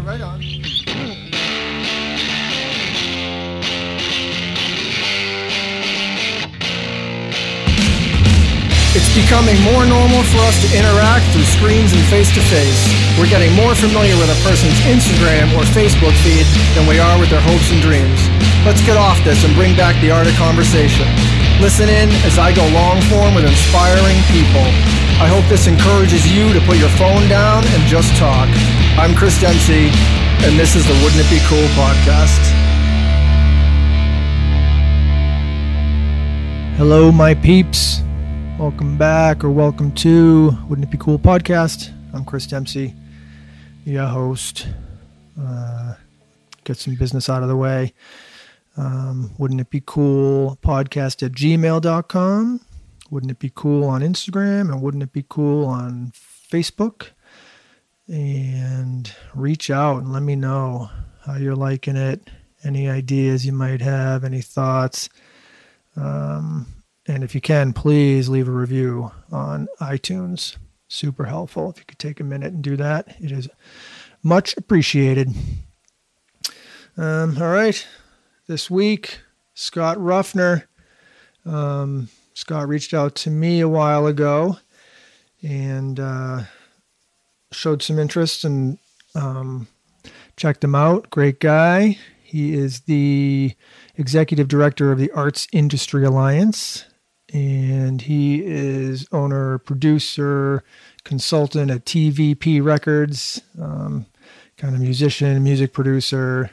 but right on. It's becoming more normal for us to interact through screens and face to face. We're getting more familiar with a person's Instagram or Facebook feed than we are with their hopes and dreams. Let's get off this and bring back the art of conversation. Listen in as I go long form with inspiring people. I hope this encourages you to put your phone down and just talk. I'm Chris Dempsey, and this is the Wouldn't It Be Cool podcast. Hello, my peeps. Welcome back or welcome to Wouldn't It Be Cool podcast. I'm Chris Dempsey, your host. Uh, get some business out of the way. Um, wouldn't it be cool podcast at gmail.com? Wouldn't it be cool on Instagram? And wouldn't it be cool on Facebook? And reach out and let me know how you're liking it, any ideas you might have, any thoughts. Um, and if you can, please leave a review on iTunes. Super helpful. If you could take a minute and do that, it is much appreciated. Um, all right. This week, Scott Ruffner. Um, Scott reached out to me a while ago and uh, showed some interest and um, checked him out. Great guy. He is the executive director of the Arts Industry Alliance and he is owner, producer, consultant at TVP Records, um, kind of musician, music producer,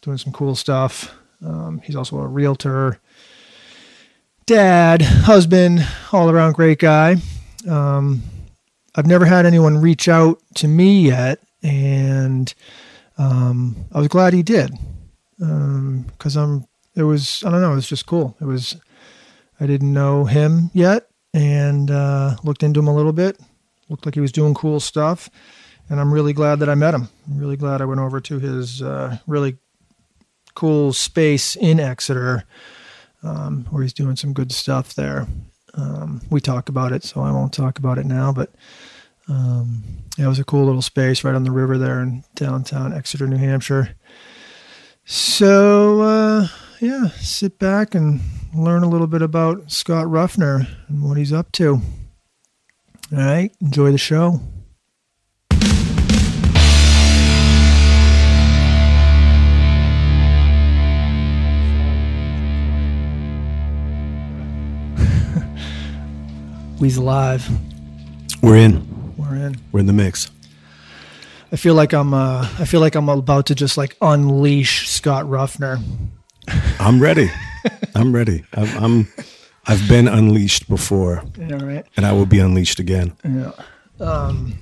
doing some cool stuff. Um, he's also a realtor, dad, husband, all around great guy. Um, I've never had anyone reach out to me yet, and um, I was glad he did because um, I'm. It was I don't know. It was just cool. It was I didn't know him yet and uh, looked into him a little bit. Looked like he was doing cool stuff. And I'm really glad that I met him. I'm really glad I went over to his uh, really cool space in Exeter um, where he's doing some good stuff there. Um, we talk about it, so I won't talk about it now. But um, it was a cool little space right on the river there in downtown Exeter, New Hampshire. So, uh, yeah, sit back and learn a little bit about Scott Ruffner and what he's up to. All right, enjoy the show. We's live. We're in. We're in. We're in the mix. I feel like I'm. Uh, I feel like I'm about to just like unleash Scott Ruffner. I'm ready. I'm ready. I'm, I'm. I've been unleashed before. Yeah, right. And I will be unleashed again. Yeah. Um,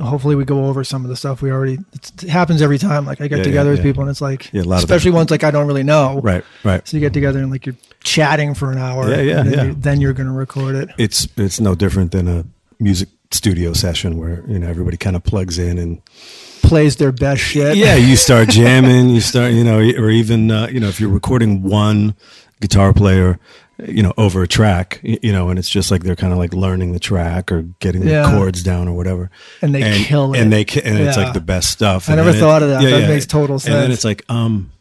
hopefully we go over some of the stuff we already it happens every time like i get Yeah, together yeah, with yeah. people and it's like Yeah, a lot especially ones like i don't really know Right. Right. so you get together and like you're chatting for an hour Yeah, yeah, and then, yeah. You, then you're going to record it It's it's no different than a music studio session where you know everybody kind of plugs in and plays their best shit yeah you start jamming you start you know or even uh, you know if you're recording one guitar player you know over a track you know and it's just like they're kind of like learning the track or getting the chords down or whatever And they and, kill it. and they and it's Yeah. like the best stuff I And never thought of that. That makes total sense. and then it's like um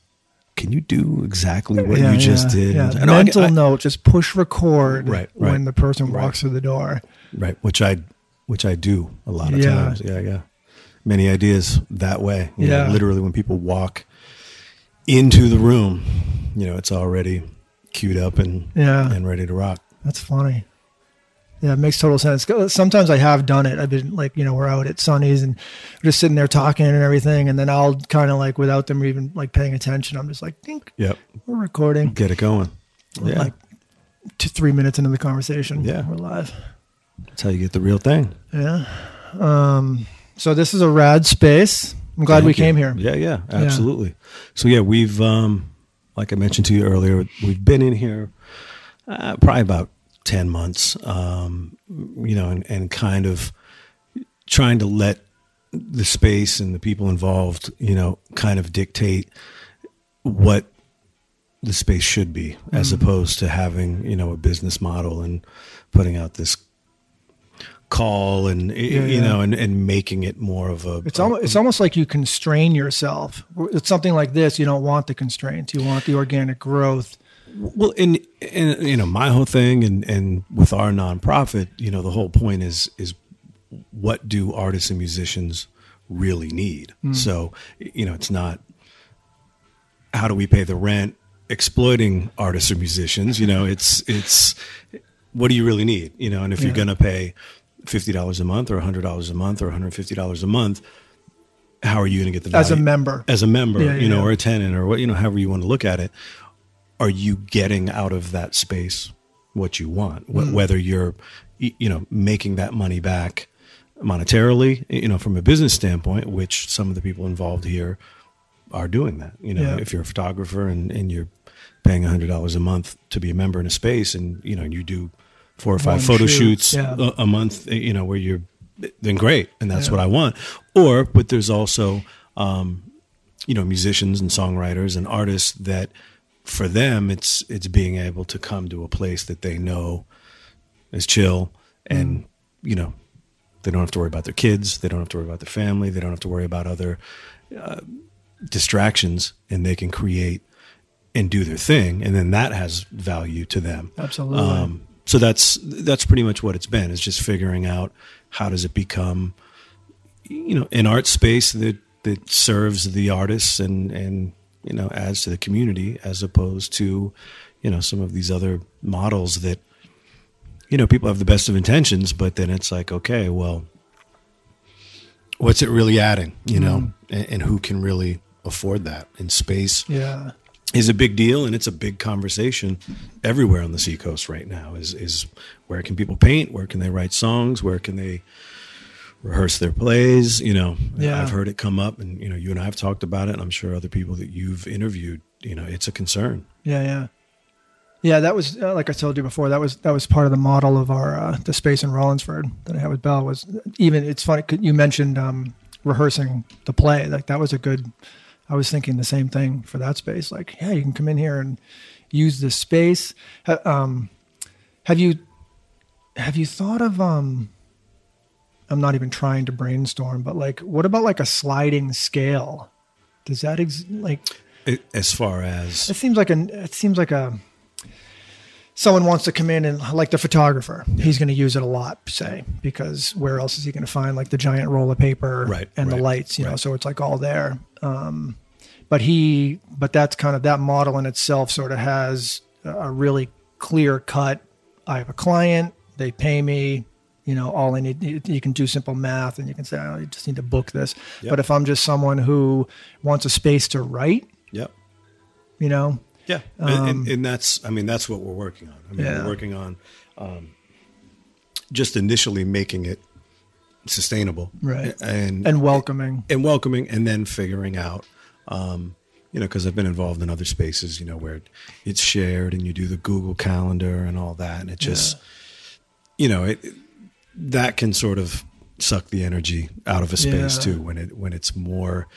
can you do exactly what Yeah, you just yeah, did yeah. I know I- mental I- note just push record Right, when the person right. walks through the door right which i which i do a lot of Yeah. times yeah yeah many ideas that way you know, Yeah. literally when people walk into the room you know it's already queued up and Yeah. and ready to rock That's funny. Yeah, it makes total sense. Sometimes I have done it. I've been like, you know, we're out at Sunny's and we're just sitting there talking and everything, and then I'll kind of like, without them even like paying attention, I'm just like, think yep we're recording. get it going We're yeah like two, three minutes into the conversation. Yeah. we're live. that's how you get the real thing Yeah. Um. So this is a rad space. I'm glad we you. came here. Yeah, yeah, absolutely. So yeah, we've um, like I mentioned to you earlier, we've been in here uh, probably about ten months. Um, you know, and, and kind of trying to let the space and the people involved, you know, kind of dictate what the space should be, as opposed to having you know a business model and putting out this call and you yeah. know and, and making it more of a It's almost it's almost like you constrain yourself. It's something like this. You don't want the constraints. You want the organic growth. Well, in, in you know my whole thing, and and with our nonprofit, you know, the whole point is is what do artists and musicians really need? Hmm. So you know, it's not how do we pay the rent exploiting artists or musicians. You know, it's it's what do you really need? You know, and if you're going to pay fifty dollars a month or hundred dollars a month or one hundred fifty dollars a month. How are you going to get the As a member. as a member, Yeah, you know, yeah. or a tenant, or what you know, however you want to look at it, are you getting out of that space what you want? Wh- mm. Whether you're, you know, making that money back monetarily, you know, from a business standpoint, which some of the people involved here are doing that. You know, Yeah. if you're a photographer and, and you're paying hundred dollars a month to be a member in a space, and you know, you do four or five One photo shoot, shoots yeah. a, a month, you know, where you're then great, and that's Yeah. what I want. Or, but there's also um, you know musicians and songwriters and artists that for them it's it's being able to come to a place that they know is chill and you know they don't have to worry about their kids they don't have to worry about their family they don't have to worry about other uh, distractions and they can create and do their thing and then that has value to them Absolutely. um, so that's that's pretty much what it's been is just figuring out how does it become you know an art space that that serves the artists and and you know adds to the community as opposed to you know some of these other models that you know people have the best of intentions but then it's like okay well what's it really adding you know? Mm-hmm. And, and who can really afford that in space? Yeah. Is a big deal and it's a big conversation everywhere on the seacoast right now is is where can people paint where can they write songs where can they rehearse their plays you know Yeah. i've heard it come up and you know you and i have talked about it and i'm sure other people that you've interviewed you know it's a concern Yeah, yeah, yeah. That was uh, like I told you before. That was that was part of the model of our uh, the space in Rollinsford that I had with Bell. Was even it's funny you mentioned um, rehearsing the play. Like that was a good. I was thinking the same thing for that space. Like, yeah, you can come in here and use this space. Um, have you have you thought of um? I'm not even trying to brainstorm, but like, what about like a sliding scale? Does that ex- like? as far as It seems like a. It seems like a. Someone wants to come in and like the photographer, he's going to use it a lot, say, because where else is he going to find like the giant roll of paper Right, and the lights, you know? So it's like all there. Um, but he, but that's kind of that model in itself sort of has a really clear cut. I have a client, they pay me, you know, all I need, you, can do simple math and you can say, oh, you just need to book this. Yep. But if I'm just someone who wants a space to write, yep you know, Yeah, and, and, and that's I mean that's what we're working on. I mean Yeah. we're working on um, just initially making it sustainable, Right. And and welcoming. and welcoming, and then figuring out, um, you know, because I've been involved in other spaces, you know, where it's shared and you do the Google Calendar and all that, and it just, you know, it that can sort of suck the energy out of a space Yeah. too when it when it's more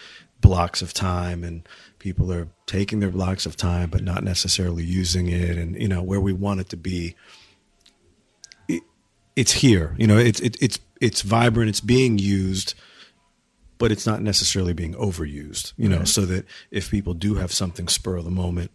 blocks of time and people are taking their blocks of time but not necessarily using it and you know where we want it to be it, it's here you know it's it, it's it's vibrant it's being used but it's not necessarily being overused you know Right. so that if people do have something spur of the moment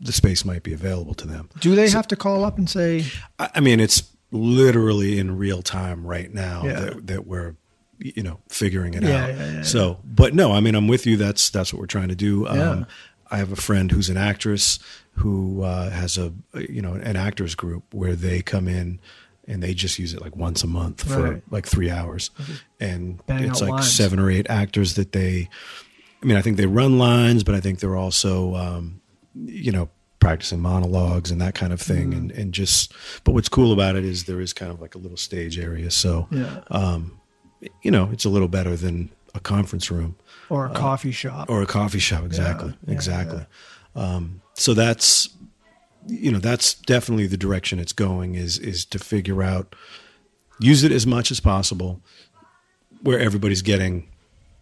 the space might be available to them Do they have to call up and say, I mean, it's literally in real time right now Yeah. that, that we're, you know, figuring it Yeah, out. yeah, so, but no, I mean, I'm with you. That's that's what we're trying to do. Um, I have a friend who's an actress who uh, has a, you know, an actors group where they come in and they just use it like once a month for Right. like three hours, and Bang it's like lines. seven or eight actors that they. I mean, I think they run lines, but I think they're also, um, you know, practicing monologues and that kind of thing, Mm. and and just. But what's cool about it is there is kind of like a little stage area, so yeah, um, you know, it's a little better than a conference room or a coffee shop? or a coffee shop. Exactly, yeah, exactly. Um, so that's you know that's definitely the direction it's going is is to figure out use it as much as possible where everybody's getting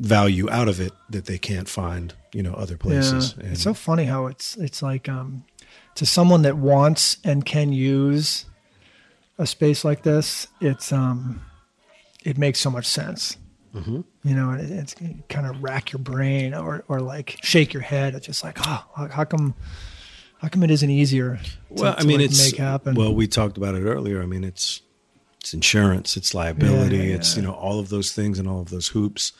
value out of it that they can't find you know other places. Yeah. It's so funny how it's it's like um, to someone that wants and can use a space like this, it's um, it makes so much sense. Mm-hmm. You know, it, it's kind of rack your brain or or like shake your head. It's just like, oh, how come? How come it isn't easier? To, well, I mean, like, it's make happen. well. We talked about it earlier. I mean, it's it's insurance, it's liability, Yeah, yeah, it's you know all of those things and all of those hoops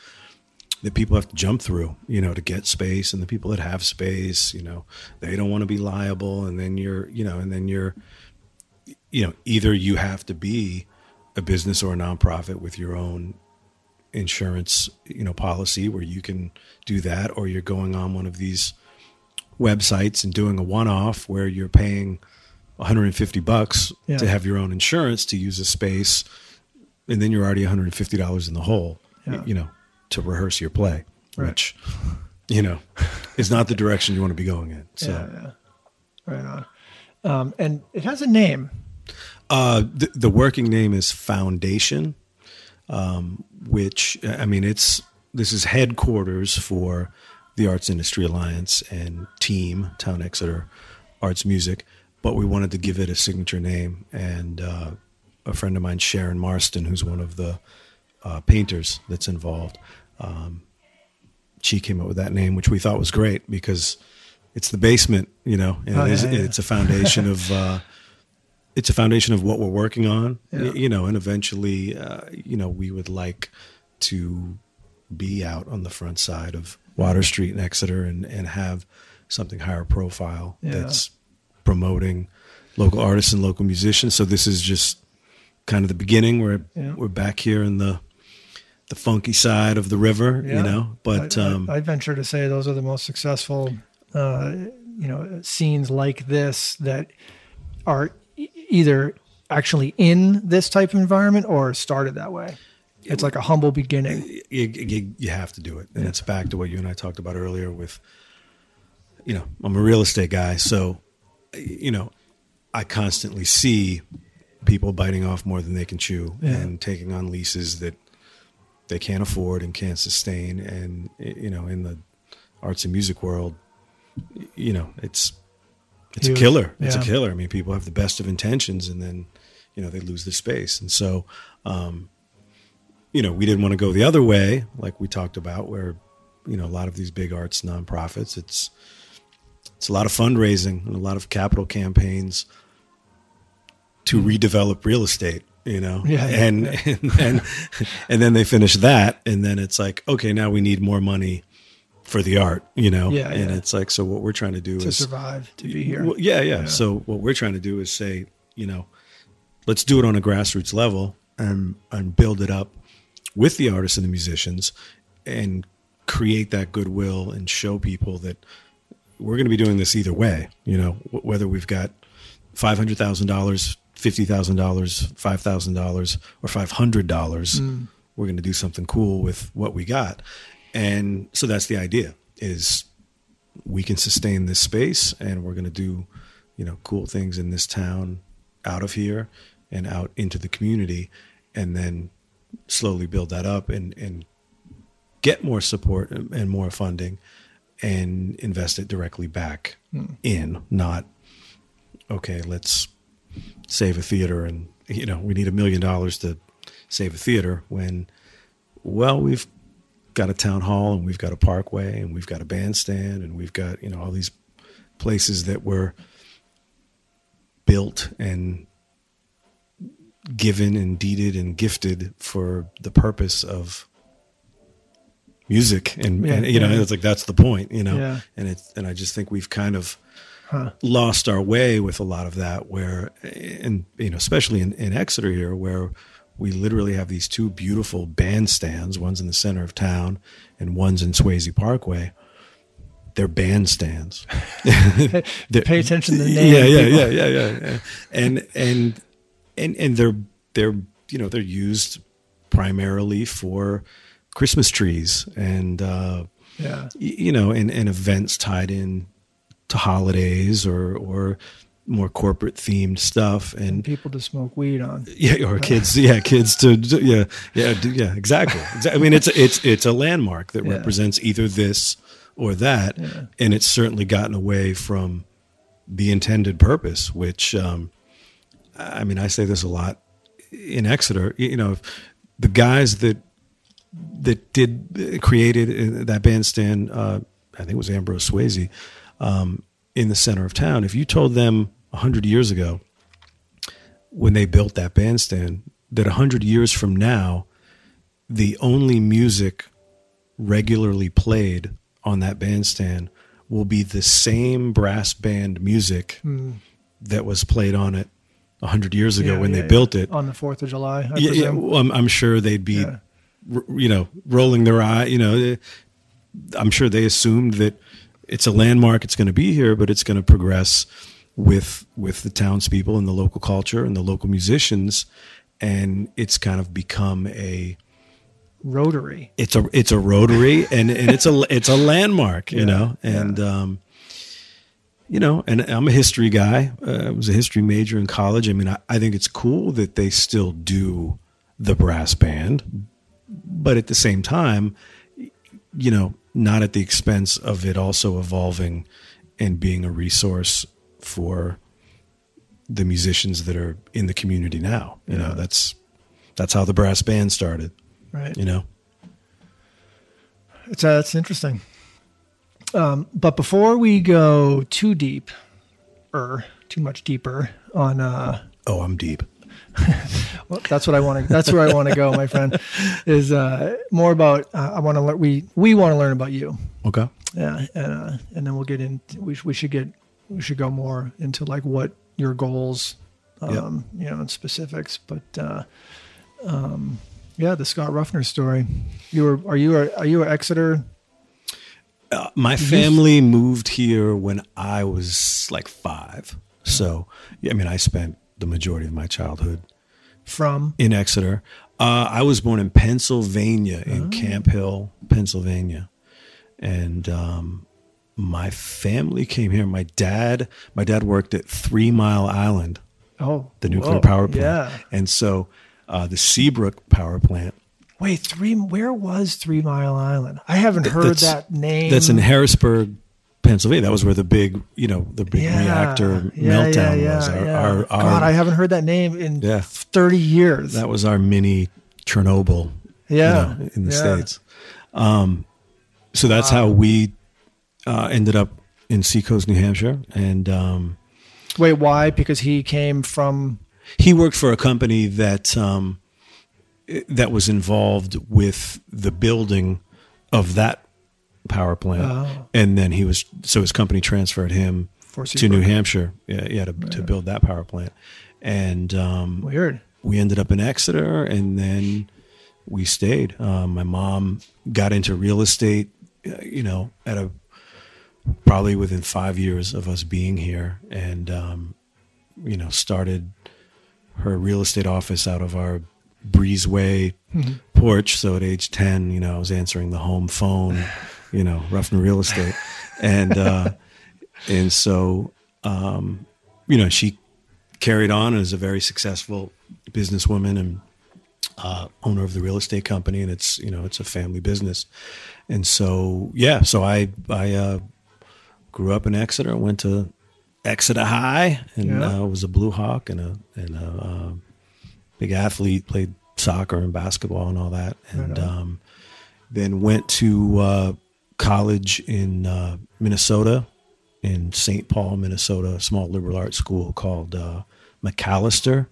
that people have to jump through, you know, to get space. And the people that have space, you know, they don't want to be liable. And then you're, you know, and then you're, you know, either you have to be a business or a nonprofit with your own insurance, you know, policy where you can do that, or you're going on one of these websites and doing a one-off where you're paying 150 bucks Yeah. to have your own insurance to use a space, and then you're already 150 dollars in the hole, Yeah. you know, to rehearse your play, Right. which, you know, is not the direction you want to be going in. So, yeah. Right on. Um, and it has a name. Uh, the, the working name is Foundation, um, which I mean, it's this is headquarters for the Arts Industry Alliance and Team Town Exeter Arts Music, but we wanted to give it a signature name. And uh, a friend of mine, Sharon Marston, who's one of the uh, painters that's involved, um, she came up with that name, which we thought was great because it's the basement, you know, and Oh, it is, yeah, yeah. it's a foundation of. Uh, it's a foundation of what we're working on, Yeah. you know, and eventually, uh, you know, we would like to be out on the front side of Water Street in Exeter and, and have something higher profile Yeah. that's promoting local artists and local musicians. So this is just kind of the beginning. We're Yeah. we're back here in the the funky side of the river, Yeah. you know. But I, I- um, I, venture to say those are the most successful, uh, you know, scenes like this that are either actually in this type of environment or started that way. It's like a humble beginning. you, you, you have to do it. And it's back to what you and I talked about earlier with, you know, I'm a real estate guy. So, you know, I constantly see people biting off more than they can chew Yeah. and taking on leases that they can't afford and can't sustain. And, you know, in the arts and music world, you know, it's, it's Huge. a killer. It's Yeah. a killer. I mean, people have the best of intentions and then, you know, they lose their space. And so, um, you know, we didn't want to go the other way, like we talked about, where, you know, a lot of these big arts nonprofits, it's it's a lot of fundraising and a lot of capital campaigns to redevelop real estate, you know, Mm-hmm. Yeah, yeah, and, and and and then they finish that, and then it's like, okay, now we need more money for the art, you know, Yeah, and yeah. it's like, so what we're trying to do to is survive, to be here. well, yeah, yeah, Yeah. So what we're trying to do is say, you know, let's do it on a grassroots level and and build it up with the artists and the musicians and create that goodwill and show people that we're going to be doing this either way. You know, whether we've got five hundred thousand dollars, fifty thousand dollars, five thousand dollars, or five hundred dollars, mm. we're going to do something cool with what we got. And so that's the idea: is we can sustain this space and we're going to do you know cool things in this town out of here and out into the community and then slowly build that up and and get more support and and more funding and invest it directly back hmm. in not okay let's save a theater and you know we need a million dollars to save a theater when well we've got a town hall and we've got a parkway and we've got a bandstand and we've got you know all these places that were built and given and deeded and gifted for the purpose of music and, Yeah, and you know it's like that's the point you know Yeah. and it's and i just think we've kind of Huh. lost our way with a lot of that where and you know especially in, in exeter here where we literally have these two beautiful bandstands one's in the center of town and one's in Swasey parkway they're bandstands They're- Pay attention to the name. yeah yeah yeah yeah yeah yeah and and and and they're they're you know they're used primarily for christmas trees and uh Yeah. you know, and, and events tied in to holidays or or more corporate themed stuff, and People to smoke weed on. yeah, or kids, yeah, kids to yeah, yeah, yeah, exactly. I mean, it's it's it's a landmark that Yeah. represents either this or that, Yeah. and it's certainly gotten away from the intended purpose, which um, I mean, I say this a lot in Exeter. You know, the guys that that did created that bandstand, uh, I think it was Ambrose Swasey, um, in the center of town. If you told them hundred years ago, when they built that bandstand, that hundred years from now, the only music regularly played on that bandstand will be the same brass band music Mm. that was played on it 100 years ago Yeah, when yeah, they yeah. built it. on the Fourth of July. I Yeah, yeah, well, I'm, I'm sure they'd be, Yeah. r- you know, rolling their eye. You know, eh, I'm sure they assumed that it's a landmark. It's going to be here, but it's going to progress with with the townspeople and the local culture and the local musicians, and it's kind of become a Rotary. it's a it's a rotary and and it's a it's a landmark you Yeah, know and um you know and i'm a history guy. Uh, i was a history major in college. I mean I, I think it's cool that they still do the brass band but at the same time you know not at the expense of it also evolving and being a resource for the musicians that are in the community now. You know that's that's how the brass band started Right. you know? It's uh, it's interesting. Um, but before we go too deep, or too much deeper on, uh, oh i'm deep well, that's what I want to. That's where I want to go, my friend. Is uh, more about. Uh, I want to learn. We we want to learn about you. okay Yeah, and uh, and then we'll get in. We we should get we should go more into like what your goals, um, you know, and specifics. But uh, um, yeah, the Scott Ruffner story. You were are you a, are you a Exeter? Uh, my family moved here when I was like five. So, yeah, I mean, I spent the majority of my childhood From in Exeter. Uh, I was born in Pennsylvania, in Camp Hill, Pennsylvania. And um, my family came here. My dad, my dad worked at Three Mile Island, oh the nuclear whoa, power plant. Yeah. And so uh, the Seabrook power plant Wait, three. Where was Three Mile Island? I haven't heard That's- that name. That's in Harrisburg, Pennsylvania. That was where the big, you know, the big yeah, reactor yeah, meltdown yeah, was. Our, our, our, God, I haven't heard that name in thirty years. that was our mini Chernobyl. you yeah, know, in the states. Um, so that's how we uh, ended up in Seacoast, New Hampshire, and um, Wait, why? Because he came from. he worked for a company that um, that was involved with the building of that power plant, Oh. and then he was so his company transferred him to New Hampshire, yeah, yeah to, to build that power plant, and um, Weird. we ended up in Exeter, and then we stayed. Um, my mom got into real estate, uh, you know, at a probably within five years of us being here, and um, you know, started her real estate office out of our breezeway porch. So at age ten, you know, I was answering the home phone, you know, Ruffner Real Estate, and uh, and so um, you know, she carried on as a very successful businesswoman and uh, owner of the real estate company, and it's you know it's a family business, and so yeah, so I I uh, grew up in Exeter, went to Exeter High, and Yeah. uh, was a Blue Hawk and a and a uh, big athlete, played soccer and basketball and all that, and Right um, then went to uh, college in uh, Minnesota, in St. Paul, Minnesota, a small liberal arts school called uh, Macalester,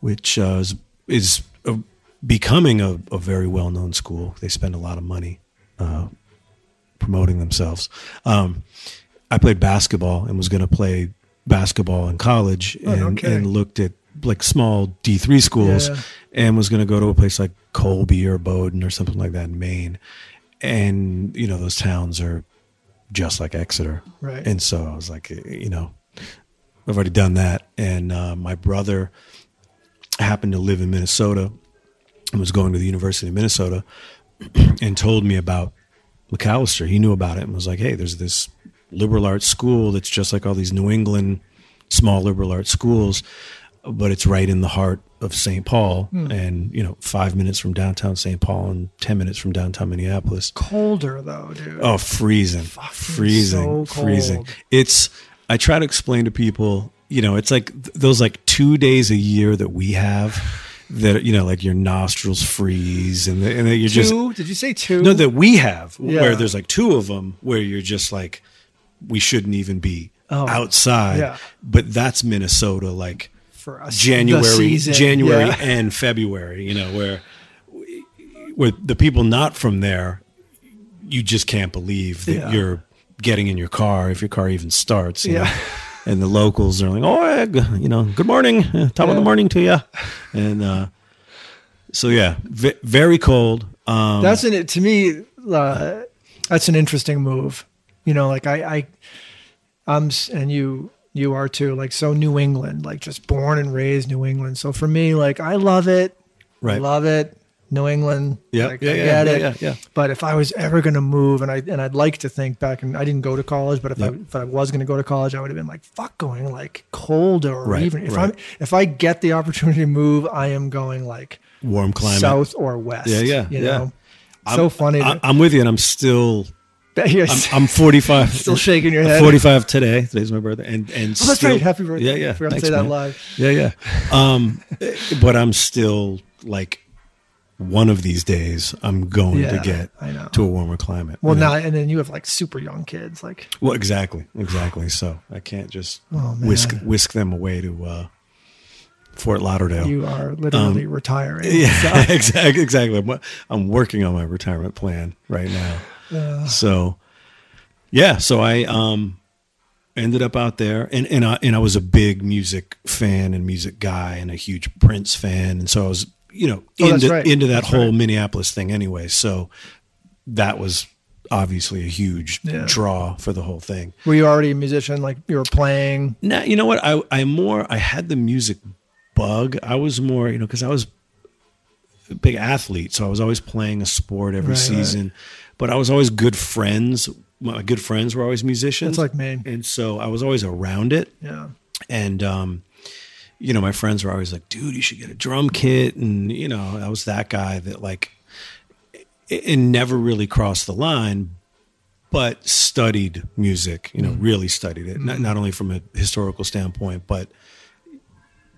which uh, is, is uh becoming a, a very well known school. They spend a lot of money uh, promoting themselves. Um, I played basketball and was going to play basketball in college Oh, and, kidding. and looked at like small D3 schools Yeah. and was going to go to a place like Colby or Bowdoin or something like that in Maine. And, you know, those towns are just like Exeter. Right. And so I was like, you know, I've already done that. And uh, my brother happened to live in Minnesota and was going to the University of Minnesota and told me about Macalester. He knew about it and was like, hey, there's this liberal arts school that's just like all these New England small liberal arts schools, but it's right in the heart of St. Paul hmm. and, you know, five minutes from downtown St. Paul and 10 minutes from downtown Minneapolis. Colder though, dude. Oh, freezing, freezing, so freezing. It's. I try to explain to people you know, it's like th- those like two days a year that we have that you know, like your nostrils freeze and the, and then you're just two? Did you say two? no that we have Yeah. where there's like two of them where you're just like we shouldn't even be Oh, outside. yeah. But that's Minnesota, like for us, January. January Yeah. and February. You know where where the people not from there, you just can't believe that Yeah. you're getting in your car if your car even starts. you know? Yeah. And the locals are like, "Oh, yeah, you know, good morning, uh, top of the morning to you," and uh, so yeah, v- very cold. Um, That's an to me. Uh, that's an interesting move. You know, like I, I, I'm, and you, you are too. Like so, New England, like just born and raised New England. So for me, like I love it. I Right. love it. New England. Yeah, like, yeah, I yeah, get yeah, it. yeah, yeah. But if I was ever going to move, and I and I'd like to think back, and I didn't go to college, but if I if I was going to go to college, I would have been like, fuck, going like cold or Right, even if right. I'm if I get the opportunity to move, I am going like warm climate. south or west. Yeah, yeah, you yeah. know. so funny. I, to- I'm with you, and I'm still. Yes. I'm, I'm 45. Still shaking your head. 45 today. Today's my birthday, and and Oh, that's still- right. Happy birthday. Yeah, yeah. Forgot to Thanks, say that live. Yeah, yeah. Um, but I'm still like one of these days. I'm going Yeah, to get to a warmer climate. Well, you know? now and then you have like super young kids. Like, Well, exactly, exactly. So I can't just Oh, whisk whisk them away to uh, Fort Lauderdale. you are literally retiring. Um, yeah, So, exactly. Exactly. I'm, I'm working on my retirement plan right now. Uh, So, yeah. So I um ended up out there, and and I and I was a big music fan and music guy, and a huge Prince fan, and so I was you know Oh, into right. into that That's whole right. Minneapolis thing anyway. So that was obviously a huge Yeah. draw for the whole thing. were you already a musician? Like you were playing? Now you know what I I more I had the music bug. I was more you know because I was a big athlete, so I was always playing a sport every Right, season. But I was always good friends. My good friends were always musicians. It's like me. and so I was always around it. Yeah. And um, you know, my friends were always like, "Dude, you should get a drum kit." And you know, I was that guy that like, it never really crossed the line, but studied music. You know, really studied it. Not, not only from a historical standpoint, but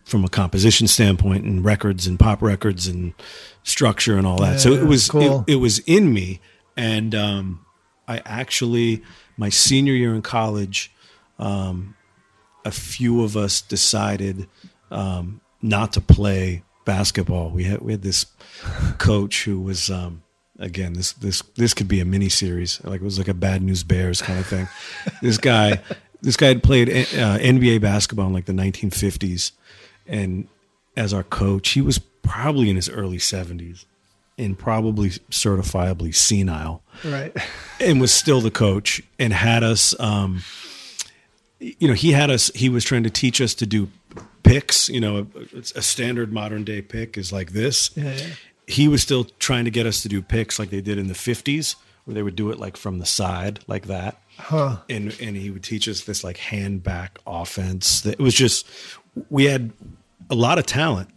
from a composition standpoint and records and pop records and structure and all that. so it was cool. it, it was in me, and um, I actually my senior year in college a few of us decided um, not to play basketball. We had we had this coach who was um, again this this this could be a mini series like it was like a bad news bears kind of thing. this guy this guy had played uh, NBA basketball in like the 1950s, and as our coach, he was probably in his early 70s and probably certifiably senile Right. and was still the coach and had us um you know he had us he was trying to teach us to do picks you know a, a standard modern day pick is like this Yeah, yeah. he was still trying to get us to do picks like they did in the 50s where they would do it like from the side like that Huh. and and he would teach us this like hand back offense that it was just we had a lot of talent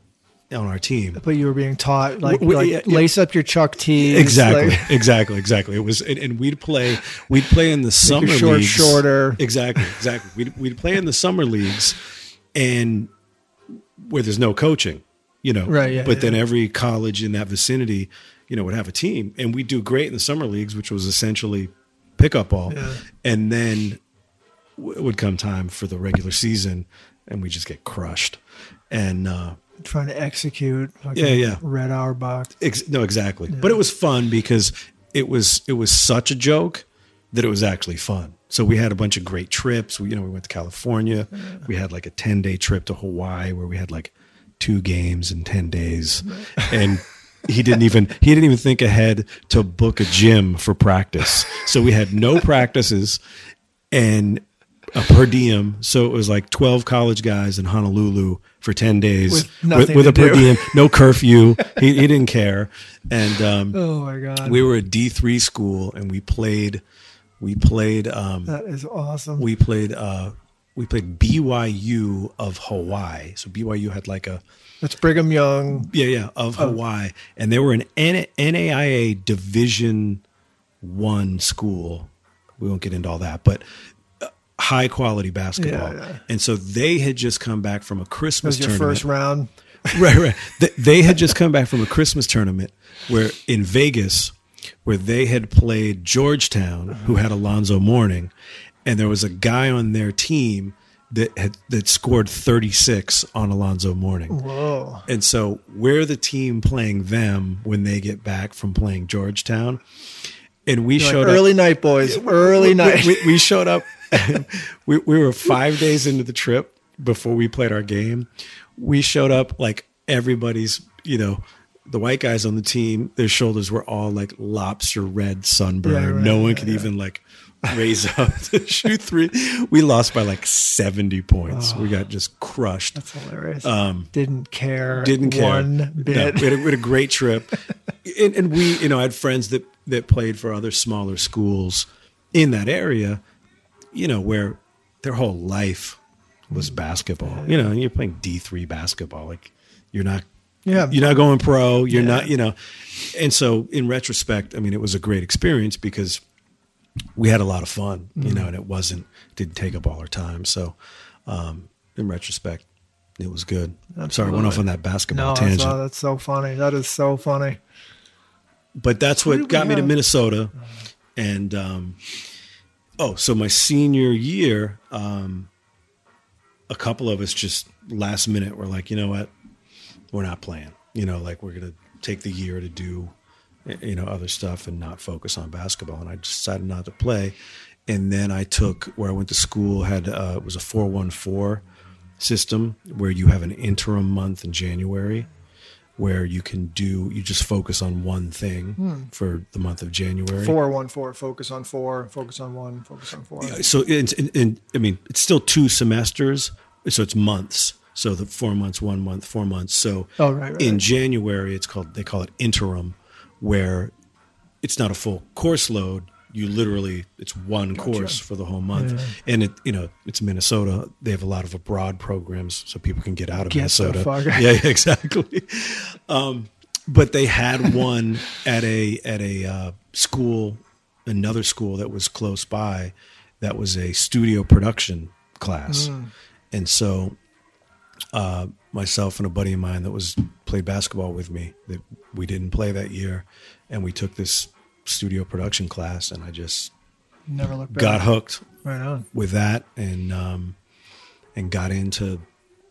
on our team But you were being taught like, W- like yeah, yeah. lace up your Chuck tees. Exactly, like- exactly, exactly. It was, and, and we'd play, we'd play in the summer your shorts leagues. shorter. Exactly, exactly. We'd we'd play in the summer leagues, and where there's no coaching, you know. Right, yeah, But yeah. then every college in that vicinity, you know, would have a team, and we'd do great in the summer leagues, which was essentially pickup ball, Yeah. and then w- it would come time for the regular season, and we just get crushed, and. uh trying to execute. fucking Yeah, yeah. Red Auerbach. Ex- no, exactly. But it was fun because it was it was such a joke that it was actually fun. So we had a bunch of great trips. We, you know, we went to California. We had like a ten day trip to Hawaii where we had like two games in ten days, and he didn't even he didn't even think ahead to book a gym for practice. So we had no practices and a per diem. So it was like twelve college guys in Honolulu for ten days With with, to a per diem, no curfew. he, he didn't care, and um, Oh my god. we were a D three school, and we played. We played. Um, that is awesome. we played. Uh, we played BYU of Hawaii. So BYU had like a That's Brigham Young. yeah yeah of Hawaii, and they were an N- NAIA Division One school. We won't get into all that, but high quality basketball. Yeah, yeah. And so they had just come back from a That Christmas was your tournament. first round. right, right. They, they had just come back from a Christmas tournament where in Vegas, where they had played Georgetown, who had Alonzo Mourning, and there was a guy on their team that had that scored 36 on Alonzo Mourning. Whoa. And so we're the team playing them when they get back from playing Georgetown. And we Like, showed early up early night, boys. Early we, night. We, we showed up. we, we were five days into the trip before we played our game. We showed up like everybody's, you know, the white guys on the team, their shoulders were all like lobster red sunburn. Yeah, right, no one yeah, could yeah. even like raise up to shoot three. We lost by like 70 points. We got just crushed. That's hilarious. Um, didn't care. didn't care one No, bit. we, had a, we had a great trip, and, and we, you know, I had friends that that played for other smaller schools in that area, you know, where their whole life was basketball. You know, and you're playing D three basketball, like you're not. Yeah. You're not going pro. You're Yeah. not, you know. And so, in retrospect, I mean, it was a great experience because we had a lot of fun, you Mm-hmm. know, and it wasn't, didn't take up all our time. So, um, in retrospect, it was good. I'm sorry, I went off on that basketball no, tangent. oh, that's so funny. That is so funny. but that's what got me to? Minnesota. And um, oh, so my senior year, um, a couple of us just last minute were like, you know what, we're not playing. You know, like we're gonna take the year to do, you know, other stuff and not focus on basketball. And I decided not to play. And then I took where I went to school had uh, it was a four one four system where you have an interim month in January where you can do you just focus on one thing hmm. for the month of January. Four one four. Focus on four. Focus on one. Focus on four. So it's in, in, I mean it's still two semesters, so it's months. So the four months, one month, four months. So Oh, right, right, in right. January it's called they call it interim, where it's not a full course load. You literally it's one course for the whole month, and it you know it's Minnesota. They have a lot of abroad programs, so people can get out of Get Minnesota. out. Yeah, yeah, exactly. Um, but they had one at a at a uh, school, another school that was close by, that was a studio production class, and so uh, myself and a buddy of mine that was played basketball with me that we didn't play that year, and we took this studio production class, and I just Never look back. got hooked Right on. with that and um, and got into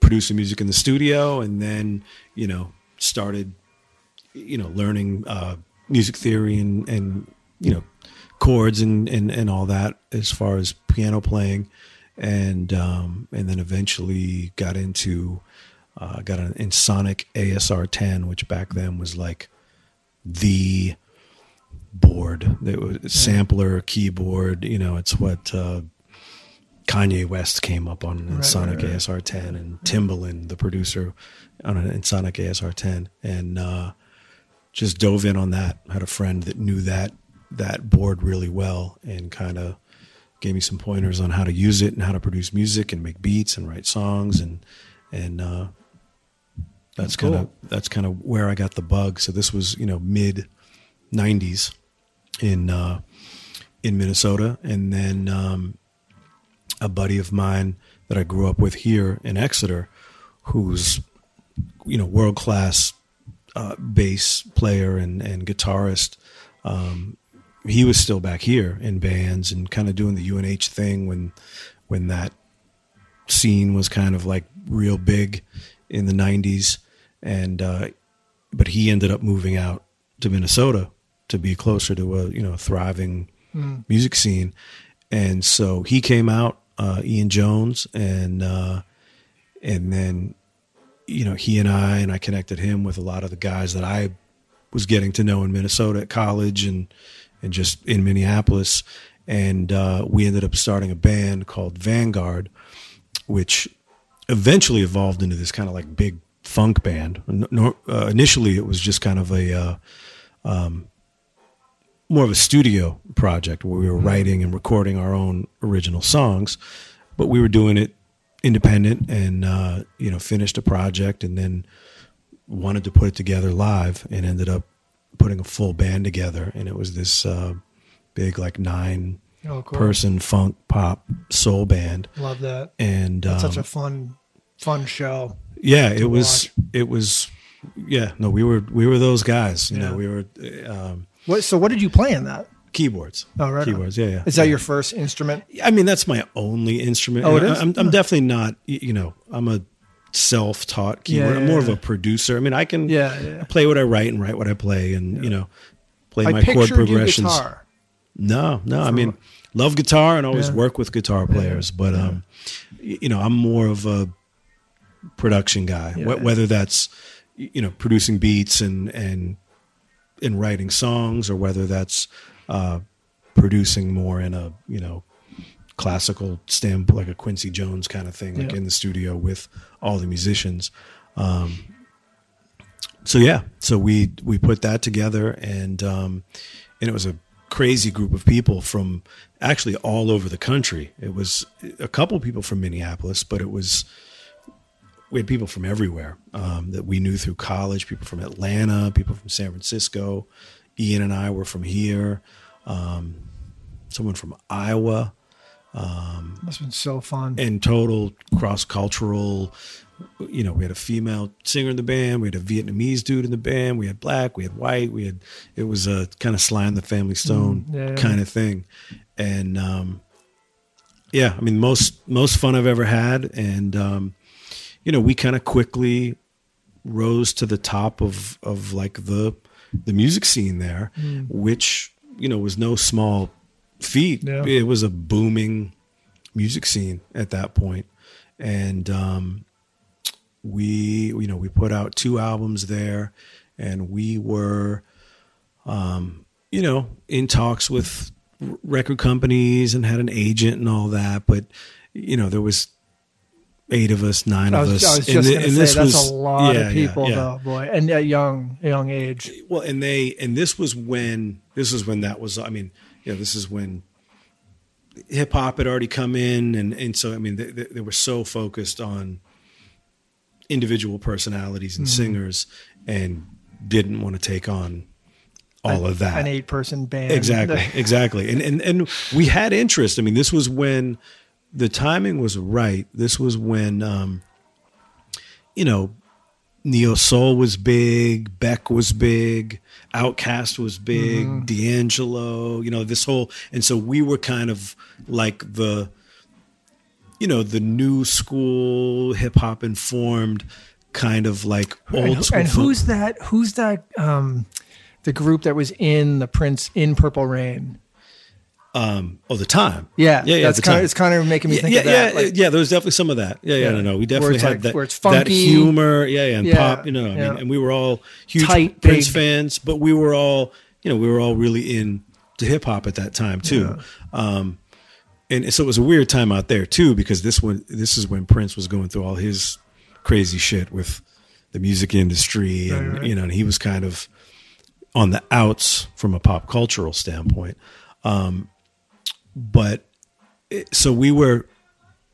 producing music in the studio and then you know started you know learning uh, music theory and and you know chords and, and and all that as far as piano playing and um, and then eventually got into uh, got an Ensoniq ASR 10 which back then was like the board that was sampler keyboard you know it's what uh, Kanye West came up on an Right, Sonic right, right. ASR 10 and Timbaland the producer on Ensoniq ASR 10 and uh, just dove in on that I had a friend that knew that that board really well and kind of gave me some pointers on how to use it and how to produce music and make beats and write songs and and uh, that's kind of that's kind of where I got the bug. So this was you know mid '90s in uh, in Minnesota, and then um, a buddy of mine that I grew up with here in Exeter, who's you know world class uh, bass player and and guitarist. Um, he was still back here in bands and kind of doing the UNH thing when when that scene was kind of like real big in the 90s and uh, but he ended up moving out to Minnesota to be closer to a you know thriving music scene. And so he came out uh, Ian Jones and uh, and then you know he and I and I connected him with a lot of the guys that I was getting to know in Minnesota at college and and just in Minneapolis. And uh, we ended up starting a band called Vanguard which eventually evolved into this kind of like big funk band. Uh, initially, it was just kind of a uh, um, more of a studio project where we were writing and recording our own original songs, but we were doing it independent and uh, you know finished a project and then wanted to put it together live and ended up putting a full band together and it was this uh, big like nine Oh, cool. person funk pop soul band, Love that. and um, such a fun, fun show. yeah, it was it was yeah no we were we were those guys you Yeah. know we were um, What? So, what did you play in that? keyboards Oh, right. on. keyboards yeah yeah Is that your first instrument? I mean, that's my only instrument. Oh, it is? I'm, I'm definitely not, you know, I'm a self-taught keyboard. Yeah, I'm more of a producer. I mean, I can Yeah, yeah. play what I write and write what I play and, you know, play I my chord progressions. guitar. No, no. I mean, love guitar and always Yeah. work with guitar players, but, um, you know, I'm more of a production guy, Yeah. Wh- whether that's, you know, producing beats and, and, and writing songs or whether that's, uh, producing more in a, you know, classical stamp, like a Quincy Jones kind of thing, like Yeah. in the studio with all the musicians. Um, so yeah, so we we put that together, and um, and it was a crazy group of people from actually all over the country. It was a couple people from Minneapolis, but it was we had people from everywhere um, that we knew through college. People from Atlanta, people from San Francisco. Ian and I were from here. Um, someone from Iowa Must have been so fun. and total cross cultural. You know, we had a female singer in the band, we had a Vietnamese dude in the band, we had black, we had white, we had it was a kind of Sly and the Family Stone Mm, yeah, yeah. kind of thing, and um, yeah, I mean most most fun I've ever had, and um, you know we kind of quickly rose to the top of of like the the music scene there, Mm. which you know was no small feat. Yeah. It was a booming music scene at that point, and um, we you know we put out two albums there, and we were um, you know in talks with record companies and had an agent and all that, but you know there was eight of us, nine of us, I was and just going to say this that's was- a lot yeah, of people, yeah. though, boy, and a young, young age. Well, and they and this was when this was when that was. I mean, you know, this is when hip hop had already come in, and and so I mean, they, they, they were so focused on individual personalities and mm-hmm. singers, and didn't want to take on all of that. An eight-person band. Exactly, exactly. And and and we had interest. I mean, this was when the timing was right. This was when um you know, Neo Soul was big, Beck was big, OutKast was big, Mm-hmm. D'Angelo, you know, this whole and so we were kind of like the you know, the new school hip hop informed kind of like old and, school and who's that? Who's that? Um, the group that was in the Prince in Purple Rain. Um oh the time. Yeah, Yeah, yeah, That's kind of it's kind of making me yeah, think yeah, of that. yeah, like- yeah. There was definitely some of that. Yeah, yeah, Yeah. no, no. We definitely had like- that, where it's that humor. Yeah, yeah, and Yeah, pop. You know, I mean, and we were all huge Tight, Prince big. fans, but we were all, you know, we were all really into hip hop at that time too. Um, and so it was a weird time out there too, because this one, this is when Prince was going through all his crazy shit with the music industry, and Right, right. you know, and he was kind of on the outs from a pop cultural standpoint. Um, but it, so we were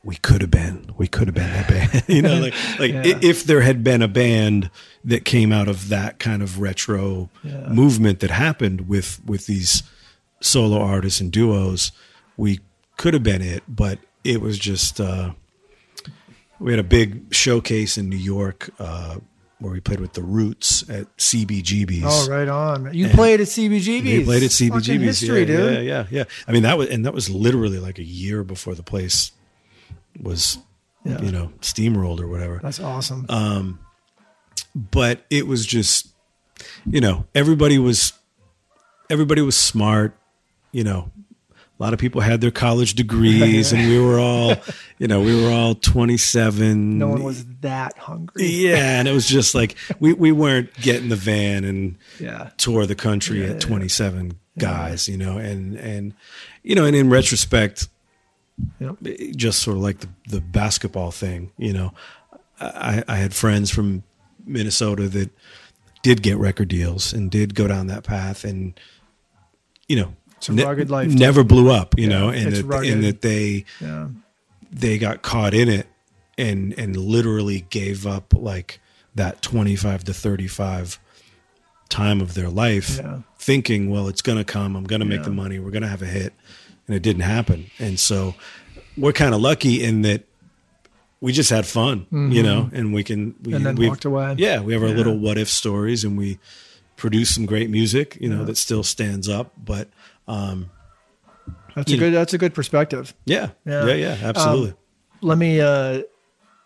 we could have been we could have been that band you know like like Yeah. if there had been a band that came out of that kind of retro Yeah. movement that happened with with these solo artists and duos we could have been it but it was just uh we had a big showcase in New York uh where we played with the Roots at CBGB's. Oh, right on. You played at CBGB's. We played at Fucking CBGB's. history, yeah, dude. yeah, yeah, yeah. I mean that was and that was literally like a year before the place was, Yeah. you know, steamrolled or whatever. That's awesome. Uh, But it was just, you know, everybody was, everybody was smart. You know, a lot of people had their college degrees, and we were all, you know, we were all twenty seven. no one was that hungry. Yeah, and it was just like we we weren't getting the van and Yeah. tour the country Yeah, at yeah. 27 guys, you know, and and you know, and in retrospect, Yep. Eh, just sort of like the the basketball thing, you know, I I had friends from Minnesota that did get record deals and did go down that path, and you know, It's a rugged life, never blew up, you know, and that rugged. and that they Yeah. they got caught in it and and literally gave up like that 25 to 35 time of their life Yeah. thinking well it's going to come i'm going to make Yeah. the money we're going to have a hit and it didn't happen. And so we're kind of lucky in that we just had fun, you know, and we can we Mm-hmm. And then walked away. Yeah, we have our Yeah. little what if stories, and we produce some great music, you know, that still stands up. But um, That's a know. good. That's a good perspective. yeah, Yeah. yeah, yeah, absolutely. let me uh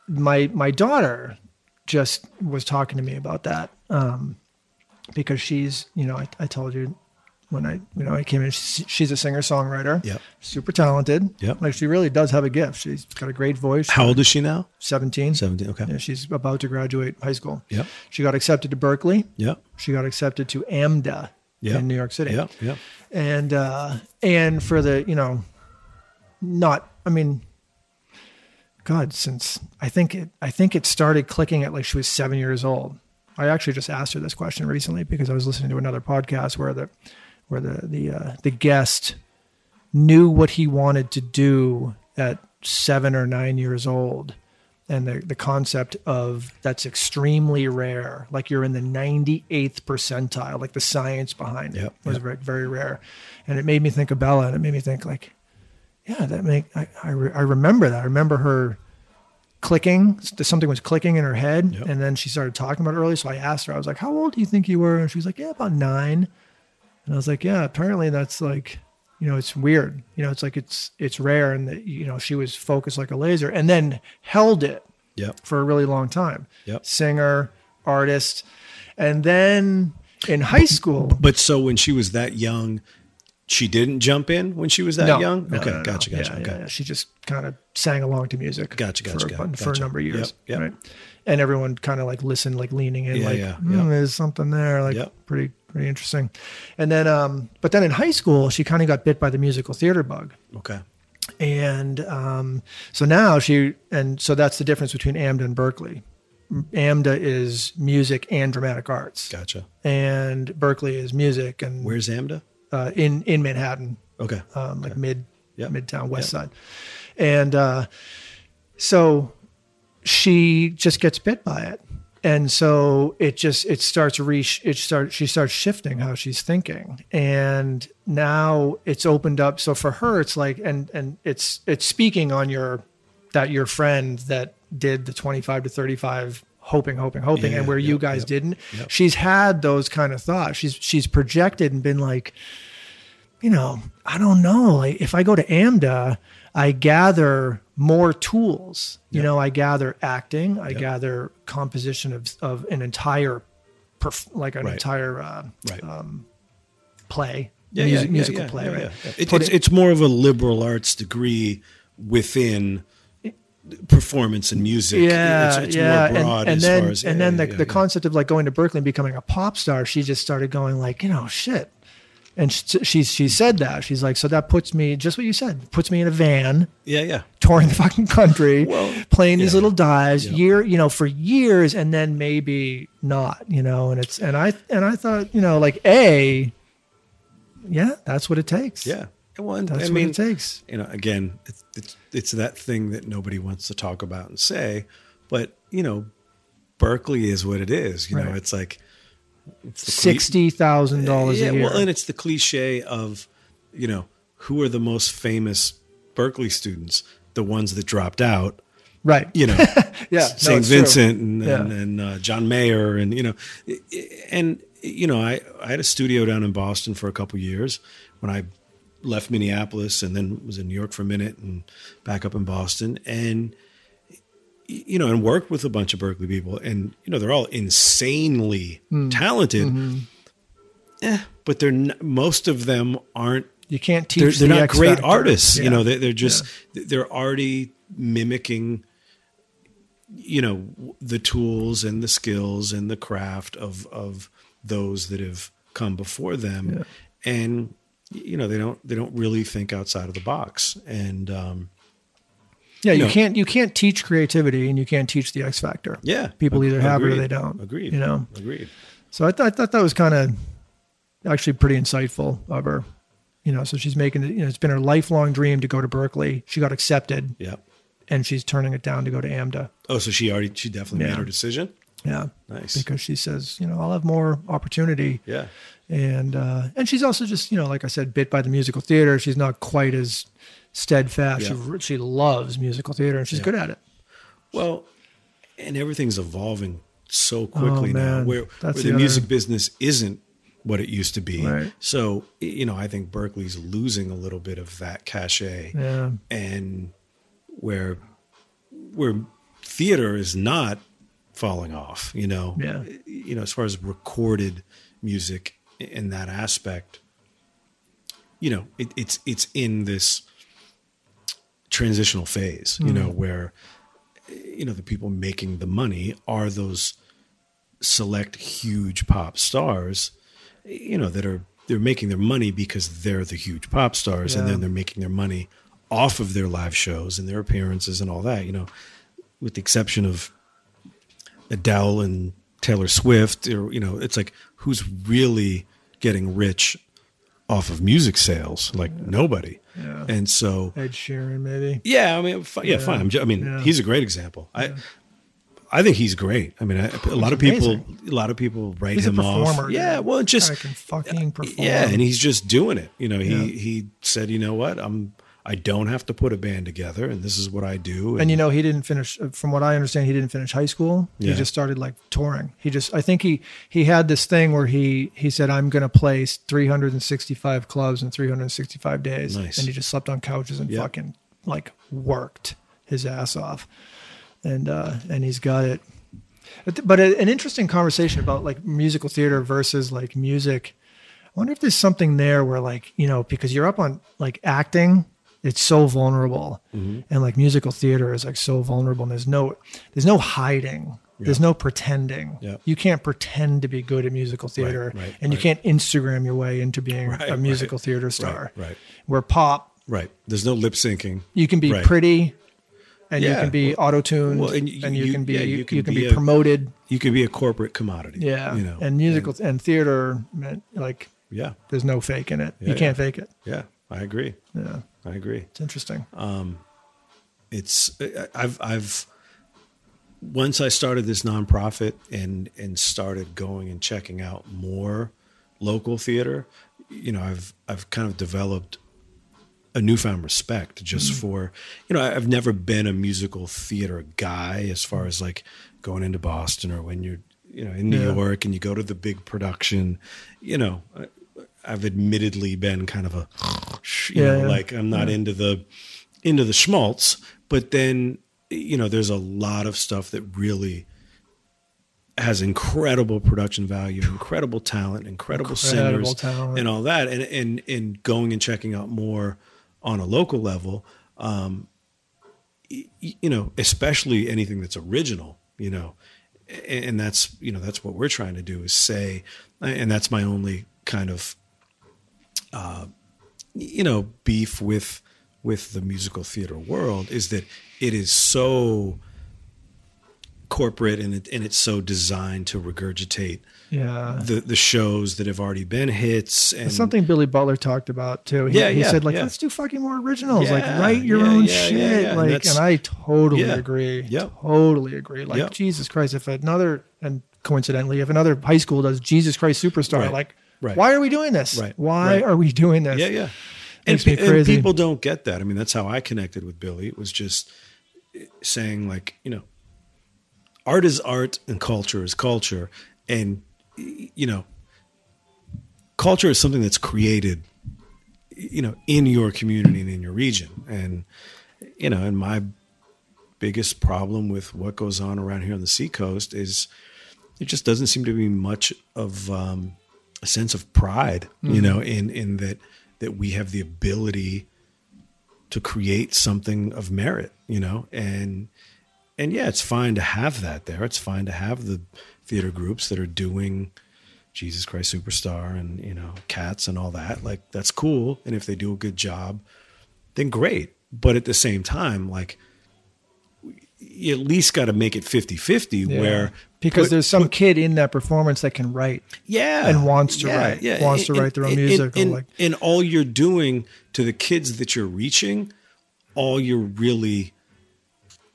my my daughter just was talking to me about that um because she's you know i, I told you when i you know i came in she's, she's a singer songwriter Yep. super talented Yep. like she really does have a gift she's got a great voice How old is she now? 17 Seventeen. Okay. yeah, she's about to graduate high school Yeah. she got accepted to Berklee Yeah. she got accepted to amda in new york city Yeah. Yep. And uh and for the you know not i mean god since i think it i think it started clicking at like she was seven years old. I actually just asked her this question recently because i was listening to another podcast where the where the the uh, the guest knew what he wanted to do at seven or nine years old and the, the concept of that's extremely rare. Like you're in the 98th percentile like the science behind it was yep. very, very rare. And it made me think of bella and it made me think like yeah that make i i, re- I remember that. I remember her clicking something was clicking in her head Yep. and then she started talking about it early so i asked her i was like how old do you think you were? And she was like yeah about nine. And i was like yeah apparently that's like you know it's weird you know it's like it's it's rare and that you know she was focused like a laser and then held it Yep. for a really long time Yep. singer artist and then in high school But so when she was that young, she didn't jump in when she was that no, young. no, okay, no, gotcha, gotcha. Yeah, okay, yeah. She just kind of sang along to music. Gotcha, gotcha, for, gotcha, for a number of years. Yep, yep. Right. And everyone kind of like listened, like leaning in, Yeah, like, yeah, "Hmm, yeah. there's something there, like Yep. pretty, pretty interesting. And then, um, but then in high school, she kind of got bit by the musical theater bug. okay, And um, so now she, and so that's the difference between AMDA and Berklee. AMDA is music and dramatic arts, gotcha. and Berklee is music and Where's Amda? Uh, in in Manhattan. Okay, um, like mid Yep. midtown west Yep. side. And uh, so she just gets bit by it. And so it just it starts re it starts she starts shifting how she's thinking. And now it's opened up. So for her it's like and and it's it's speaking on your that your friend that did the 25 to 35 hoping hoping hoping Yeah, and where you guys yep, didn't yep. she's had those kind of thoughts she's she's projected and been like you know, I don't know. Like if I go to AMDA, I gather more tools. You know, I gather acting, I gather composition of of an entire, perf- like an Right. entire uh, right. play, yeah, music, yeah, musical yeah, play. right? yeah, yeah. It- it's it- it's more of a liberal arts degree within performance and music. yeah, it's, it's yeah, more broad and, and as then far as and yeah, then the, yeah, the concept of like going to Berklee and becoming a pop star. She just started going like, you know, shit. And she, she she said that she's like, so that puts me just what you said, puts me in a van, yeah, yeah. touring the fucking country, Well, playing these little dives year, you know, for years, and then maybe not, you know. And it's and I and I thought, you know, like a, yeah, that's what it takes. Yeah. Well, and, that's I what mean, it takes. you know, again, it's, it's that thing that nobody wants to talk about and say, but you know, Berklee is what it is. You know, it's like it's Sixty thousand dollars yeah, a year. well, and it's the cliche of, you know, who are the most famous Berklee students? The ones that dropped out. right. You know, Yeah. no, St. true. Vincent and Yeah. and, and uh, John Mayer and you know, and you know, I I had a studio down in Boston for a couple years when I left Minneapolis and then was in New York for a minute and back up in Boston and you know and worked with a bunch of Berklee people and you know they're all insanely Hmm. talented. Mm-hmm. Eh, but they're n- most of them aren't You can't teach. they're, they're the not X great factor. artists. Yeah. You know, they, they're just they're already mimicking, you know, the tools and the skills and the craft of of those that have come before them, and you know they don't they don't really think outside of the box. And um, yeah, you know. can't you can't teach creativity and you can't teach the X factor. yeah, People either have it or they don't. Agreed. You know. agreed. So I, th- I thought that was kind of actually pretty insightful of her. You know, so she's making it. You know, it's been her lifelong dream to go to Berklee. She got accepted, Yeah. and she's turning it down to go to AMDA. Oh, so she already she definitely Yeah. made her decision. Yeah. Nice. Because she says, you know, I'll have more opportunity. Yeah. And uh, and she's also just, you know, like I said, bit by the musical theater. She's not quite as steadfast. Yeah. She she loves musical theater and she's Yeah. good at it. Well, and everything's evolving so quickly now, Oh, man. where, where the, the music business isn't what it used to be. Right. So, you know, I think Berklee's losing a little bit of that cachet, Yeah. and where where theater is not falling off. You know, Yeah. You know, as far as recorded music in that aspect, you know, it, it's it's in this transitional phase. You know, mm-hmm. where you know the people making the money are those select huge pop stars you know that are they're making their money because they're the huge pop stars and then they're making their money off of their live shows and their appearances and all that you know with the exception of Adele and Taylor Swift or you know it's like who's really getting rich off of music sales like nobody Yeah. and so Ed Sheeran, maybe. yeah, I mean, yeah, Yeah. fine. I mean, Yeah. he's a great example. I, I think he's great. I mean, I, a lot of people, amazing. a lot of people write He's a him off. performer. Yeah, well, just Guy can fucking uh, perform. yeah, and he's just doing it. You know, he Yeah. he said, you know what, I'm I don't have to put a band together, and this is what I do. And you know, he didn't finish. From what I understand, he didn't finish high school. Yeah. He just started like touring. He just, I think he he had this thing where he he said, "I'm going to play 365 clubs in 365 days," Nice. and he just slept on couches and Yeah. fucking like worked his ass off, and uh and he's got it. But an interesting conversation about like musical theater versus like music. I wonder if there's something there where like you know because you're up on like acting it's so vulnerable Mm-hmm. and like musical theater is like so vulnerable and there's no there's no hiding there's no pretending Yeah. you can't pretend to be good at musical theater right, and you can't instagram your way into being Right, a musical right, theater star right, right. where pop right. There's no lip syncing. you can be Right. pretty and you can be auto-tuned well, and and, you- you, you- can be yeah, you, you can can be be, a- promoted You can be a corporate commodity. yeah you know, and musical and, theater man, like yeah, there's no fake in it Yeah, you can't yeah. fake it yeah. I agree. yeah I agree. it's interesting um, it's I've I've once I started this nonprofit and and started going and checking out more local theater, you know, I've I've kind of developed a newfound respect just mm-hmm. for you know I've never been a musical theater guy as far as like going into Boston or when you're you know in New Yeah. York and you go to the big production, you know. I've admittedly been kind of a, you Yeah, know, yeah. like I'm not into the into the schmaltz, but then you know there's a lot of stuff that really has incredible production value, incredible talent, incredible, Incredible singers, talent. and all that, and and and going and checking out more on a local level, um, y- you know, especially anything that's original, you know, and, and that's you know that's what we're trying to do is say, and that's my only kind of Uh, you know beef with with the musical theater world is that it is so corporate and it, and it's so designed to regurgitate yeah the the shows that have already been hits and It's something Billy Butler talked about too. He, Yeah, he yeah, said like, yeah. let's do fucking more originals. like write your yeah, own yeah, yeah, shit. yeah. And Like, that's- and I totally Yeah. agree. Yep. Totally agree. Like Yep. Jesus Christ, if another and coincidentally, if another high school does Jesus Christ Superstar, Right, like, right. why are we doing this? Right, Why right. are we doing this? yeah yeah and, and people don't get that i mean that's how i connected with billy it was just saying like you know art is art and culture is culture and you know culture is something that's created you know in your community and in your region and you know and my biggest problem with what goes on around here on the seacoast is it just doesn't seem to be much of um, a sense of pride you mm-hmm. know in in that that we have the ability to create something of merit you know? And and yeah it's fine to have that there. It's fine to have the theater groups that are doing jesus christ superstar and you know cats and all that. Like that's cool. And if they do a good job then great. But at the same time like you at least got to make it 50-50 Yeah. where because put- there's some kid in that performance that can write. yeah and wants to write, wants to write their own and- music and, like- and all you're doing to the kids that you're reaching all you're really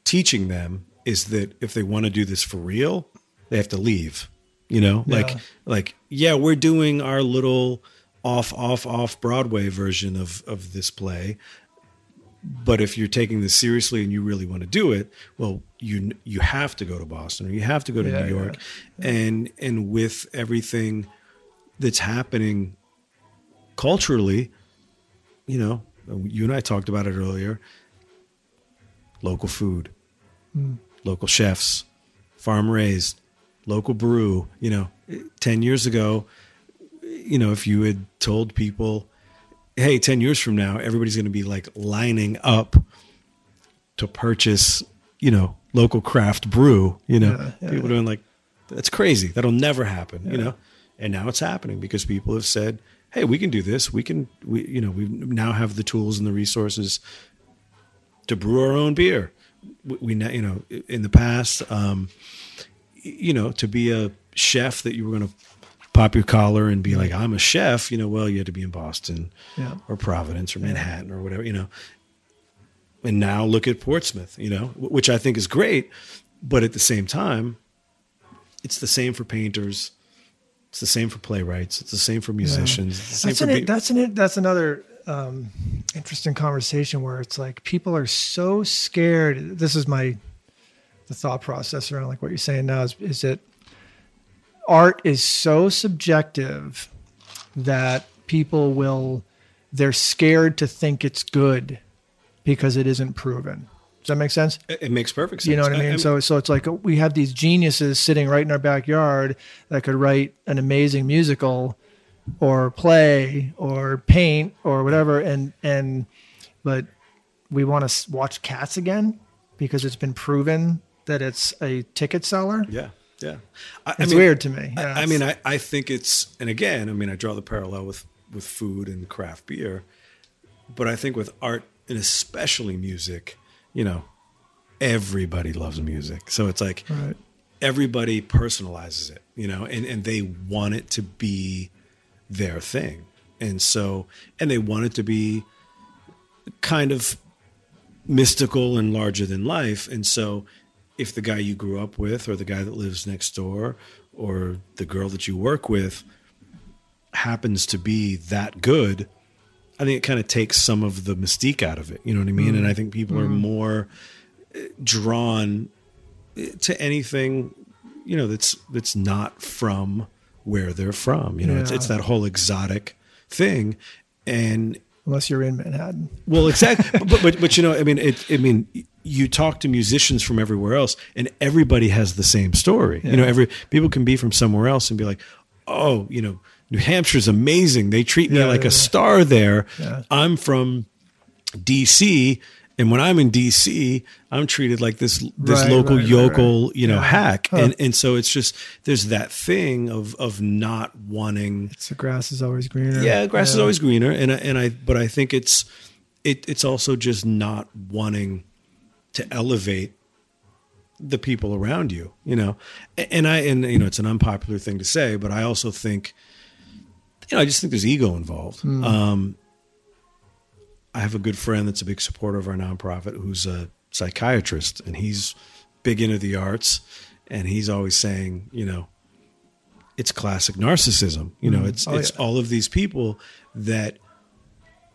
teaching them is that if they want to do this for real they have to leave. You know, like like yeah, we're doing our little off off off Broadway version of of this play. But if you're taking this seriously and you really want to do it, well, you you have to go to Boston or you have to go to Yeah, New York, and and with everything that's happening culturally, you know, you and I talked about it earlier. Local food, hmm. local chefs, farm raised, local brew. You know, 10 years ago, you know, if you had told people, hey, 10 years from now, everybody's going to be like lining up to purchase, you know, local craft brew, you know, Yeah, yeah. people are doing like, that's crazy. That'll never happen, you know? And now it's happening because people have said, hey, we can do this. We can, we, you know, we now have the tools and the resources to brew our own beer. We, we now, you know, in the past, um, you know, to be a chef that you were going to pop your collar and be like, I'm a chef, you know, well, you had to be in Boston Yeah. or Providence or Manhattan or whatever, you know. And now look at Portsmouth, you know, which I think is great. But at the same time, it's the same for painters. It's the same for playwrights. It's the same for musicians. The same That's for an, be- that's an that's another um, interesting conversation where it's like people are so scared. This is my the thought process around like what you're saying now is is that art is so subjective that people will they're scared to think it's good because it isn't proven. Does that make sense? it, makes perfect sense. You know what I mean? so so it's like we have these geniuses sitting right in our backyard that could write an amazing musical or play or paint or whatever and and but we want to watch cats again because it's been proven that it's a ticket seller. yeah, yeah. I, I It's mean, weird to me. I- Yeah, I, it's- mean, I, I think it's, and again, I mean, I draw the parallel with, with food and craft beer, but I think with art and especially music, you know, everybody loves music. So it's like Right. everybody personalizes it, you know, and, and they want it to be their thing. And so, and they want it to be kind of mystical and larger than life. And so, if the guy you grew up with, or the guy that lives next door, or the girl that you work with happens to be that good, I think it kind of takes some of the mystique out of it. You know what I mean? And I think people are more eh, drawn eh, to anything, you know, that's that's not from where they're from. You know, it's it's that whole exotic thing. And unless you're in Manhattan. well, exactly. but, but but you know, I mean, it. I mean, you talk to musicians from everywhere else, and everybody has the same story. You know, every people can be from somewhere else and be like, oh, you know, New Hampshire's amazing. They treat me Yeah, like yeah, a yeah. star there. Yeah. I'm from D.C. And when I'm in DC, I'm treated like this this Right, local right, yokel, right. you know, Yeah. hack. Huh. And and so it's just there's that thing of of not wanting It's the grass is always greener. yeah, grass is always greener, and I, and I, but I think it's it, it's also just not wanting to elevate the people around you, you know. And I, and you know, it's an unpopular thing to say, but I also think, you know, I just think there's ego involved. Um, I have a good friend that's a big supporter of our nonprofit, who's a psychiatrist, and he's big into the arts, and he's always saying, you know, it's classic narcissism. You know, it's Oh, it's yeah. all of these people that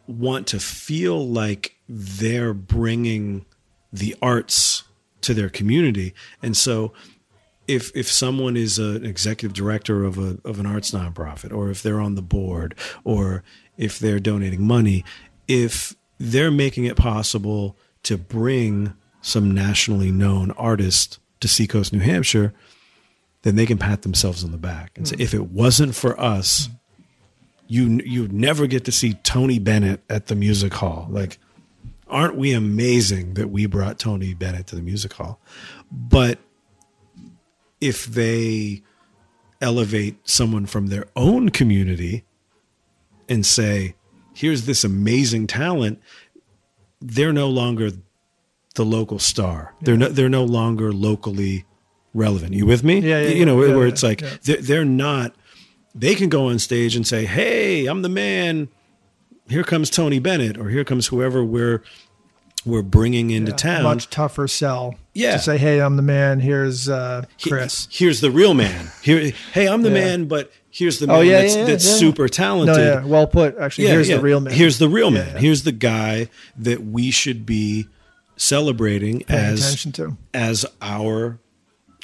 want to feel like they're bringing the arts to their community, and so if if someone is a, an executive director of a of an arts nonprofit, or if they're on the board, or if they're donating money, if they're making it possible to bring some nationally known artist to Seacoast, New Hampshire, then they can pat themselves on the back and say, mm. if it wasn't for us, you you'd never get to see Tony Bennett at the music hall. Like, aren't we amazing that we brought Tony Bennett to the music hall? But if they elevate someone from their own community and say, here's this amazing talent, they're no longer the local star. They're no, they're no longer locally relevant. You with me? Yeah, yeah, you know, yeah, where yeah, it's like yeah. they're, they're not. They can go on stage and say, "Hey, I'm the man. Here comes Tony Bennett, or here comes whoever we're we're bringing into Yeah, town. much tougher sell. Yeah. To say, hey, I'm the man. Here's uh, He- Chris. here's the real man. Here, hey, I'm the Yeah. man, but here's the man Oh, yeah, that's, yeah, that's super no, talented. yeah. Well put. Actually, here's the real man. Here's the real man. Here's the guy that we should be celebrating paying as attention to. as our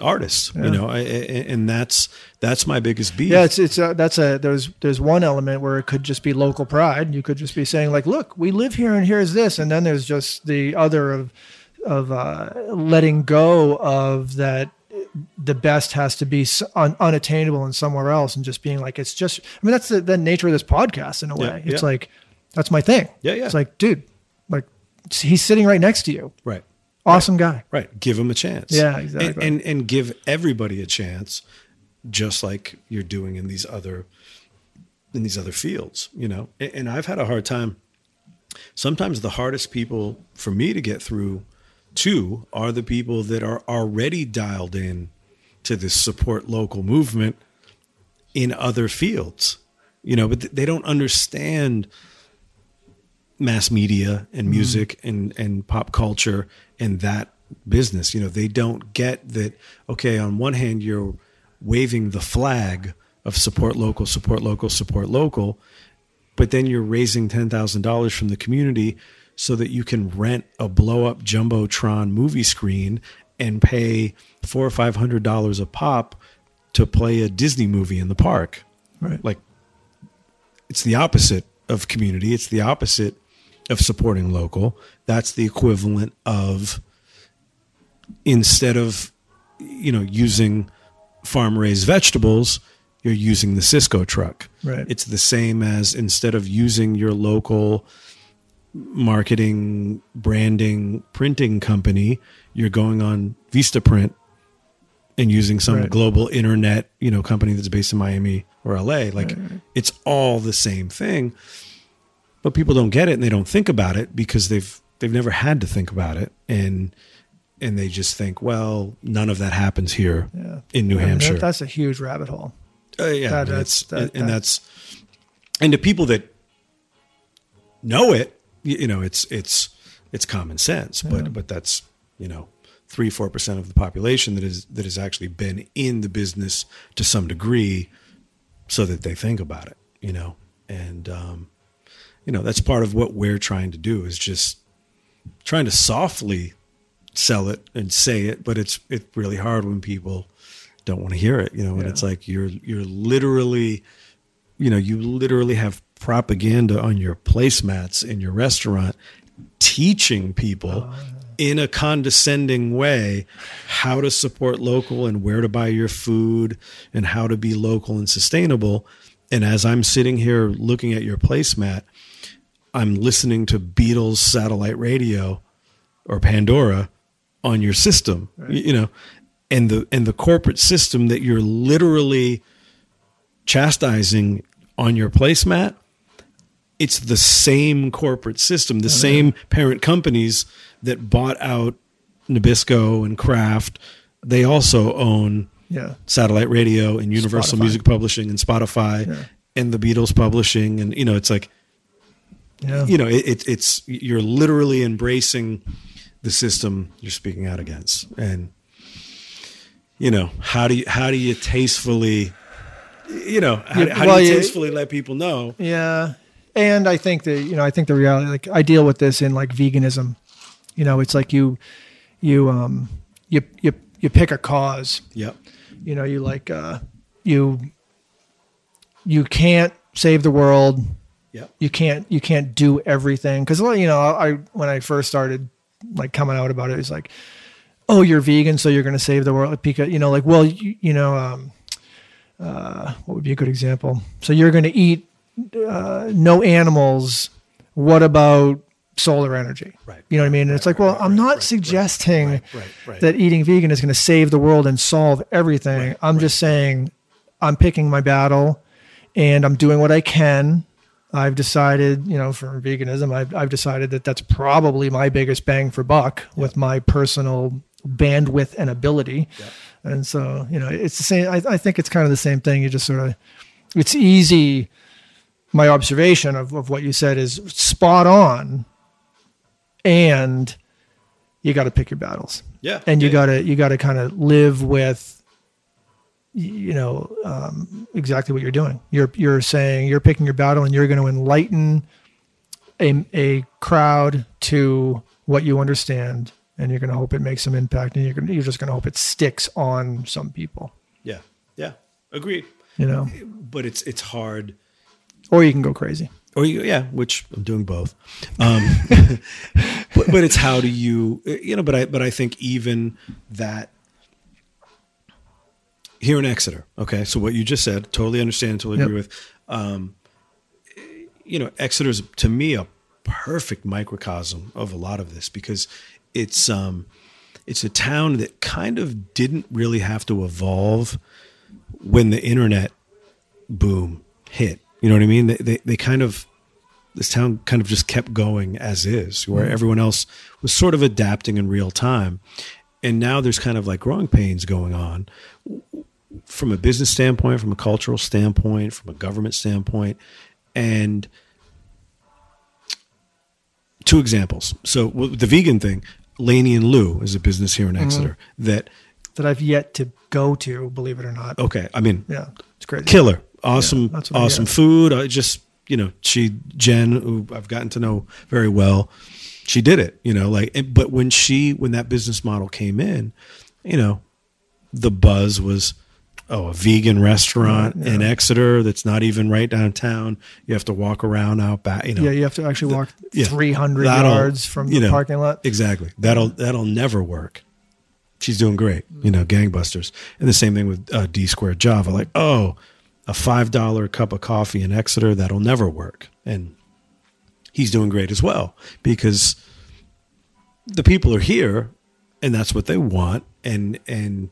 artists. Yeah. You know, I, I- and that's that's my biggest beef. Yeah, it's it's uh, that's a there's there's one element where it could just be local pride. You could just be saying like, look, we live here and here's this, and then there's just the other of of uh, letting go of that. The best has to be un, unattainable and somewhere else, and just being like, it's just. I mean, that's the, the nature of this podcast in a way. Yeah, it's yeah. like that's my thing. Yeah, yeah. It's like, dude, like he's sitting right next to you. right. Awesome guy. Right. Give him a chance. Yeah, And, exactly. and and give everybody a chance, just like you're doing in these other in these other fields. You know, and, and I've had a hard time. Sometimes the hardest people for me to get through to are the people that are already dialed in to this support local movement in other fields. You know, but they don't understand mass media and mm-hmm. music and and pop culture and that business. You know they don't get that okay on one hand you're waving the flag of support local support local support local but then you're raising $10,000 from the community so that you can rent a blow up jumbotron movie screen and pay 4 or 500 dollars a pop to play a Disney movie in the park. Right. like it's the opposite of community. It's the opposite of supporting local. That's the equivalent of instead of you know using farm raised vegetables you're using the Sysco truck. Right. it's the same as instead of using your local marketing branding printing company you're going on vistaprint and using some Right. global internet you know company that's based in miami or la like it's all the same thing but people don't get it and they don't think about it because they've they've never had to think about it. And and they just think well none of that happens here Yeah. in new I mean, that- hampshire. that's a huge rabbit hole. uh, yeah, That- that's, that's- that- and that- that's and to people that know it, you, know, it's it's it's common sense, but but that's you know three four percent of the population that is that has actually been in the business to some degree, so that they think about it, you know, and um, you know that's part of what we're trying to do is just trying to softly sell it and say it, but it's it's really hard when people don't want to hear it, you know, and Yeah. it's like you're you're literally you know, you literally have propaganda on your placemats in your restaurant teaching people oh, in a condescending way how to support local and where to buy your food and how to be local and sustainable. And as I'm sitting here looking at your placemat, I'm listening to Beatles satellite radio or Pandora on your system, y- you know, and the and the corporate system that you're literally chastising on your placemat, it's the same corporate system, the oh, same parent companies that bought out Nabisco and Kraft. They also own Yeah. satellite radio and Universal Spotify. Music Publishing and Spotify Yeah. and the Beatles Publishing, and you know, it's like Yeah. you know, it, it, it's you're literally embracing the system you're speaking out against, and you know how do you how do you tastefully, you know, how, how well, do you you- tastefully let people know? Yeah. And I think that, you know, I think the reality, like I deal with this in like veganism, you know, it's like you, you, um, you, you, you pick a cause, Yep. you know, you like, uh, you, you can't save the world. Yep. You can't, you can't do everything. Cause you know, I, when I first started like coming out about it, it's like, oh, you're vegan, so you're going to save the world. Because, you know, like, well, you, you know, um, uh, what would be a good example? So you're going to eat uh, no animals. What about solar energy? Right. You know what I mean? And it's like, well, I'm not suggesting right, right, right. that eating vegan is going to save the world and solve everything. Right, I'm just saying I'm picking my battle and I'm doing what I can. I've decided, you know, for veganism, I've, I've decided that that's probably my biggest bang for buck with my personal bandwidth and ability. And so, you know, it's the same. I, I think it's kind of the same thing. You just sort of, it's easy. My observation of, of what you said is spot on. and you got to pick your battles Yeah. and you Yeah. got to you got to kind of live with you know um, exactly what you're doing you're you're saying you're picking your battle and you're going to enlighten a, a crowd to what you understand and you're going to hope it makes some impact and you're to, you're just going to hope it sticks on some people Yeah. Yeah. Agreed. you know But it's it's hard. or you can go crazy Or you, yeah, which I'm doing both. Um, but, but it's how do you you know? But I but I think even that here in Exeter. Okay, so what you just said, totally understand, totally Yep. agree with. Um, you know, Exeter's to me a perfect microcosm of a lot of this because it's um, it's a town that kind of didn't really have to evolve when the internet boom hit. You know what I mean? They they, they kind of this town kind of just kept going as is, where everyone else was sort of adapting in real time. And now there's kind of like growing pains going on from a business standpoint, from a cultural standpoint, from a government standpoint. And two examples. So the vegan thing, Laney and Lou is a business here in mm-hmm. Exeter that, that I've yet to go to, believe it or not. okay, I mean, Yeah, it's great, killer awesome I awesome food i just you know she jen who i've gotten to know very well she did it you know like but when she when that business model came in you know the buzz was oh a vegan restaurant yeah. in exeter that's not even right downtown you have to walk around out back you know Yeah, you have to actually walk yeah, 300 that'll- yards from the know, parking lot. Exactly. That'll that'll never work. She's doing great, you know, gangbusters. And the same thing with uh, D squared Java. Like, oh, a five dollar cup of coffee in Exeter that'll never work. And he's doing great as well because the people are here, and that's what they want. And and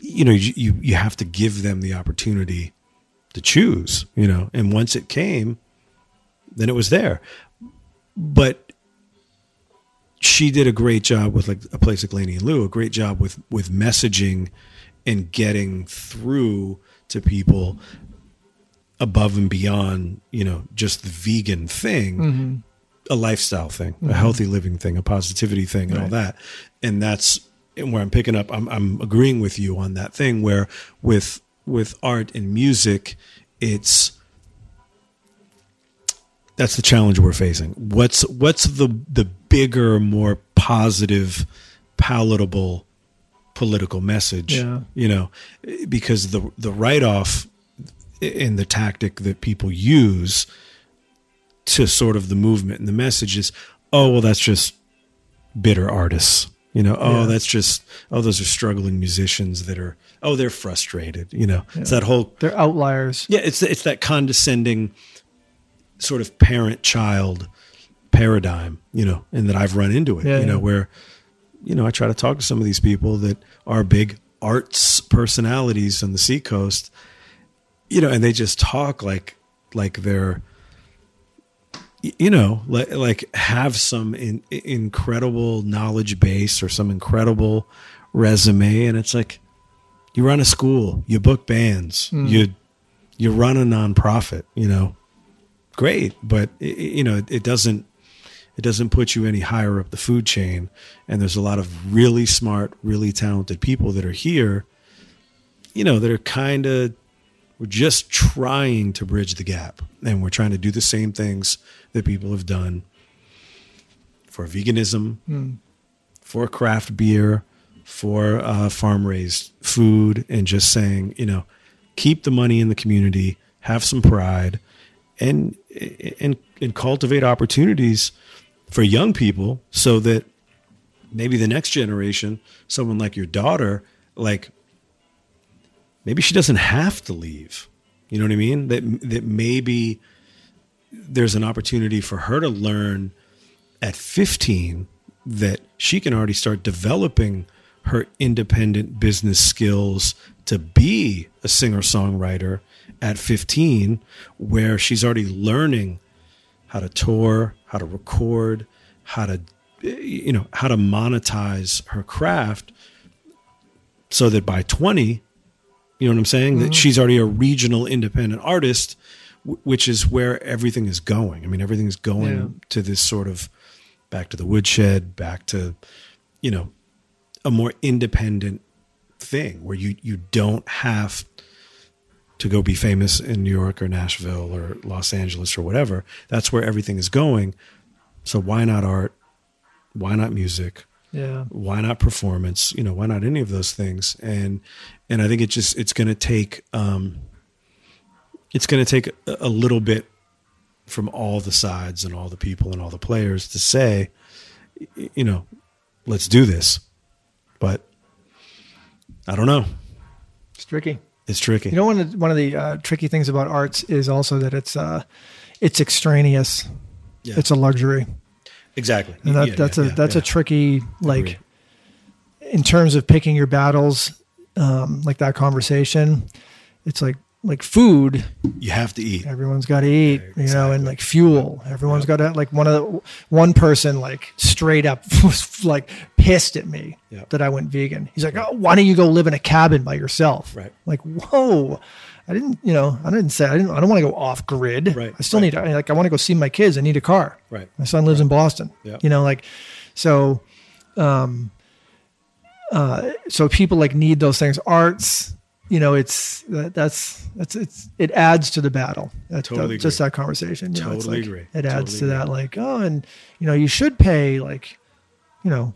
you know, you you, have to give them the opportunity to choose. You know, and once it came, then it was there. But she did a great job with like a place like Laney and Lou, a great job with with messaging and getting through to people above and beyond, you know, just the vegan thing, mm-hmm. a lifestyle thing, a mm-hmm. healthy living thing, a positivity thing, and all that. And that's and where I'm picking up. I'm I'm agreeing with you on that thing where with with art and music, it's that's the challenge we're facing. What's what's the the bigger, more positive, palatable political message? Yeah. You know, because the the write off in the tactic that people use to sort of the movement and the message is, oh well, that's just bitter artists. You know, oh Yeah. that's just oh those are struggling musicians that are oh they're frustrated. You know, it's that whole They're outliers. yeah, it's it's that condescending sort of parent child paradigm, you know, and that I've run into it, Yeah, you know, where you know, I try to talk to some of these people that are big arts personalities on the seacoast, you know, and they just talk like like they're you know, like like have some in, incredible knowledge base or some incredible resume and it's like you run a school, you book bands, hmm. you you run a nonprofit, you know. Great, but i- i- you know, it, it doesn't it doesn't put you any higher up the food chain and there's a lot of really smart, really talented people that are here, you know, that are kind of we're just trying to bridge the gap and we're trying to do the same things that people have done for veganism, for craft beer, for uh, farm raised food, and just saying, you know, keep the money in the community, have some pride, and and and cultivate opportunities for young people so that maybe the next generation, someone like your daughter, like maybe she doesn't have to leave. You know what I mean? That that maybe there's an opportunity for her to learn at 15 that she can already start developing her independent business skills to be a singer songwriter at 15 where she's already learning how to tour how to record how to you know how to monetize her craft so that by 20 you know what i'm saying that mm-hmm. she's already a regional independent artist wh- which is where everything is going i mean everything is going Yeah. to this sort of back to the woodshed, back to, you know, a more independent thing where you you don't have to go be famous in New York or Nashville or Los Angeles or whatever. That's where everything is going. So why not art? Why not music? Yeah. Why not performance? You know, why not any of those things? And and I think it just it's going to take um it's going to take a, a little bit from all the sides and all the people and all the players to say you know, let's do this. But I don't know. It's tricky. It's tricky. You know, one of the, one of the uh, tricky things about arts is also that it's uh, it's extraneous. Yeah. It's a luxury, exactly. and that, Yeah, that's yeah, a yeah, that's yeah. a tricky like in terms of picking your battles. Um, like that conversation, it's like like food. you have to eat. Everyone's got to eat, you know, and like fuel. Everyone's got to like one of the one person like straight up was like pissed at me Yeah. that I went vegan. He's like, oh, why don't you go live in a cabin by yourself? Right. Like, whoa. I didn't, you know, I didn't say I didn't. I don't want to go off grid. Right, I still right. need, like, I want to go see my kids. I need a car. Right. My son lives in Boston. Yeah. You know, like, so, um, uh, so people like need those things. Arts, you know, it's that, that's that's it's it adds to the battle. That, Totally that- just that conversation. You know, Totally like, agree. It adds Totally to that, like, oh, and you know, you should pay like, you know,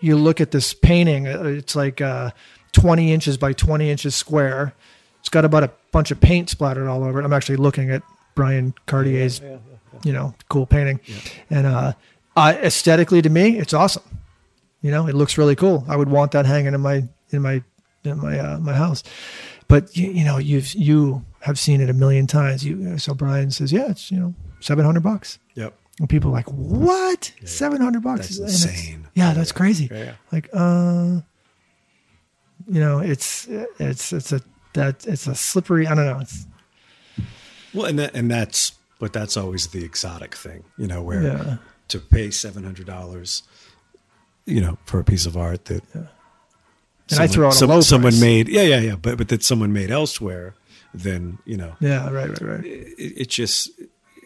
you look at this painting. uh, It's like uh, twenty inches by twenty inches square. It's got about a bunch of paint splattered all over it. I'm actually looking at Brian Cartier's, you know, cool painting, and uh, uh, aesthetically to me, it's awesome. You know, it looks really cool. I would want that hanging in my in my in my uh, my house. But you, you know, you've you have seen it a million times. You so Brian says, yeah, it's you know seven hundred bucks. Yep. And people are like, what? Seven hundred bucks? That's insane. Yeah, that's crazy. Yeah, yeah. Like, uh, you know, it's it's it's a that it's a slippery. I don't know. It's Well, and that, and that's but that's always the exotic thing, you know, where Yeah. to pay seven hundred dollars, you know, for a piece of art that And I throw out low someone price. made, yeah, yeah, yeah, but but that someone made elsewhere, then you know, yeah, right, right, right. it, it just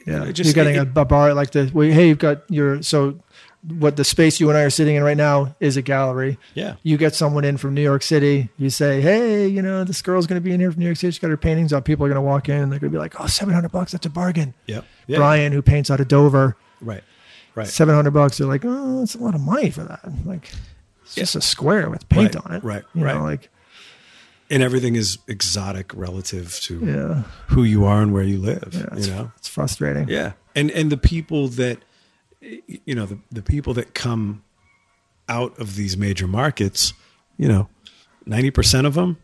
Yeah, it just- you're getting it- a, a bar like the. Well, hey, you've got your so. What the space you and I are sitting in right now is a gallery. yeah, You get someone in from New York City. You say, "Hey, you know, this girl's going to be in here from New York City. She's got her paintings up. People are going to walk in and they're going to be like, "Oh, 700 bucks. That's a bargain." yep, yeah, Brian, who paints out of Dover, right, right, 700 bucks. They're like, "Oh, that's a lot of money for that." Like, it's just a square with paint Right, on it. right, You right. know, like, and everything is exotic relative to yeah, who you are and where you live. yeah you know, it's frustrating. Yeah, and and the people that you know the the people that come out of these major markets, you know, ninety percent of them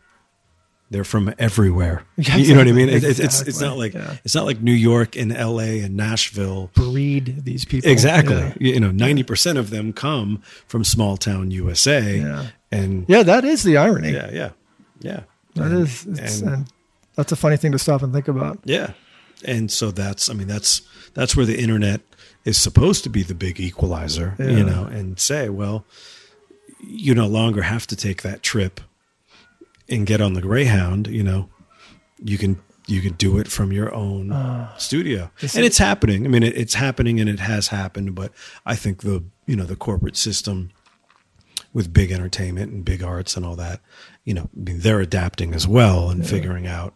they're from everywhere. Yeah, You know what I mean? exactly, It's, it's not like yeah. it's not like New York and L.A. and Nashville. Breed these people Exactly. Yeah. You know, ninety percent of them come from small town USA. Yeah. And Yeah, that is the irony. yeah, yeah, yeah. That And- is, and that's a funny thing to stop and think about. Yeah. And so that's I mean that's that's where the internet is supposed to be the big equalizer, Yeah. you know, and say, well, you no longer have to take that trip and get on the Greyhound, you know. You can you can do it from your own ah. studio. And is- it's happening. I mean it, it's happening and it has happened, but I think the you know the corporate system with big entertainment and big arts and all that, you know, I mean, they're adapting as well and figuring out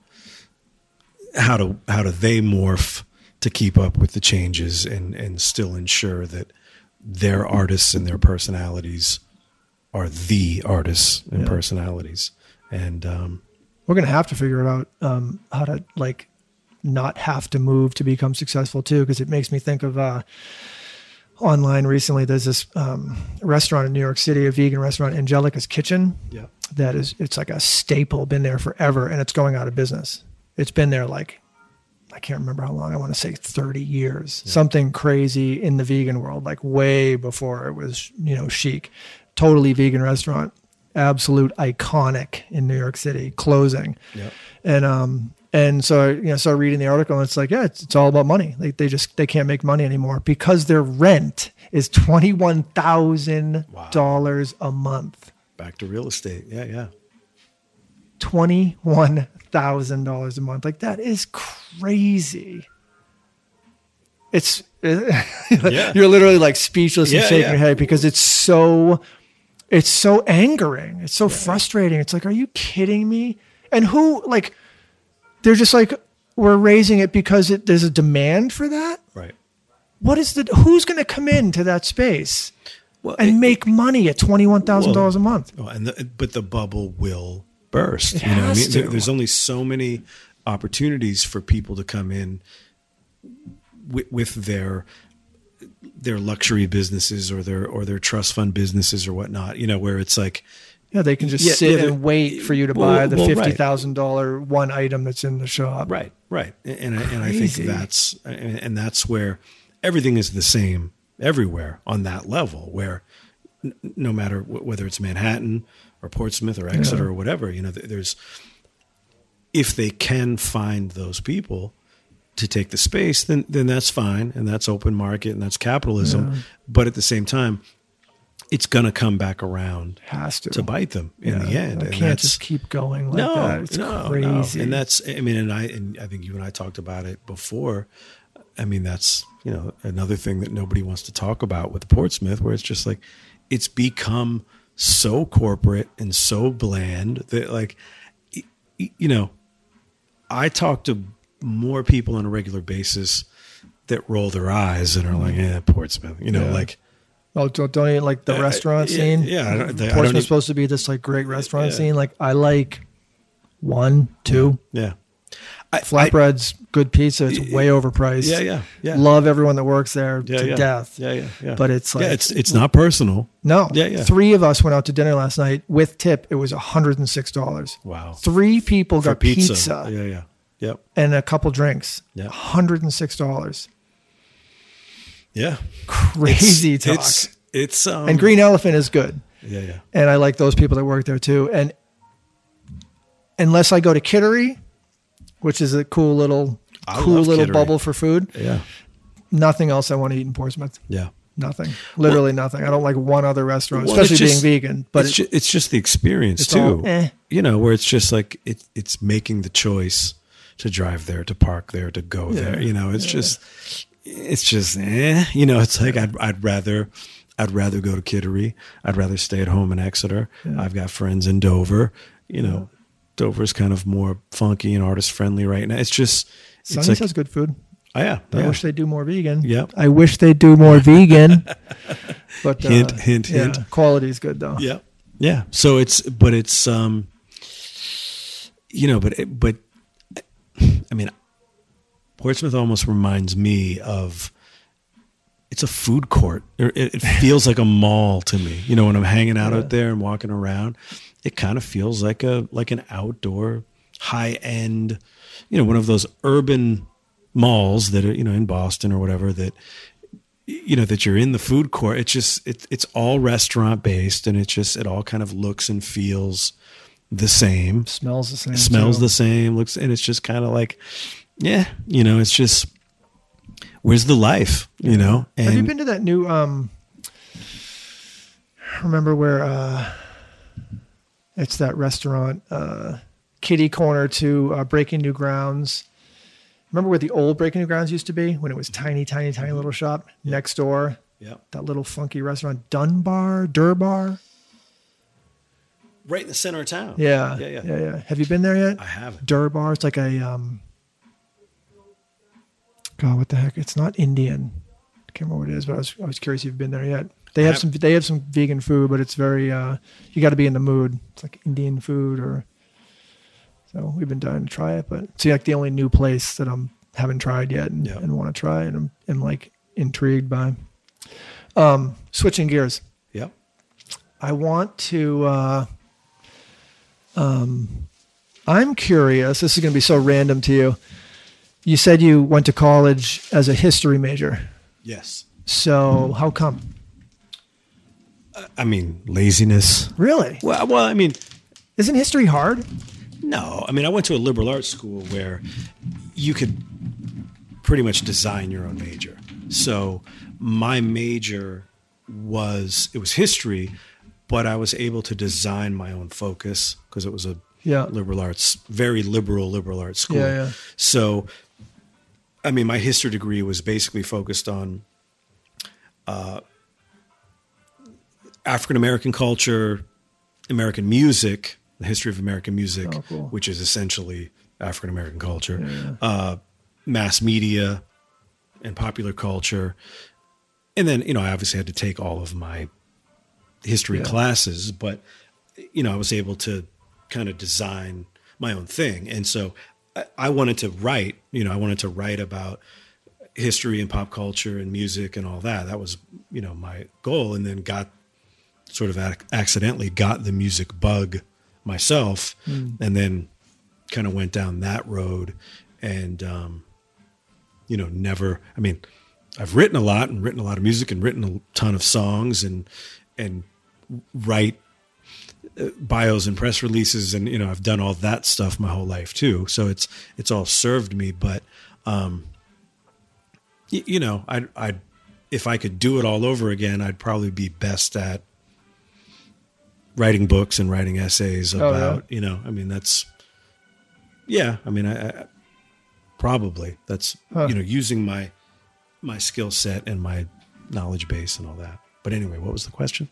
how to how do they morph to keep up with the changes and and still ensure that their artists and their personalities are the artists and Yeah. personalities and um We're gonna have to figure out um, how to like not have to move to become successful too, because it makes me think of uh, online recently. There's this um, restaurant in New York City, a vegan restaurant, Angelica's Kitchen. yeah that is it's like a staple been there forever and it's going out of business it's been there like i can't remember how long i want to say 30 years something crazy in the vegan world like way before it was you know chic. Totally vegan restaurant absolute iconic in new york city closing. Yeah and um and so I, you know started reading the article and it's like yeah it's, it's all about money. Like they just they can't make money anymore because their rent is $21000 a month. Back to real estate. Yeah yeah twenty-one thousand dollars a month. Like that is crazy. it's you're literally like speechless and shaking yeah. your head because it's so it's so angering. It's so frustrating. It's like, are you kidding me? And who like they're just like we're raising it because it, there's a demand for that. Right. What is the who's going to come into that space Well, and it- make money at twenty one thousand dollars a month? Oh, and the, but the bubble will burst. It you know, I mean, There- there's only so many opportunities for people to come in with, with their their luxury businesses or their or their trust fund businesses or whatnot. You know, where it's like, Yeah, they can just Yeah, sit yeah, and wait for you to Well, buy the well, fifty thousand dollar one item that's in the shop. right, right, and I, and I think that's and, and that's where everything is the same everywhere on that level. Where n- no matter wh- whether it's Manhattan or Portsmouth or Exeter Yeah. or whatever, you know, there's if they can find those people to take the space, then then that's fine, and that's open market, and that's capitalism. Yeah. But at the same time, it's going to come back around Has to to bite them in the end. And can't just keep going like no, that. It's no, no. crazy. And that's, I mean, and I, and I think you and I talked about it before. I mean, that's, you know, another thing that nobody wants to talk about with Portsmouth, where it's just like, it's become so corporate and so bland that, like, you know, I talk to more people on a regular basis that roll their eyes and are like, yeah, Portsmouth, you know, Yeah. like, oh, don't, don't you like the Uh, restaurant yeah, scene? yeah, I don't- they- Portsmouth's supposed to be this like great restaurant Yeah. scene. Like I like one, two yeah. I, flatbreads, good pizza. It's way overpriced. yeah, yeah, yeah. Love everyone that works there yeah, to yeah. death. Yeah, yeah, yeah. But it's like yeah, it's it's not personal. no. Yeah, yeah. Three of us went out to dinner last night with tip. It was hundred and six dollars. Wow. Three people For got pizza, Yeah, yeah. Yep. and a couple drinks. Yeah. hundred and six dollars. Yeah. Crazy it's, talk. It's it's um and Green Elephant is good. Yeah, yeah. and I like those people that work there too. And unless I go to Kittery, which is a cool little I cool little Kittery. bubble for food, Yeah. nothing else I want to eat in Portsmouth. Yeah. Nothing, literally nothing. I don't like one other restaurant, Well, especially just- being vegan. But it's, it, ju- it's just the experience too. all, eh. You know, where it's just like it, it's making the choice to drive there, to park there, to go Yeah. there. You know, it's just it's just eh. You know, it's like I'd I'd rather I'd rather go to Kittery. I'd rather stay at home in Exeter. I've got friends in Dover. You know, Dover's kind of more funky and artist friendly right now. It's just it's Sonny's like has good food. oh yeah, I yeah. wish they do more vegan. Yep. I wish they do more vegan. But uh, Hint, hint, yeah, hint. Quality is good though. Yeah. Yeah. So it's, but it's, um, you know, but, it, but, I mean, Portsmouth almost reminds me of, it's a food court. It, it feels like a mall to me. You know, when I'm hanging out Yeah. out there and walking around, it kind of feels like a, like an outdoor high end, you know, one of those urban malls that are, you know, in Boston or whatever that, you know that you're in the food court it's just it, it's all restaurant based and it just it all kind of looks and feels the same Smells the same. smells too. the same looks and it's just kind of like yeah you know it's just where's the life you know and Have you been to that new? um Remember where uh it's that restaurant, uh Kitty Corner to uh, Breaking New Grounds. Remember where the old Breaking New Grounds used to be when it was tiny, tiny, tiny little shop next door? yeah That little funky restaurant, Dunbar, Durbar. right in the center of town Yeah, yeah yeah, yeah, yeah. Have you been there yet? i haven't Durbar. It's like a um. God, what the heck? It's not Indian. I can't remember what it is, but I was I was curious if you've been there yet. They have have- some. They have some vegan food, but it's very. uh You got to be in the mood. It's like Indian food, or. So we've been dying to try it, but it's like the only new place that I'm haven't tried yet and, Yeah. and want to try, and I'm, I'm like intrigued by. Um, switching gears. yep I want to. Uh, um, I'm curious. This is going to be so random to you. You said you went to college as a history major. yes So how come? I mean laziness Really? well, well i mean Isn't history hard? No, I mean I went to a liberal arts school where you could pretty much design your own major. So my major was it was history, but I was able to design my own focus because it was a Yeah. liberal arts, very liberal liberal arts school. Yeah, yeah. So I mean, my history degree was basically focused on uh, African American culture, American music, the history of American music, Oh, cool. which is essentially African American culture, Yeah. uh, mass media, and popular culture. And then, you know, I obviously had to take all of my history Yeah. classes, but, you know, I was able to kind of design my own thing. And so I, I wanted to write, you know, I wanted to write about history and pop culture and music and all that. That was, you know, my goal. And then got sort of ac- accidentally got the music bug myself and then kind of went down that road and, um, you know, never, I mean, I've written a lot and written a lot of music and written a ton of songs and, and write uh, bios and press releases and you know I've done all that stuff my whole life too. So it's it's all served me but um you know I I if I could do it all over again I'd probably be best at writing books and writing essays Oh, yeah? about you know I mean that's yeah I mean I, I probably that's Huh. you know using my my skill set and my knowledge base and all that but anyway what was the question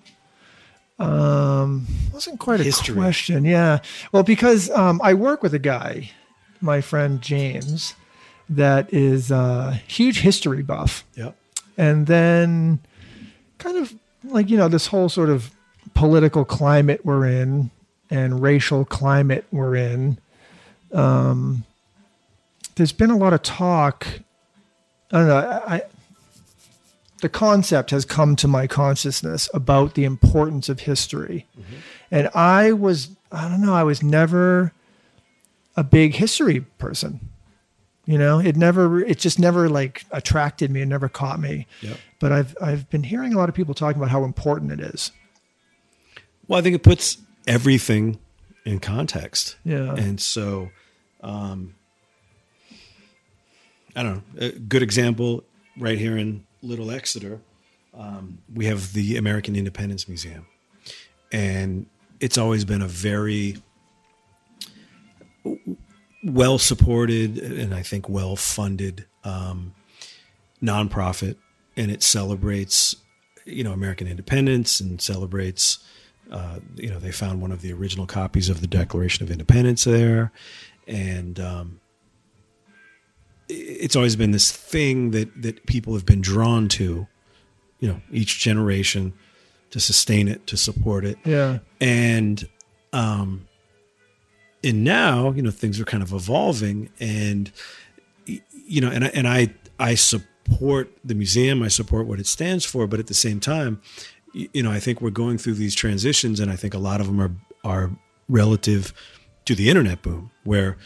Um, wasn't quite a History. question. Yeah. Well, because um, I work with a guy, my friend James, that is a huge history buff. yeah And then kind of like, you know, this whole sort of political climate we're in and racial climate we're in. Um, there's been a lot of talk. I don't know. I, I the concept has come to my consciousness about the importance of history. And I was, I don't know, I was never a big history person. You know, it never, it just never like attracted me. It never caught me. Yep. But I've, I've been hearing a lot of people talking about how important it is. Well, I think it puts everything in context. Yeah. And so, um, I don't know. A good example right here in Little Exeter, um, we have the American Independence Museum. And it's always been a very well supported and I think well funded um, nonprofit. And it celebrates, you know, American independence and celebrates uh, you know, they found one of the original copies of the Declaration of Independence there, and um, it's always been this thing that that people have been drawn to, you know, each generation to sustain it, to support it, Yeah. and um, and now you know things are kind of evolving, and you know, and I, and I I support the museum, I support what it stands for, but at the same time, you know, I think we're going through these transitions, and I think a lot of them are are relative to the internet boom, where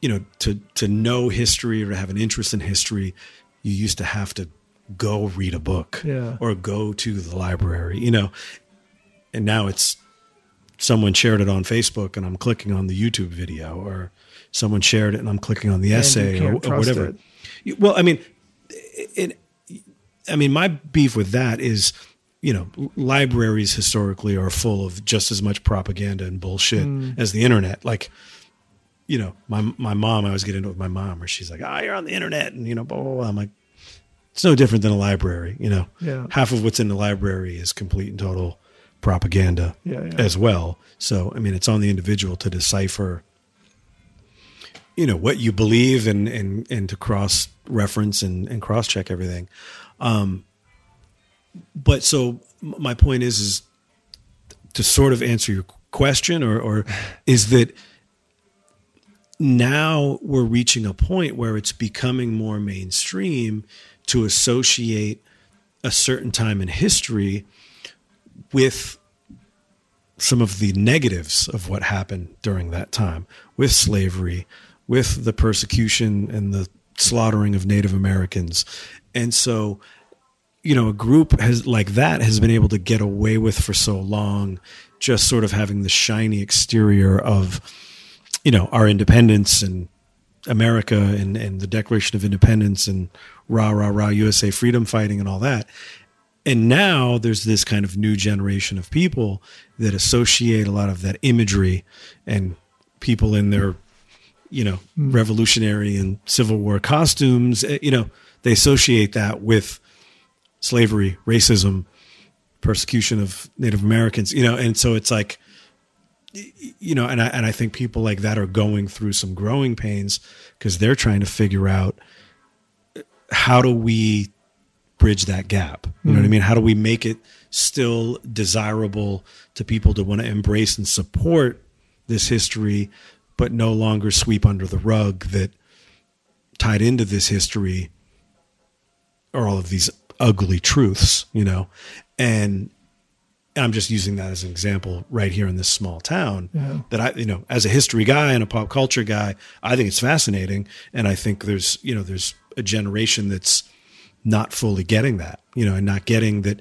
you know to to know history or to have an interest in history, you used to have to go read a book Yeah. or go to the library, you know, and now it's someone shared it on Facebook and I'm clicking on the YouTube video, or someone shared it and I'm clicking on the essay or, or whatever. it. Well, I mean, it, I mean, my beef with that is, you know, libraries historically are full of just as much propaganda and bullshit as the internet. Like, you know, my my mom, I always get into it with my mom, where she's like, "Ah, you're on the internet," and you know, blah, blah, blah. I'm like, it's no different than a library. You know, Yeah. half of what's in the library is complete and total propaganda Yeah, yeah. as well. So, I mean, it's on the individual to decipher, you know, what you believe and and and to cross reference and and cross check everything. Um, but so my point is is to sort of answer your question, or or is that now we're reaching a point where it's becoming more mainstream to associate a certain time in history with some of the negatives of what happened during that time with slavery, with the persecution and the slaughtering of Native Americans. And so, you know, a group has like that has been able to get away with for so long just sort of having the shiny exterior of you know, our independence and America and, and the Declaration of Independence and rah, rah, rah, USA freedom fighting and all that. And now there's this kind of new generation of people that associate a lot of that imagery and people in their, you know, revolutionary and Civil War costumes. eh, You know, they associate that with slavery, racism, persecution of Native Americans. You know, and so it's like, you know, and I and I think people like that are going through some growing pains because they're trying to figure out uh, how do we bridge that gap? You know what I mm-hmm. mean? How do we make it still desirable to people to want to embrace and support this history, but no longer sweep under the rug that tied into this history are all of these ugly truths, you know? And I'm just using that as an example right here in this small town Yeah. that I, you know, as a history guy and a pop culture guy, I think it's fascinating. And I think there's, you know, there's a generation that's not fully getting that, you know, and not getting that,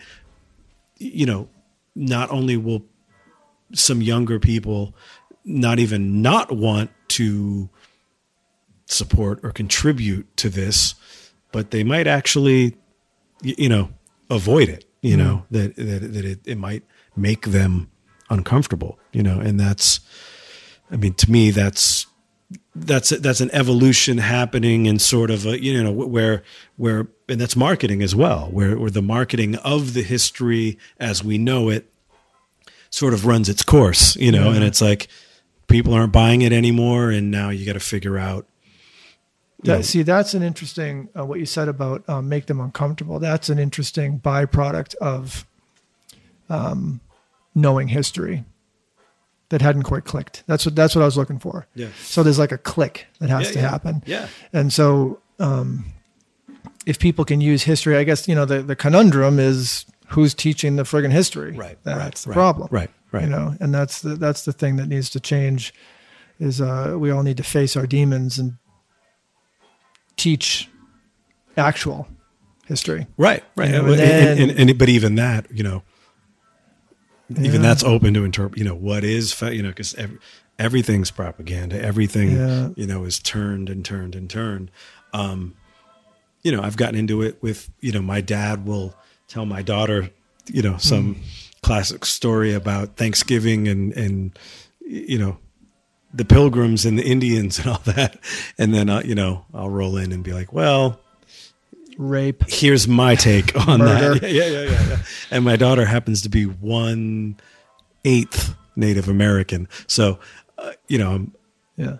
you know, not only will some younger people not even not want to support or contribute to this, but they might actually, you know, avoid it. You know mm-hmm. that that that it, it might make them uncomfortable. You know, and that's, I mean, to me, that's that's that's an evolution happening in sort of a you know where where and that's marketing as well, where where the marketing of the history as we know it sort of runs its course. You know, and it's like people aren't buying it anymore, and now you got to figure out. That, know, see, that's an interesting uh, what you said about um, make them uncomfortable. That's an interesting byproduct of um, knowing history that hadn't quite clicked. That's what that's what I was looking for. Yeah. So there's like a click that has Yeah, to yeah. happen. Yeah. And so, um, if people can use history, I guess you know the the conundrum is who's teaching the friggin' history. Right, That's right, the right, problem. right, right. You know, and that's the that's the thing that needs to change. Is uh, we all need to face our demons and teach actual history. Right, right. You know, and, and then- and- and- but even that, you know, even that's open to interpret. You know, what is you know because ev- everything's propaganda. Everything Yeah. you know is turned and turned and turned. Um, you know, I've gotten into it with you know my dad will tell my daughter you know some classic story about Thanksgiving and and you know the pilgrims and the Indians and all that, and then uh, you know I'll roll in and be like, well Rape. here's my take on that. Yeah, yeah, yeah, yeah, yeah. And my daughter happens to be one eighth Native American, so uh, you know, I'm Yeah.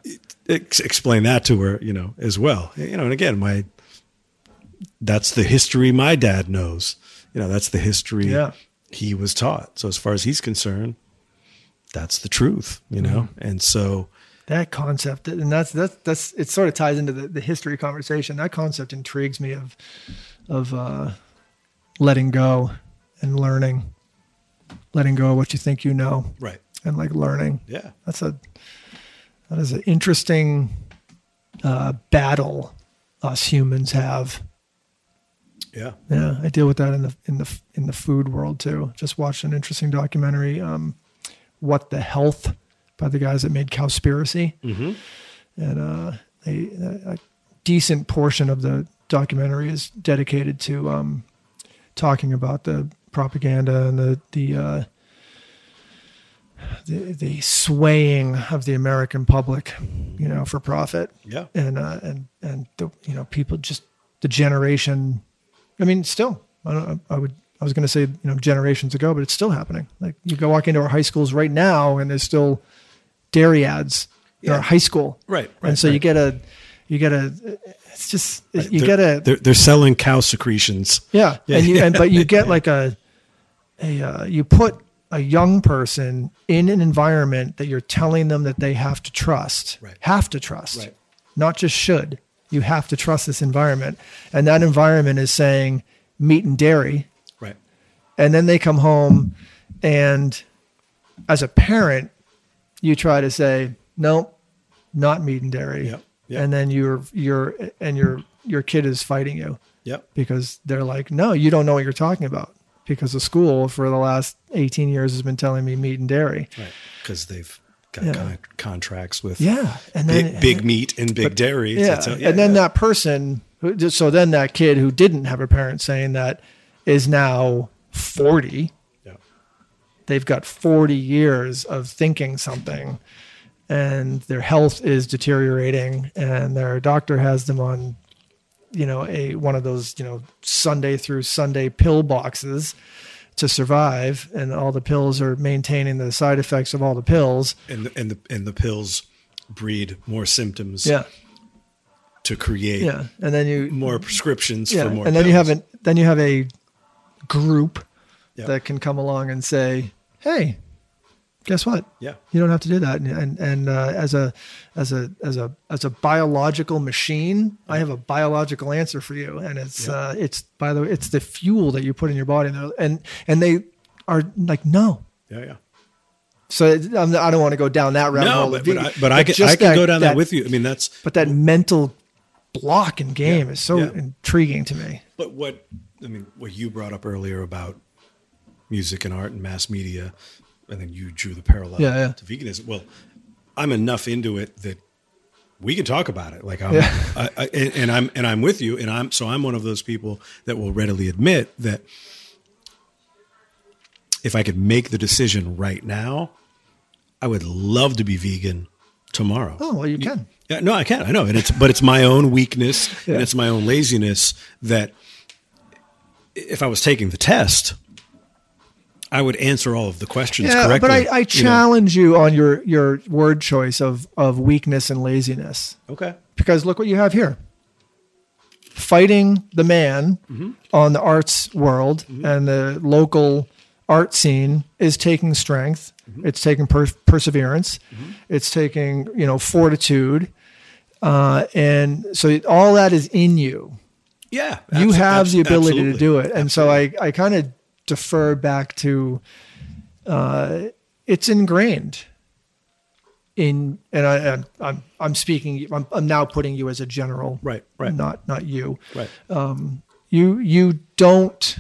ex- explain that to her, you know, as well. You know, and again, my that's the history my dad knows. You know, that's the history Yeah. he was taught. So as far as he's concerned, that's the truth. You know, Mm-hmm. and so that concept and that's that's that's it sort of ties into the, the history conversation. That concept intrigues me of of uh letting go and learning letting go of what you think you know right, and like learning. Yeah, that's a that is an interesting uh battle us humans have. Yeah, yeah i deal with that in the in the in the food world too. Just watched an interesting documentary um what the health by the guys that made cowspiracy mm-hmm. and uh, a, a decent portion of the documentary is dedicated to um, talking about the propaganda and the the, uh, the the swaying of the American public, you know, for profit, yeah, and uh, and and the you know people just the generation. I mean, still, I, don't, I would. I was going to say, you know, generations ago, but it's still happening. Like you go walk into our high schools right now, and there's still dairy ads in Yeah. our high school, right, right. and so you get a, you get a, it's just you They're- get a, they're, they're selling cow secretions. yeah, Yeah. and you and but you get like a, a uh, you put a young person in an environment that you're telling them that they have to trust, Right. have to trust, Right. not just should. You have to trust this environment, and that environment is saying meat and dairy, Right. And then they come home, and as a parent, you try to say nope, not meat and dairy, Yep. Yep. and then you're you're and your your kid is fighting you Yep. because they're like, no, you don't know what you're talking about because the school for the last 18 years has been telling me meat and dairy. Right. Because they've got Yeah. con- contracts with Yeah, and then big, big meat and big dairy. yeah, So- and then yeah. that person, who, so then that kid who didn't have a parent saying that is now 40. Yeah. They've got 40 years of thinking something, and their health is deteriorating and their doctor has them on you know a one of those you know sunday through sunday pill boxes to survive and all the pills are maintaining the side effects of all the pills. And the, and the and the pills breed more symptoms yeah. to create yeah. And then you more prescriptions yeah. for more and then you have an then you have a group that can come along and say hey guess what yeah You don't have to do that. And and, and uh, as a as a as a as a biological machine, I have a biological answer for you. And it's Yeah. uh, it's by the way, it's the fuel that you put in your body. And and and they are like no. yeah yeah So I'm, I don't want to go down that rabbit no hole. but, but, I, but I can I can go down that, with you I mean that's But that mental block and game Yeah. is so Yeah. intriguing to me. But what I mean, what you brought up earlier about music and art and mass media, and then you drew the parallel Yeah, yeah. to veganism. Well, I'm enough into it that we can talk about it. Like I'm, Yeah. I, I, and, and I'm and I'm with you, and I'm so I'm one of those people that will readily admit that if I could make the decision right now, I would love to be vegan tomorrow. Oh well, you can. Yeah, no, I can. I know, and it's but it's my own weakness Yeah. and it's my own laziness that if I was taking the test, I would answer all of the questions Yeah, correctly. but I, I you know. challenge you on your your word choice of of weakness and laziness. Okay. because look what you have here fighting the man mm-hmm. on the arts world mm-hmm. and the local art scene is taking strength mm-hmm. it's taking per- perseverance it's taking you know fortitude uh, and so all that is in you Yeah, you abso- have abs- the ability to do it. And so i, I kind of defer back to uh, it's ingrained in and I, I'm- I'm I'm speaking I'm, I'm now putting you as a general Right, right. not not you. Right. um, you you don't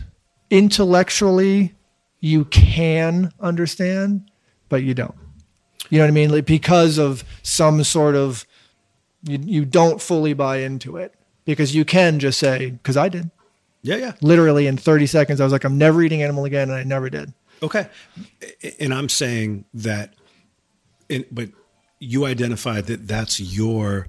intellectually you can understand but you don't. You know what I mean? Like because of some sort of you, you don't fully buy into it because you can just say because I did Yeah, yeah. literally in 30 seconds i was like i'm never eating animal again and i never did Okay. And I'm saying that, in, but you identified that that's your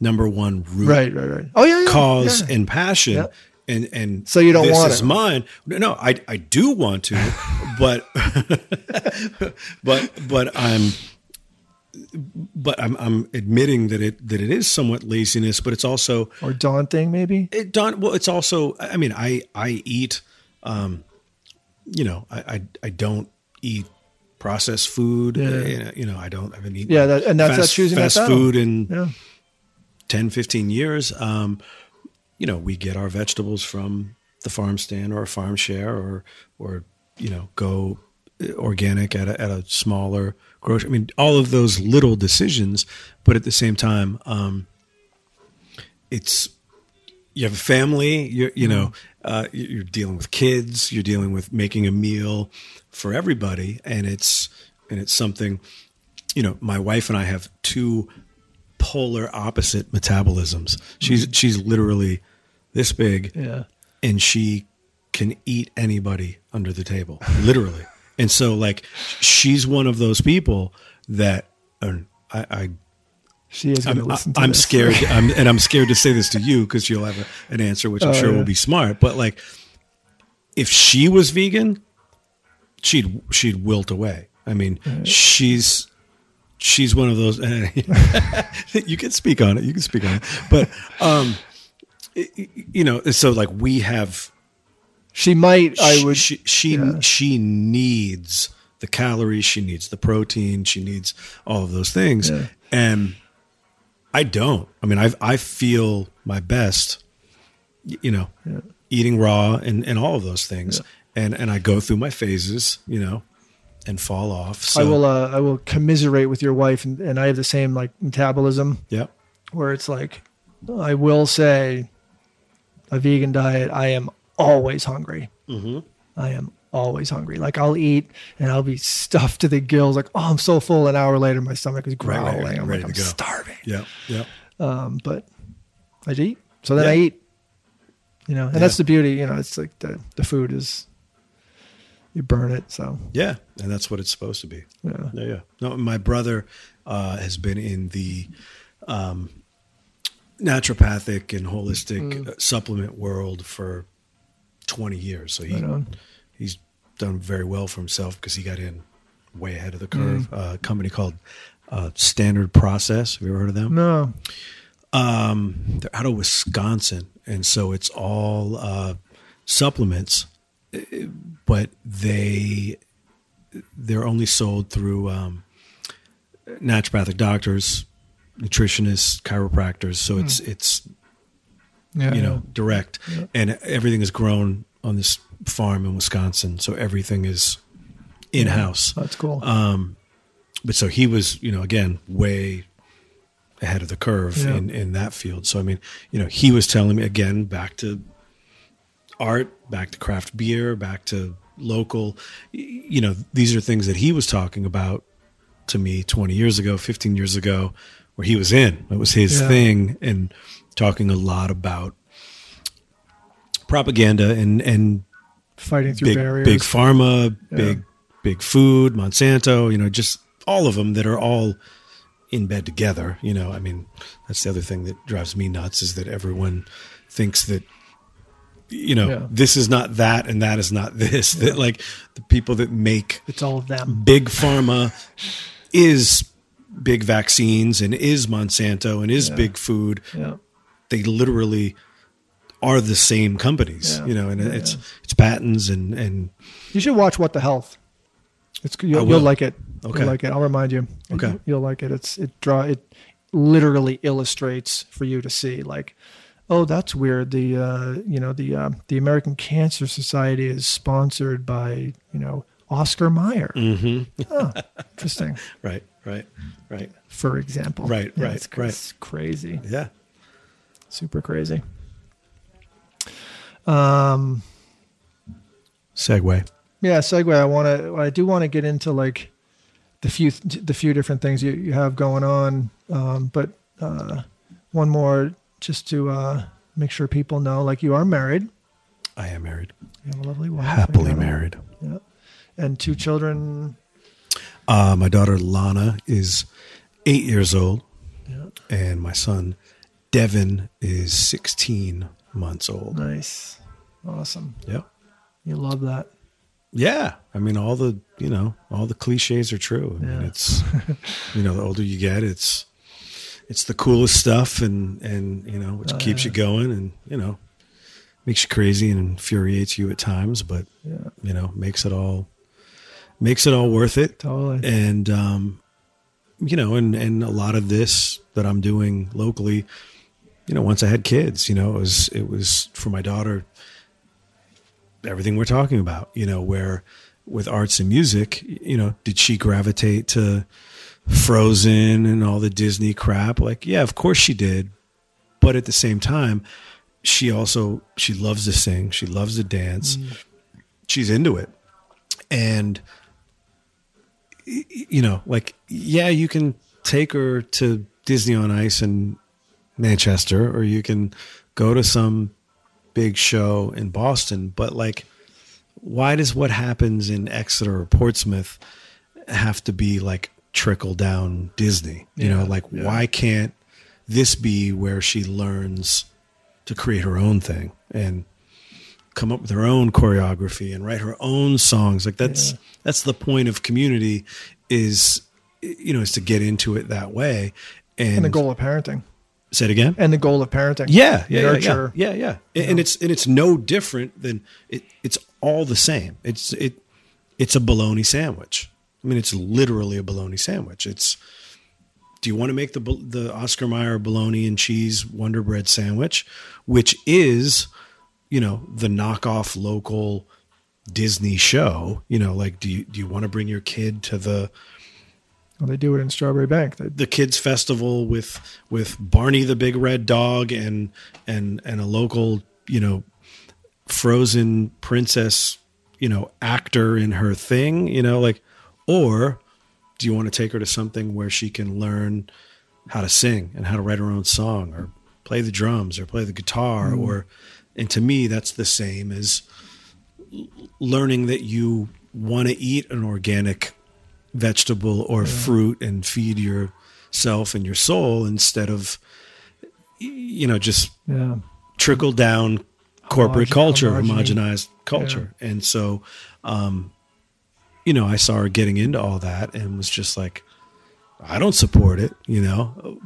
number one root right right right oh yeah, yeah cause yeah. and passion. Yeah. And, and So you don't this want is it. mine. No, I, I do want to, but, but, but I'm, but I'm, I'm admitting that it, that it is somewhat laziness, but it's also, or daunting maybe it done well it's also i mean i i eat um you know i i, I don't eat processed food Yeah. you, know, you know i don't i haven't eaten Yeah, that- and that's- that's choosing fast battle. food in yeah 10 15 years um you know we get our vegetables from the farm stand or a farm share or or you know go organic at a, at a smaller grocery. I mean all of those little decisions but at the same time um it's you have a family you're you know uh, you're dealing with kids you're dealing with making a meal for everybody and it's and it's something you know my wife and i have two polar opposite metabolisms. She's she's literally this big yeah. and she can eat anybody under the table literally and so like she's one of those people that I, I she is going to I'm, listen to I'm this. scared, I'm, and I'm scared to say this to you because you'll have a, an answer, which I'm Oh, sure yeah. will be smart. But like, if she was vegan, she'd she'd wilt away. I mean, she's she's one of those. you can speak on it. You can speak on it. But um, you know, so like we have she might i would she she, yeah. she needs the calories she needs the protein she needs all of those things. Yeah. and i don't. I mean i i feel my best you know eating raw and and all of those things. And and i go through my phases you know and fall off. So i will uh, i will commiserate with your wife and, and i have the same like metabolism. Yeah where it's like i will say a vegan diet i am always hungry mm-hmm. i am always hungry like i'll eat and i'll be stuffed to the gills like oh i'm so full an hour later my stomach is growling right, i'm ready like i'm to go. starving yeah yeah um, but i eat so then i eat you know and Yeah. that's the beauty you know it's like the the food is you burn it. So Yeah, and that's what it's supposed to be. yeah, Yeah, yeah. No, my brother uh, has been in the um, naturopathic and holistic uh, supplement world for 20 years. So he Right he's done very well for himself because he got in way ahead of the curve. Uh, a company called uh, Standard Process. Have you ever heard of them? no, Um, they're out of Wisconsin, and so it's all uh, supplements, uh, but they they're only sold through um, naturopathic doctors, nutritionists, chiropractors. So it's it's yeah, you know direct, Yeah. and everything is grown on this farm in Wisconsin. So everything is in house. that's cool. Um, but so he was, you know, again, way ahead of the curve Yeah. in, in that field. So, I mean, you know, he was telling me again, back to art, back to craft beer, back to local, you know, these are things that he was talking about to me 20 years ago, 15 years ago, where he was in. It was his Yeah. thing and talking a lot about propaganda and, and Fighting through big barriers. big pharma, Yeah. big big food, Monsanto, you know, just all of them that are all in bed together. You know, I mean, that's the other thing that drives me nuts is that everyone thinks that you know Yeah. this is not that and that is not this. That like the people that make it's all of them. big pharma is big vaccines and is Monsanto and is Yeah. big food. Yeah, They literally are the same companies, Yeah. you know, and Yeah, it's yeah. it's patents and and you should watch What the Health. It's you'll, you'll like it. Okay. You'll like it. I'll remind you. Okay. You'll like it. It's it draw it literally illustrates for you to see like oh that's weird the uh you know the uh, the American Cancer Society is sponsored by you know Oscar Mayer. Mm-hmm. Oh, interesting. Right, right, right. For example. Right, Yeah, right, it's, right. It's crazy. Yeah. Super crazy. Um Segue. yeah segue i want to i do want to get into like the few the few different things you, you have going on. Um, but uh, one more just to uh, make sure people know like you are married. I am married. you have a lovely wife. Happily married. yeah. And two children. Uh, my daughter Lana is eight years old, yeah. And my son Devin is 16 months old. nice awesome Yeah. you love that Yeah. I mean, all the, you know, all the cliches are true. I mean, it's, you know, the older you get, it's, it's the coolest stuff and, and, you know, which Oh, keeps yeah. you going and, you know, makes you crazy and infuriates you at times, but, yeah you know, makes it all, makes it all worth it. totally and um, you know, and and a lot of this that I'm doing locally, you know, once I had kids, you know, it was it was for my daughter. Everything we're talking about, you know, where with arts and music, you know, did she gravitate to Frozen and all the Disney crap? Like, yeah, of course she did, but at the same time, she also she loves to sing, she loves to dance, mm. she's into it, and you know, like, yeah, you can take her to Disney on Ice in Manchester, or you can go to some big show in Boston, but like, why does what happens in Exeter or Portsmouth have to be like trickle down Disney? You know, like, yeah. why can't this be where she learns to create her own thing and come up with her own choreography and write her own songs like that's Yeah. that's the point of community is you know is to get into it that way and, and the goal of parenting say it again? And the goal of parenting. Yeah yeah yeah, Nurture. yeah yeah. Yeah and it's and it's no different than it it's all the same. It's it it's a bologna sandwich. I mean it's literally a bologna sandwich. It's do you want to make the the Oscar Mayer bologna and cheese Wonder Bread sandwich, which is, you know, the knockoff local Disney show? You know, like do you do you want to bring your kid to the well, they do it in Strawbery Banke. They, the kids festival with with Barney the big red dog and and and a local you know frozen princess you know actor in her thing you know like or do you want to take her to something where she can learn how to sing and how to write her own song or play the drums or play the guitar mm. or and to me that's the same as learning that you want to eat an organic vegetable or fruit and feed yourself and your soul instead of you know just Yeah. trickle down corporate culture, homogenized culture. And so, um, you know, I saw her getting into all that and was just like, I don't support it, you know,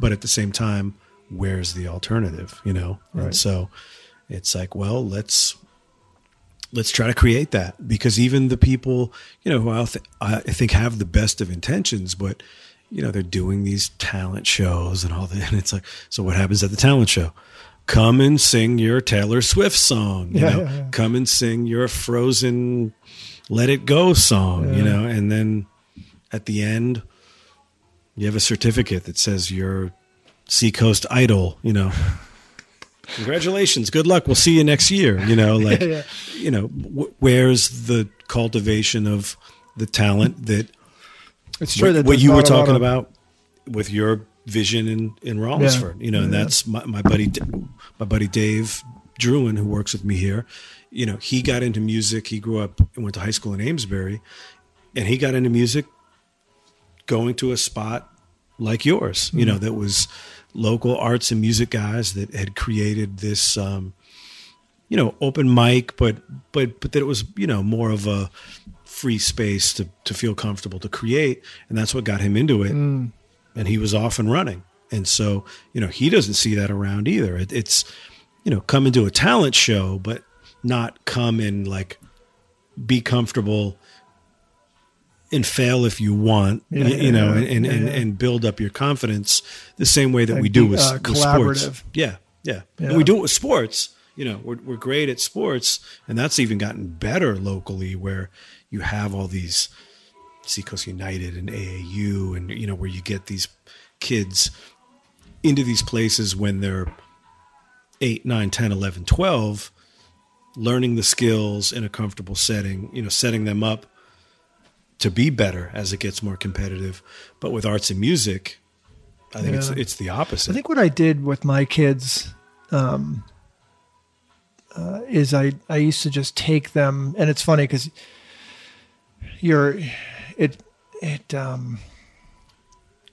but at the same time, where's the alternative, you know? Right. And so it's like, well, let's, let's try to create that because even the people, you know, who I, th- I think have the best of intentions, but you know, they're doing these talent shows and all that. And it's like, so what happens at the talent show? Come and sing your Taylor Swift song, you Yeah, know, yeah, yeah. come and sing your Frozen Let It Go song, you know, and then at the end, you have a certificate that says you're Seacoast Idol, you know. Congratulations, good luck. We'll see you next year. You know, like, Yeah. you know, wh- where's the cultivation of the talent that It's true what, that what you were not a lot talking of- about with your vision in in Rollinsford, you know, and Yeah. that's my, my buddy my buddy Dave Druin who works with me here. You know, he got into music. He grew up and went to high school in Amesbury, and he got into music going to a spot like yours. You Mm-hmm. know, that was local arts and music guys that had created this. Um, you know, open mic, but but but that it was you know more of a free space to to feel comfortable to create, and that's what got him into it. Mm. And he was off and running, and so you know he doesn't see that around either. It, it's you know come into a talent show, but not come and like be comfortable and fail if you want, Yeah, you, you know, yeah, and and, yeah. and build up your confidence the same way that And we do be, with, uh, with sports. Yeah, yeah, Yeah. And we do it with sports. You know, we're we're great at sports, and that's even gotten better locally, where you have all these Seacoast United and AAU, and you know where you get these kids into these places when they're 8 9 10 11 12 learning the skills in a comfortable setting you know setting them up to be better as it gets more competitive but with arts and music i think it's Yeah. it's the opposite I think what I did with my kids um, uh, is I I used to just take them, and it's funny because you're it it um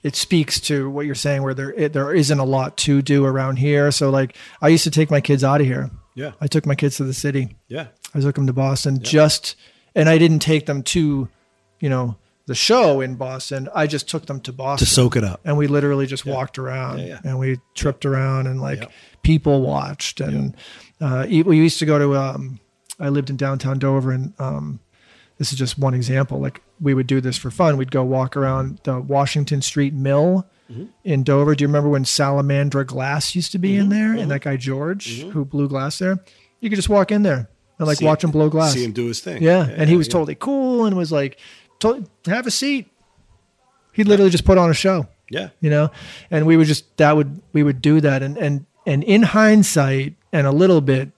it speaks to what you're saying where there it, there isn't a lot to do around here. So like I used to take my kids out of here. yeah I took my kids to the city. yeah I took them to Boston just, and I didn't take them to, you know, the show in Boston. I just took them to Boston. to soak it up. And we literally just walked around Yeah, yeah. and we tripped around and like people watched and uh, we used to go to um, i lived in downtown dover and um, this is just one example like we would do this for fun. We'd go walk around the washington street mill Mm-hmm. in dover. Do you remember when salamandra glass used to be Mm-hmm. in there and that guy george who blew glass there? You could just walk in there and like See- watch him blow glass. See him do his thing. Yeah, and he was yeah. totally cool and was like to- have a seat. He literally just put on a show. Yeah. You know? And we would just that would we would do that. And and and in hindsight and a little bit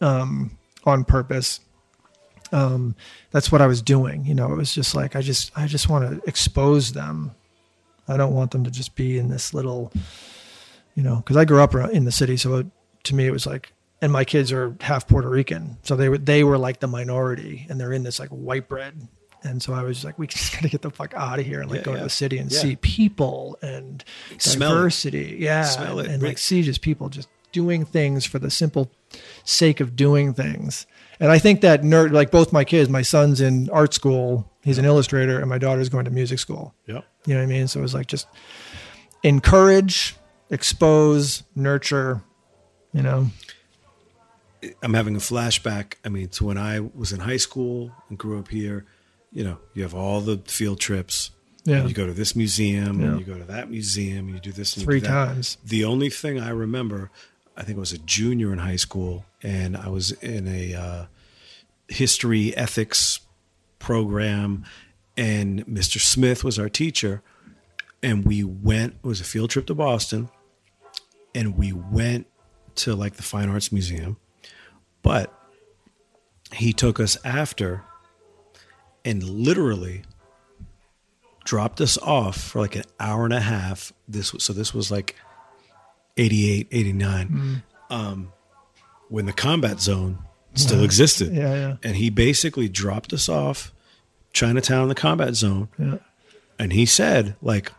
um on purpose um that's what i was doing. You know it was just like i just i just want to expose them. I don't want them to just be in this little you know because i grew up in the city so it, to me it was like and my kids are half puerto rican so they were they were like the minority and they're in this like white bread and so I was like, we just gotta get the fuck out of here and like Yeah, go yeah. to the city and Yeah. see people and Smell it. diversity. Yeah. Smell and, it. and like see just people just doing things for the simple sake of doing things. And I think that nerd, like both my kids, my son's in art school, he's an illustrator, and my daughter's going to music school. yeah You know what I mean? So it was like just encourage, expose, nurture, you know? I'm having a flashback. I mean, to when I was in high school and grew up here. You know, you have all the field trips. Yeah. You go to this museum Yeah. and you go to that museum and you do this and you Three do that. times. The only thing I remember, I think I was a junior in high school, and I was in a uh, history ethics program, and Mr. Smith was our teacher, and we went. It was a field trip to Boston, and we went to like the Fine Arts Museum, but he took us after, and literally dropped us off for like an hour and a half. This was so this was like 88, 89, um, when the combat zone still existed. Yeah, yeah. And he basically dropped us off Chinatown, the combat zone, Yeah. and he said, like,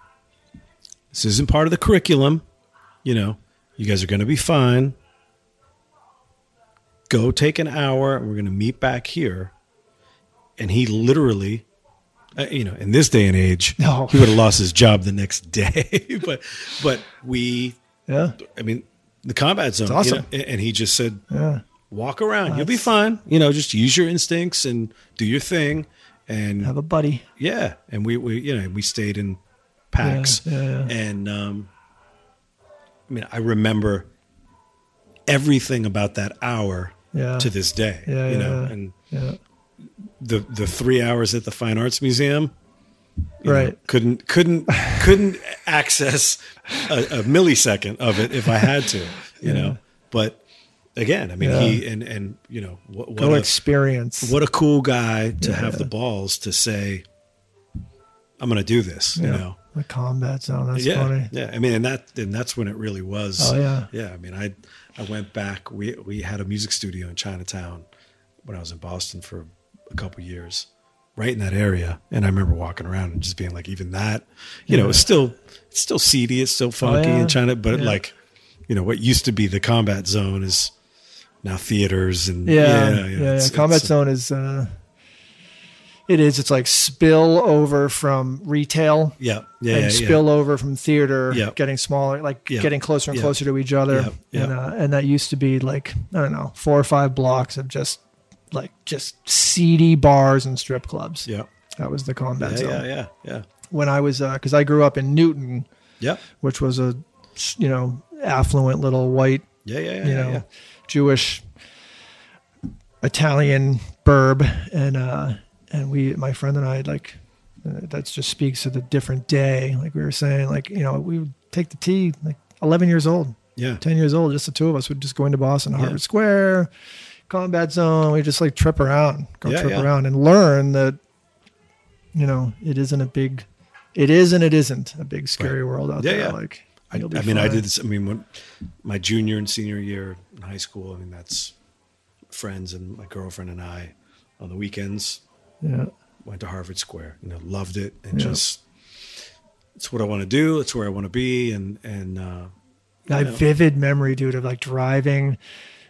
this isn't part of the curriculum. You know, you guys are going to be fine. Go take an hour, and we're going to meet back here. And he literally, uh, you know, in this day and age, No. he would have lost his job the next day. but, but we, Yeah. I mean, the combat zone, It's you know, and he just said, Yeah. walk around, you'll be fine. You know, just use your instincts and do your thing. And Have a buddy. yeah, and we we you know we stayed in packs, Yeah, yeah, and um, I mean I remember everything about that hour Yeah. to this day. Yeah, you yeah, know, and Yeah. The the three hours at the Fine Arts Museum, you know, Right. couldn't couldn't couldn't access a, a millisecond of it if I had to, you know. But again, I mean, Yeah. he and and you know what what Go a, experience. what a cool guy to have the balls to say, "I'm going to do this," you know. The combat zone. That's yeah, funny. yeah. I mean, and that and that's when it really was. Oh, yeah. yeah. I mean, I I went back. We we had a music studio in Chinatown when I was in Boston for a couple years, right in that area. And I remember walking around and just being like, even that, you know, it's still it's still seedy, it's still funky Oh, yeah. in China, but Yeah. like, you know, what used to be the combat zone is now theaters and Yeah. Yeah. yeah, it's- Combat it's- zone is. uh It is. It's like spill over from retail. Yeah, yeah, and yeah, spill over from theater, Yep. getting smaller, like Yep. getting closer and closer to each other. And uh, and that used to be like I don't know, four or five blocks of just like just seedy bars and strip clubs. yeah, That was the combat yeah, zone. yeah, yeah, yeah, When I was because I grew up in Newton, yeah, which was a you know affluent little white yeah, yeah, yeah, you know yeah. Jewish Italian burb and uh and we my friend and I like uh, that just speaks to the different day like we were saying like you know we would take the T like 11 years old yeah. 10 years old just the two of us would just go into Boston Yeah. Harvard Square combat zone we just like trip around go Yeah, trip yeah. around and learn that you know it isn't a big it is and it isn't a big scary world out Yeah, there yeah. like I, I mean, I did this. I mean, when my junior and senior year in high school, I mean, that's friends and my girlfriend and I on the weekends yeah went to Harvard Square. You know, loved it and just it's what I want to do. It's where I want to be. And and uh, I have vivid memory, dude, of like driving.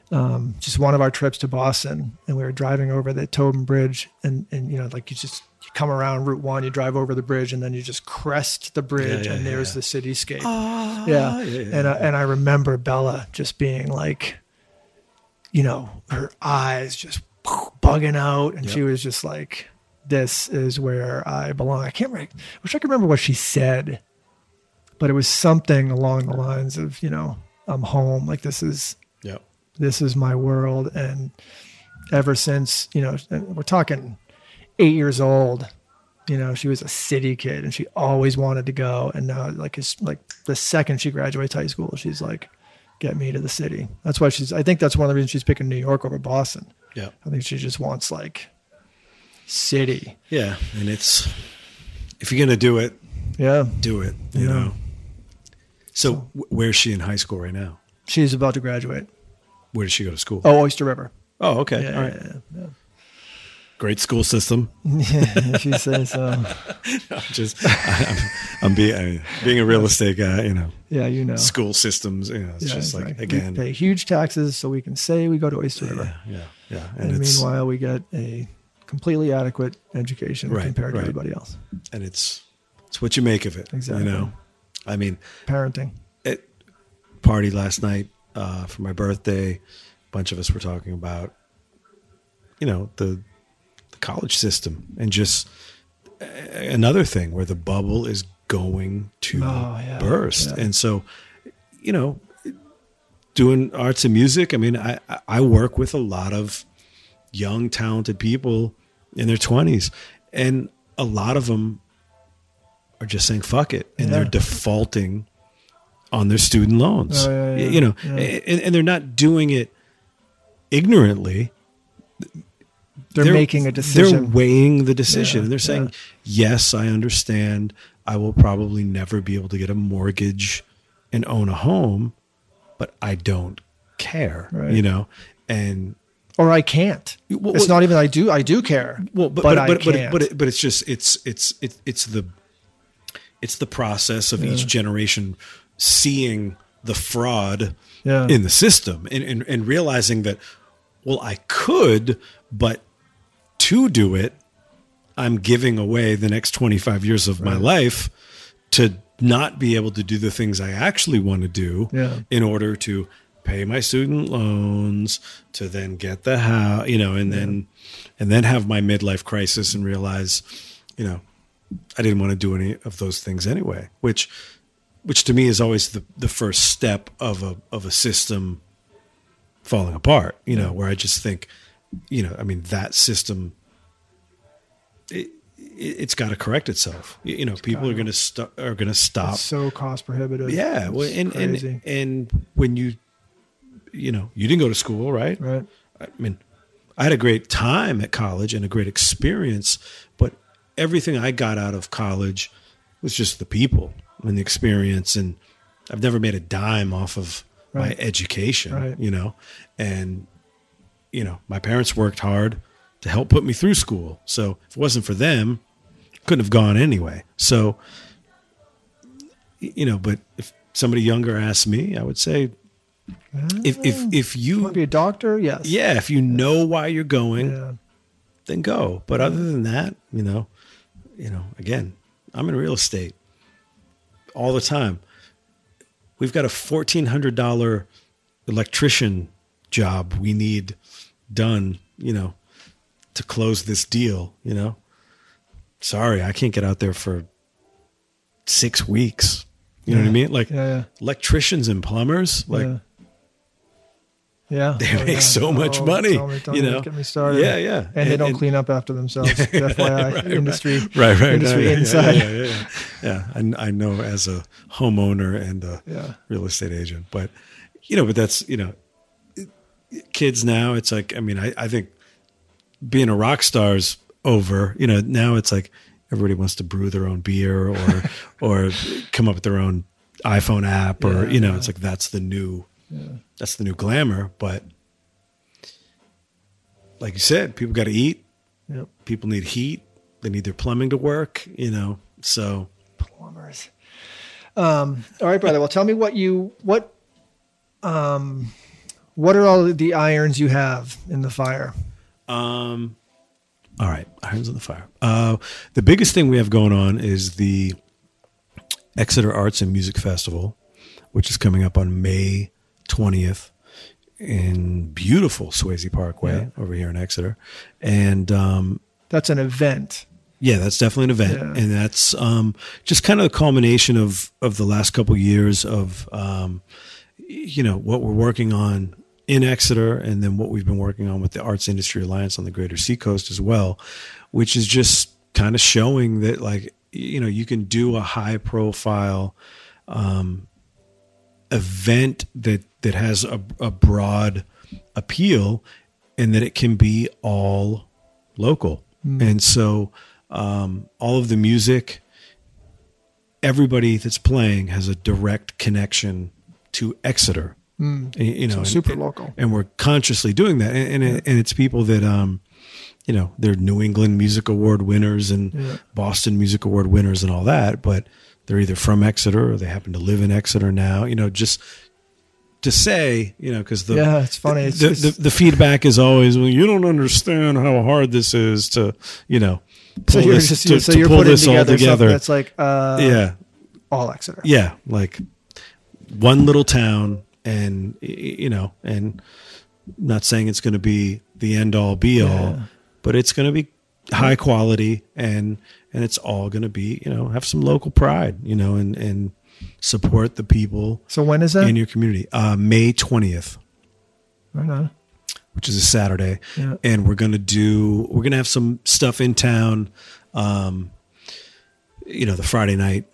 Um, just one of our trips to Boston, and we were driving over the Tobin Bridge, and and you know, like you just you come around Route One, you drive over the bridge, and then you just crest the bridge, yeah, and yeah, there's yeah. the cityscape. Ah, yeah, yeah, yeah, and I, and I remember Bella just being like, you know, her eyes just bugging out, and she was just like, "This is where I belong." I can't remember. I wish I could remember what she said, but it was something along the lines of, you know, "I'm home." Like this is yeah, this is my world, and ever since, you know, we're talking eight years old. You know, she was a city kid and she always wanted to go. And now, like, it's like the second she graduates high school, she's like, get me to the city. That's why she's, I think that's one of the reasons she's picking New York over Boston. yeah, I think she just wants like city. yeah. And it's if you're gonna do it, Yeah. do it. You Yeah. know. So wh- where's she in high school right now? She's about to graduate. Where does she go to school? Oh, Oyster River. Oh, okay. Yeah. All right. yeah, yeah, Great school system. yeah. she says, um, I'm just I'm, I'm being I, being a real estate guy. You know, yeah, you know. school systems. You know, it's Yeah, just like exactly. again. we pay huge taxes so we can say we go to Oyster River. Yeah, yeah. And, And, meanwhile, we get a completely adequate education Right, compared to everybody else. and it's it's what you make of it. Exactly. You know, I mean, Parenting. at party last night uh, for my birthday, a bunch of us were talking about, you know, the the college system and just uh, another thing where the bubble is going to Oh, yeah, burst, yeah. and so, you know, doing arts and music. I mean, I I- I work with a lot of young talented people in their twenties, and a lot of them are just saying fuck it, and they're defaulting on their student loans. Oh, yeah, yeah, You know, yeah. and, and they're not doing it ignorantly. They're, making a decision. They're weighing the decision. They're saying, yes, I understand. I will probably never be able to get a mortgage and own a home, but I don't care, Right. you know? And or I can't. Well, it's well- not even I do. I do care. well but but, but but but, can't. but, it, but it's just it's it's it, it's the it's the process of each generation seeing the fraud Yeah. in the system and, and and realizing that well I could but to do it I'm giving away the next 25 years of my life to not be able to do the things I actually want to do Yeah. in order to pay my student loans to then get the house, you know, and then and then have my midlife crisis and realize, you know, I didn't want to do any of those things anyway, which which to me is always the the first step of a of a system falling apart, you know, where I just think, you know, I mean that system it, it, it's got to correct itself. You, you know, people are going to st- are going to stop It's so cost prohibitive. yeah, well, and, and and when you, you know, you didn't go to school, right? right. I mean, I had a great time at college and a great experience, but everything I got out of college was just the people and the experience, and I've never made a dime off of my education, Right. you know, and you know, my parents worked hard to help put me through school, so if it wasn't for them, I couldn't have gone anyway. So, you know, but if somebody younger asked me, I would say, if if ah, if you Want to be a doctor? Yes. yeah, if you know why you're going, Yeah. then go. But other than that, you know, you know, again, I'm in real estate all the time. We've got a fourteen hundred dollar electrician job we need done, you know, to close this deal, you know. Sorry, I can't get out there for six weeks. You know what I mean? Like Yeah. Yeah. electricians and plumbers, like yeah. They Oh, make yeah. so much Oh, money. tell me- tell you know, Get me started. Yeah, yeah. And, they don't and- clean up after themselves. FYI, industry, right, right, industry right, yeah, inside. Yeah, yeah, yeah. yeah. I, I know as a homeowner and a real estate agent, but you know, but that's you know, kids now. It's like I mean, I, I think being a rock star is over. You know, now it's like everybody wants to brew their own beer or or come up with their own iPhone app or you know, it's like that's the new that's the new glamour. But like you said, people got to eat. Yep. People need heat. They need their plumbing to work. You know, so plumbers. Um, all right, brother. Well, tell me what you what um what are all the irons you have in the fire? Um, all right, irons in the fire. Uh, the biggest thing we have going on is the Exeter Arts and Music Festival, which is coming up on May twentieth in beautiful Swasey Parkway over here in Exeter, and um, That's an event. yeah, that's definitely an event, Yeah. and that's um, just kind of the culmination of of the last couple years of um, you know what we're working on in Exeter, and then what we've been working on with the Arts Industry Alliance on the Greater Seacoast as well, which is just kind of showing that like you know you can do a high profile um, event that that has a, a broad appeal, and that it can be all local. And so um, all of the music, everybody that's playing has a direct connection to Exeter. And, You know, So and- super and- local. and we're consciously doing that. And and, and it's people that um, you know, they're New England Music Award winners and Yeah. Boston Music Award winners and all that, but they're either from Exeter or they happen to live in Exeter now. You know, just to say, you know, because the Yeah, it's funny. It's the, just- the, the feedback is always, well, you don't understand how hard this is to, you know, So you're this, just to, so to you're pull putting this all together, together. something that's like uh, yeah, all Exeter. yeah, like one little town, and you know, and not saying it's going to be the end all be all, Yeah. but it's going to be high quality, and and it's all going to be, you know, have some local pride, you know, and and support the people So when is that? in your community. Uh, May twentieth. right on. which is a Saturday, Yeah. and we're gonna do we're gonna have some stuff in town, um, you know, the Friday night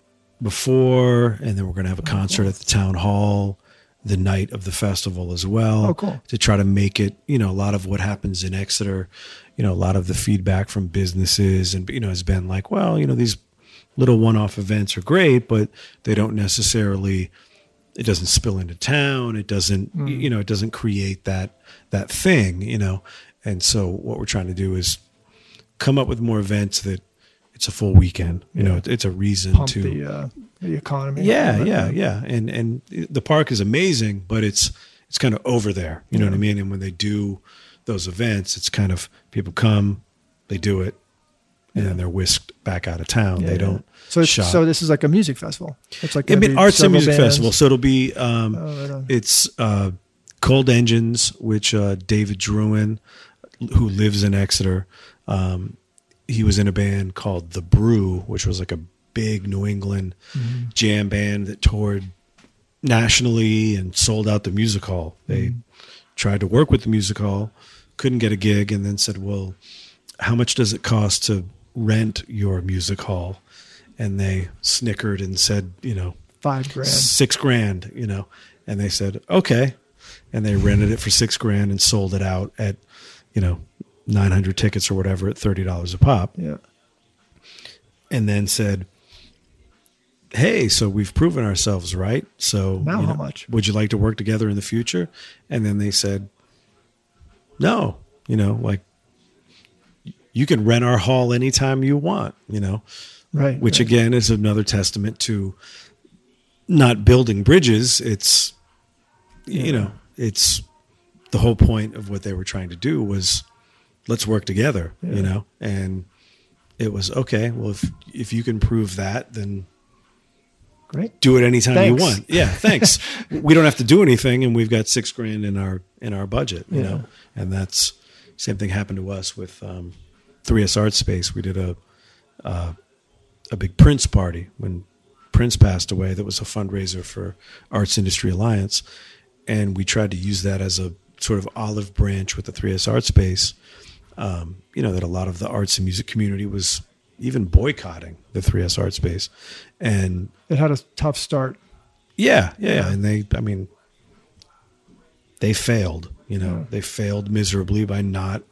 before, and then we're gonna have a concert at the town hall the night of the festival as well. Oh, cool. To try to make it, you know, a lot of what happens in Exeter, you know, a lot of the feedback from businesses and you know has been like, well, you know, these little one-off events are great, but they don't necessarily it doesn't spill into town. It doesn't, you know, it doesn't create that that thing, you know. And so what we're trying to do is come up with more events that it's a full weekend. You know, it's a reason Pump to the uh, the economy. yeah, yeah, yeah. And and the park is amazing, but it's it's kind of over there. You know what I mean? And when they do those events, it's kind of people come, they do it, and then they're whisked back out of town. yeah, they yeah. don't. So it's, shop. so this is like a music festival. It's like I mean, arts and music bands. festival. So it'll be um, Oh, it's uh, Cold Engines, which uh, David Druin, who lives in Exeter, um, he was in a band called The Brew, which was like a big New England Mm-hmm. jam band that toured nationally and sold out the music hall. They Mm-hmm. tried to work with the music hall, couldn't get a gig, and then said, "Well, how much does it cost to rent your music hall?" And they snickered and said, "You know, Five grand. six grand, you know. And they said, okay. And they rented it for six grand and sold it out at, you know, 900 tickets or whatever at $30 a pop. Yeah. And then said, hey, so we've proven ourselves, right? So Now you how much? Would you like to work together in the future? And then they said, no, you know, like you can rent our hall anytime you want, you know Right. which right. again is another testament to not building bridges it's you know it's the whole point of what they were trying to do was let's work together Yeah. you know and it was okay well if if you can prove that then Great. do it anytime Thanks. you want yeah thanks we don't have to do anything and we've got six grand in our in our budget you Yeah. know and that's same thing happened to us with um 3s art space we did a uh, a big Prince party when Prince passed away. That was a fundraiser for Arts Industry Alliance, and we tried to use that as a sort of olive branch with the 3S Art Space. Um, you know that a lot of the arts and music community was even boycotting the 3S Art Space, and It had a tough start. yeah, yeah, yeah. and they, I mean, they failed. You know, Yeah. they failed miserably by not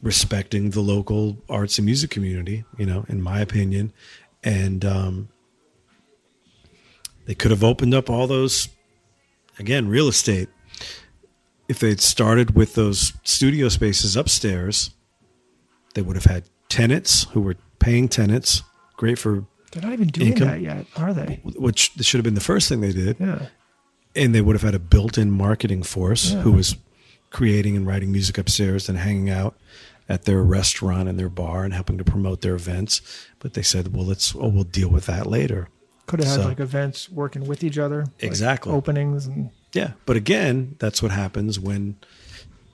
respecting the local arts and music community. You know, in my opinion, and um, they could have opened up all those again real estate if they'd started with those studio spaces upstairs. They would have had tenants who were paying tenants. Great for They're not even doing Income. that yet, are they? which should have been the first thing they did Yeah. and they would have had a built-in marketing force Yeah. who was creating and writing music upstairs and hanging out at their restaurant and their bar and helping to promote their events but they said well let's oh we'll deal with that later Could have had So- like events working with each other. like Exactly. openings and yeah but again that's what happens when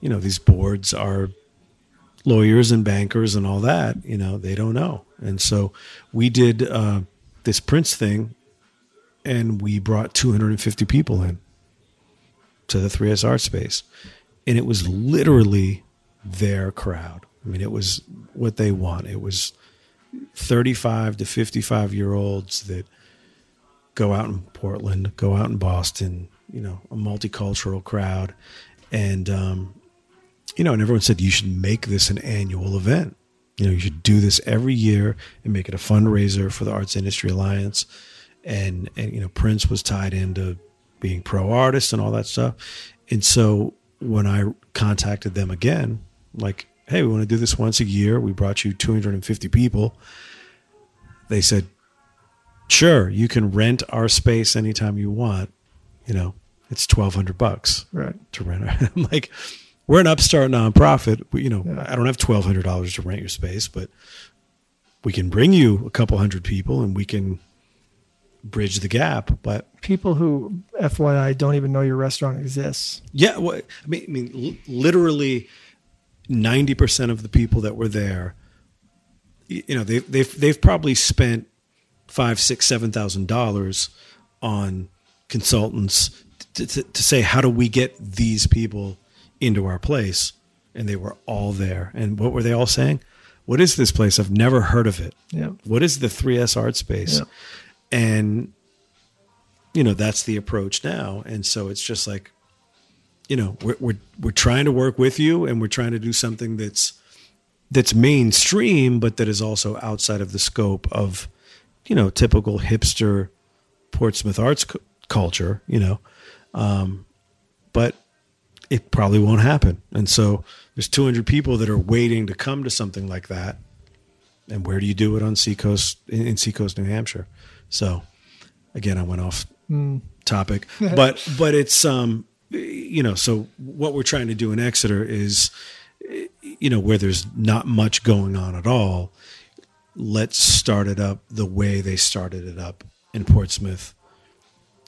you know these boards are lawyers and bankers and all that you know they don't know. And so we did uh, this prince thing and we brought 250 people in to the 3s art space. And it was literally their crowd. I mean it was what they want. It was 35 to 55 year olds that go out in portland go out in boston you know a multicultural crowd. And um, you know and everyone said you should make this an annual event. You know you should do this every year and make it a fundraiser for the arts industry alliance. And and you know prince was tied into being pro artist and all that stuff. And so when i contacted them again like hey we want to do this once a year. We brought you 250 people. They said sure you can rent our space anytime you want. You know it's 1200 bucks right. to rent. It. I'm like, we're an upstart nonprofit. We, you know, Yeah. I don't have twelve hundred dollars to rent your space, but we can bring you a couple hundred people and we can bridge the gap. But People who, FYI, don't even know your restaurant exists. yeah, what, I mean, I mean, literally ninety percent of the people that were there, you know, they, they've they've probably spent five, six, seven thousand dollars on consultants to, to, to say how do we get these people into our place, and they were all there. And what were they all saying? What is this place? I've never heard of it. Yeah. What is the 3S art space? Yeah. And you know, that's the approach now. And so it's just like, you know, we're we're we're trying to work with you and we're trying to do something that's that's mainstream, but that is also outside of the scope of, you know, typical hipster Portsmouth arts culture, you know. Um, but it probably won't happen. And so there's 200 people that are waiting to come to something like that. And where do you do it on Seacoast in, in Seacoast, New Hampshire? So again, I went off topic, but but it's um you know so what we're trying to do in Exeter is you know where there's not much going on at all. Let's start it up the way they started it up in Portsmouth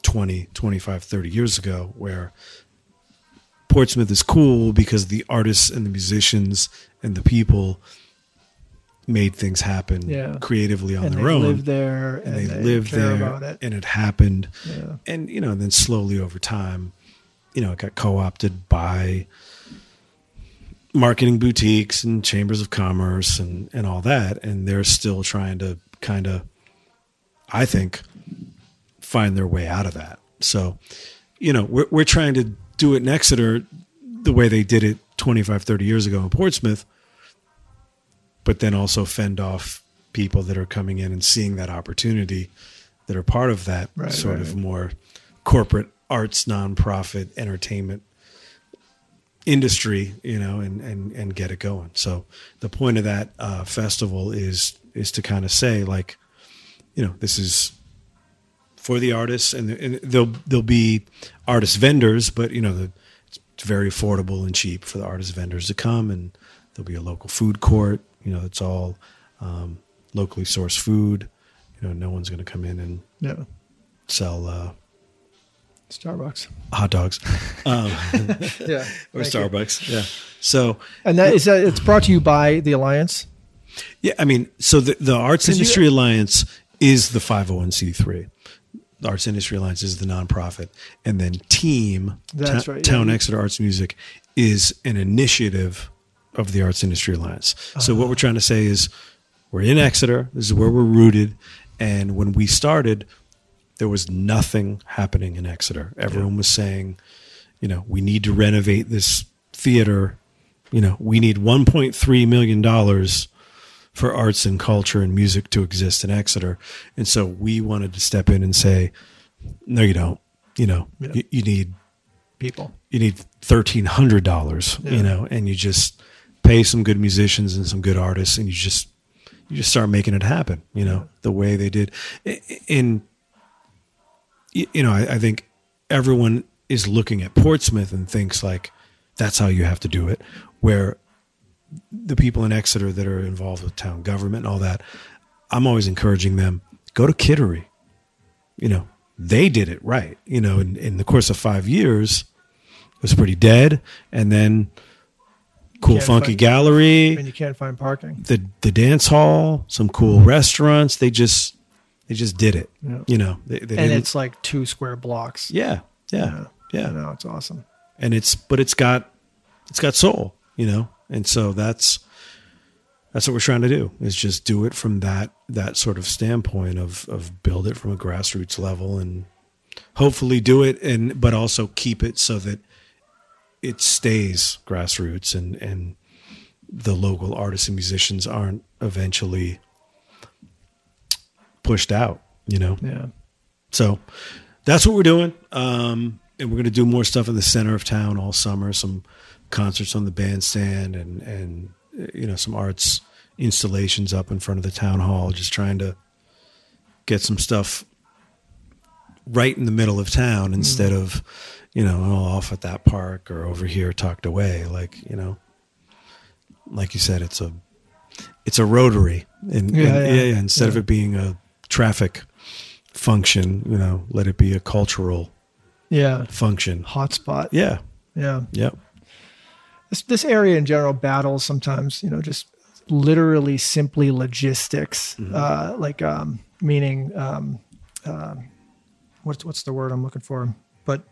20, 25, 30 years ago, where Portsmouth is cool because the artists and the musicians and the people made things happen Yeah. creatively on and their they own live there and, and they, they lived there it. and it happened Yeah. and you know then slowly over time you know it got co-opted by marketing boutiques and chambers of commerce and and all that and they're still trying to kind of i think find their way out of that so you know we're, we're trying to do it in exeter the way they did it 25 30 years ago in portsmouth but then also fend off people that are coming in and seeing that opportunity that are part of that Right, sort right. of more corporate arts nonprofit entertainment industry you know and and and get it going so the point of that uh festival is is to kind of say like you know this is for the artists and, and there'll there'll be artist vendors but you know the, it's very affordable and cheap for the artist vendors to come and there'll be a local food court you know it's all um, locally sourced food you know no one's going to come in and Yeah. sell uh, Starbucks. hot dogs um, Yeah. or Thank you. starbucks yeah so And that is that it's brought to you by the Alliance. Yeah, I mean, so the, the Arts you- Industry Alliance is the 501c3. Arts Industry Alliance is the nonprofit. And then Team, That's Ta- right, Town yeah. Exeter Arts Music, is an initiative of the Arts Industry Alliance. So what uh-huh. we're trying to say is we're in Exeter. This is where we're rooted. And when we started, there was nothing happening in Exeter. Everyone was saying, you know, we need to renovate this theater. You know, we need $1.3 million for arts and culture and music to exist in Exeter. And so we wanted to step in and say, no, you don't. You know, Yeah. you, you need People. you need thirteen hundred dollars, Yeah. you know, and you just pay some good musicians and some good artists, and you just you just start making it happen, you know, the way they did. In you know, I, I think everyone is looking at Portsmouth and thinks like that's how you have to do it. Where the people in Exeter that are involved with town government and all that, I'm always encouraging them go to Kittery. You know, they did it right. You know, in, in the course of five years, it was pretty dead. And then cool, funky find- gallery, And you can't find parking. the the dance hall, some cool mm-hmm. restaurants. They just they just did it. Yeah. You know, they, they And it's like two square blocks. yeah, yeah, yeah, I know it's awesome. and it's but it's got it's got soul, you know, and so that's that's what we're trying to do is just do it from that that sort of standpoint of of build it from a grassroots level and hopefully do it and but also keep it so that it stays grassroots and and the local artists and musicians aren't eventually pushed out you know Yeah. so that's what we're doing. Um, and we're going to do more stuff in the center of town all summer. Some concerts on the bandstand and and you know some arts installations up in front of the town hall. Just trying to get some stuff right in the middle of town mm. instead of you know oh, off at that park or over here tucked away. Like you know, like you said, it's a it's a rotary, and Yeah, and- yeah, yeah, yeah, instead of it being a traffic function, you know, let it be a cultural Yeah. function. Hotspot. Yeah, Yeah. yep, This this area in general battles sometimes, you know, just literally simply logistics. Mm-hmm. Uh, like um, meaning um, um, what's what's the word I'm looking for? But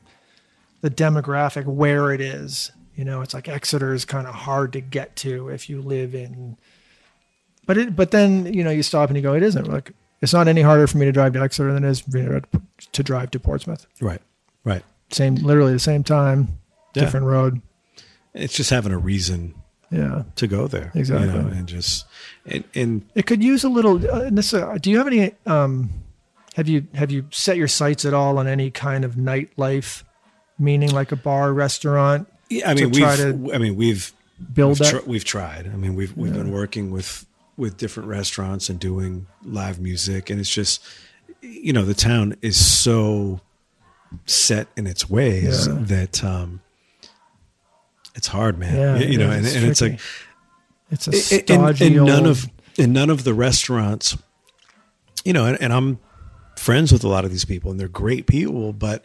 the demographic where it is. You know, it's like Exeter is kind of hard to get to if you live in. But it, but then you know you stop and you go, it isn't like it's not any harder for me to drive to Exeter than it is to- to drive to Portsmouth. right, right. Same, literally the same time, Yeah. different road. It's just having a reason Yeah, to go there, Exactly. you know, and just and and it could use a little. Uh, uh, do you have any? Um, Have you have you set your sights at all on any kind of nightlife, meaning like a bar, restaurant? Yeah, I mean, we've, to I mean, we've build we've, tr- we've tried. I mean, we've we've been working with with different restaurants and doing live music, and it's just, you know, the town is so set in its ways Yeah. that um, it's hard, man. Yeah, you, you know, and, is. and it's like It's a and, stodgy and none old- of and none of the restaurants you know and, and i'm friends with a lot of these people and they're great people but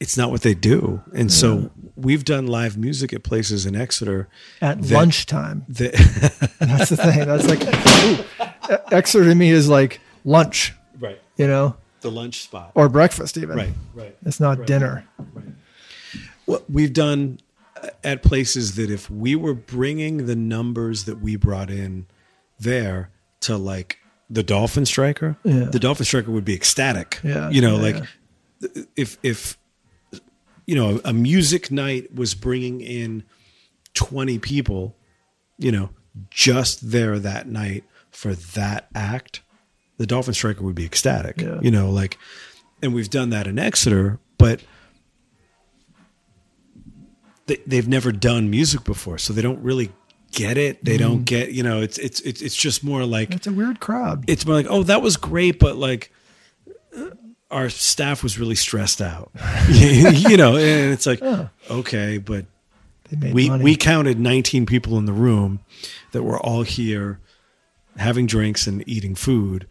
it's not what they do and so we've done live music at places in exeter at that- lunchtime. that That's the thing. That's like ooh, Exeter to me is like lunch, right you know, the lunch spot or breakfast even. right right It's not dinner. what we've done at places that if we were bringing the numbers that we brought in there to like the dolphin striker Yeah. the dolphin striker would be ecstatic Yeah, you know yeah, like if if you know a music night was bringing in 20 people you know just there that night for that act the dolphin striker would be ecstatic Yeah. you know like and we've done that in exeter but they, they've never done music before so they don't really get it they Mm-hmm. don't get you know it's it's it's, it's just more like It's a weird crowd. it's more like, oh, that was great, but like our staff was really stressed out, you know, and it's like, okay, but we money. we counted 19 people in the room that were all here having drinks and eating food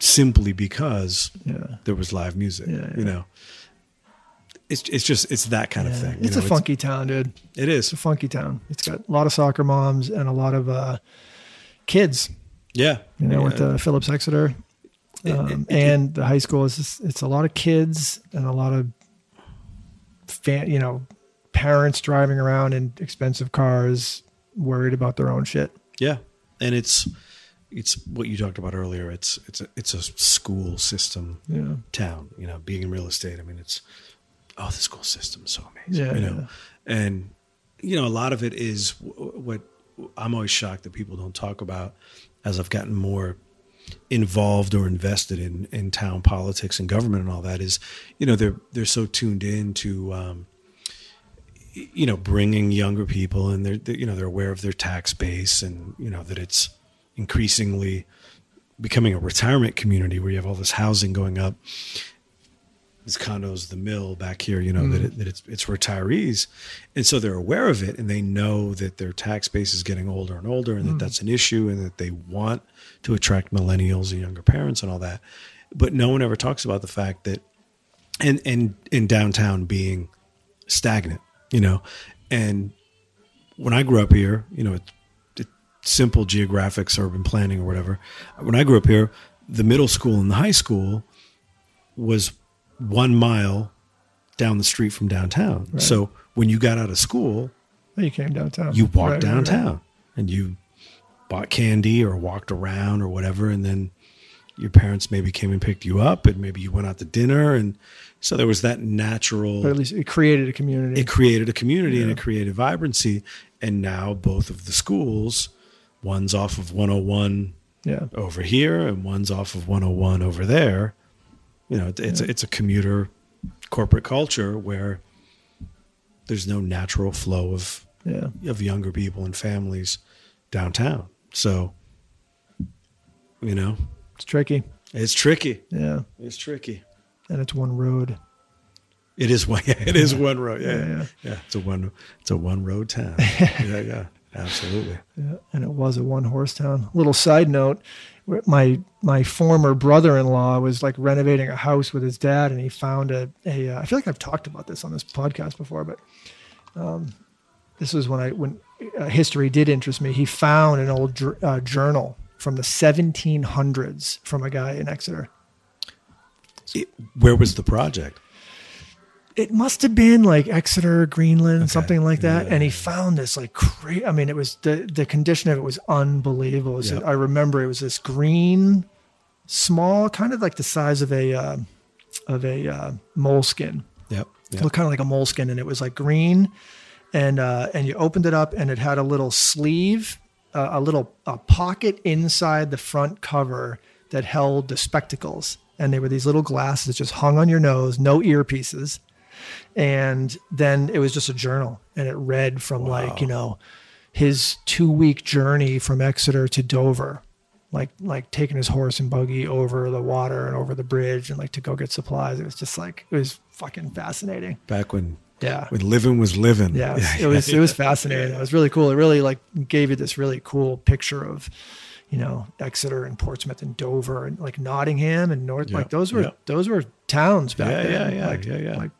simply because Yeah. there was live music, Yeah, yeah. you know. It's it's just it's that kind of thing. It's know, a funky town, dude. It is. It's a funky town. It's got a lot of soccer moms and a lot of uh, kids. Yeah. You know, yeah. with uh, Phillips Exeter, um, and the high school is just, it's a lot of kids and a lot of fan, you know, parents driving around in expensive cars, worried about their own shit. Yeah, and it's it's what you talked about earlier. It's it's a it's a school system Yeah. town. You know, being in real estate. I mean, it's oh, the school system is so amazing. Yeah, you know, and you know, a lot of it is w- what I'm always shocked that people don't talk about as I've gotten more involved or invested in in town politics and government and all that is you know they're they're so tuned in to um you know bringing younger people and they're, they you know they're aware of their tax base and you know that it's increasingly becoming a retirement community where you have all this housing going up these condos the mill back here you know that, mm. it, that it's it's retirees. And so they're aware of it and they know that their tax base is getting older and older and that mm. that's an issue and that they want to attract millennials and younger parents and all that. But no one ever talks about the fact that and and in downtown being stagnant you know? And when i grew up here you know it, it, simple geographics urban planning or whatever. When i grew up here the middle school and the high school was one mile down the street from downtown so when you got out of school oh, You came downtown. you walked Right, right, right. downtown and you bought candy or walked around or whatever and then your parents maybe came and picked you up and maybe you went out to dinner and so there was that natural at least it created a community. it created a community and it created vibrancy and now both of the schools one's off of 101 yeah. over here and one's off of 101 over there you know it- it's a, it's a commuter corporate culture where there's no natural flow of Yeah. of younger people and families downtown so you know It's tricky. it's tricky Yeah. it's tricky And it's one road. it is one yeah, it is one road yeah Yeah, yeah, yeah. it's a one it's a one road town yeah yeah absolutely Yeah, and it was a one horse town. Little side note: my my former brother in law was like renovating a house with his dad, and he found a a. Uh, I feel like I've talked about this on this podcast before, but um, this was when I when uh, history did interest me. He found an old jour- uh, journal from the 1700s from a guy in Exeter. It- where was the project it must have been like Exeter, Greenland, Okay. something like that. Yeah. And he found this like crazy. I mean, it was the the condition of it was unbelievable. It was- Yep. I remember it was this green, small, kind of like the size of a uh, of a uh, moleskin. yep, It yep. looked kind of like a moleskin, and it was like green. And uh, and you opened it up, and it had a little sleeve, uh, a little a pocket inside the front cover that held the spectacles. and they were these little glasses that just hung on your nose, no earpieces. And then it was just a journal, and it read from like you know his two week journey from Exeter to Dover, like like taking his horse and buggy over the water and over the bridge, and like to go get supplies. It was just like it was fucking fascinating. Back when Yeah, when living was living. yeah, it was, it was it was fascinating. It was really cool. It really like gave you this really cool picture of, you know, Exeter and Portsmouth and Dover and like Nottingham and North. Yeah, Like those were yeah. those were towns back Yeah, then. yeah, yeah, like, yeah, yeah. Like,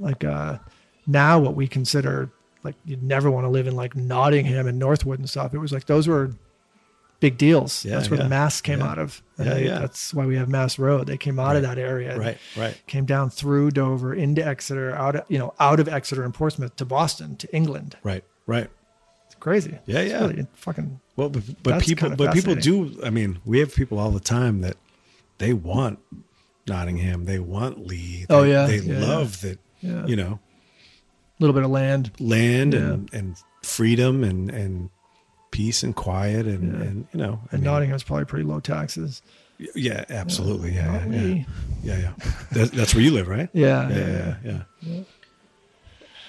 like uh, now what we consider like you'd never want to live in like Nottingham and Northwood and stuff. It was like those were big deals. Yeah, that's where yeah, the Mass came yeah. out of. And Yeah, they- yeah. That's why we have Mast Road. They came out of that area. Right, right. Came down through Dover into Exeter, out of you know out of Exeter and Portsmouth to Boston to England. Right, right. It's crazy. Yeah, It's yeah. really fucking. Well, but, but people, kinda but people do. I mean, we have people all the time that they want Nottingham, they want Lee. They, Oh, yeah, they love that. Yeah. You know, A little bit of land. land Yeah. and and freedom and and peace and quiet and Yeah. and you know, I And mean, Nottingham's probably pretty low taxes. Yeah, absolutely. Yeah, yeah, yeah, yeah, yeah. That, that's where you live, right? Yeah, yeah, yeah. yeah.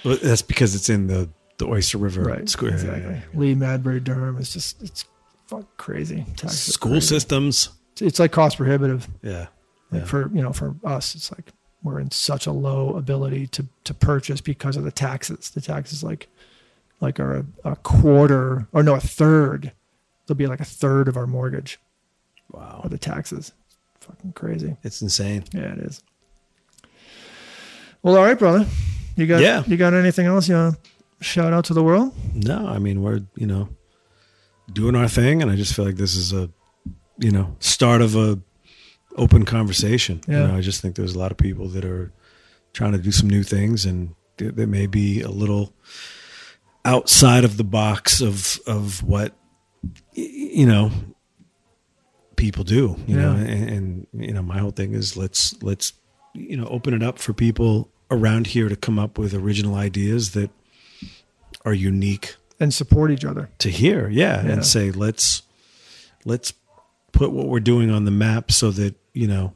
Well, that's because it's in the the Oyster River Right. Yeah, exactly. Lee, Madbury, Durham. It's just it's fuck crazy. Taxes School crazy. systems. It's, it's like cost prohibitive. Yeah, Like yeah. for you know for us, it's like we're in such a low ability to to purchase because of the taxes. The taxes like like are a, a quarter or no a third. They'll be like a third of our mortgage wow, are the taxes. Fucking crazy. it's insane. Yeah, it is. Well, all right, brother. You got Yeah. you got anything else you want to shout out to the world? No, I mean we're you know doing our thing, and I just feel like this is a you know start of a open conversation. Yeah. You know, I just think there's a lot of people that are trying to do some new things, and they, may be a little outside of the box of of what you know people do. You know, and, and you know my whole thing is let's let's you know open it up for people around here to come up with original ideas that are unique And support each other. to hear yeah, Yeah. and say let's let's put what we're doing on the map so that you know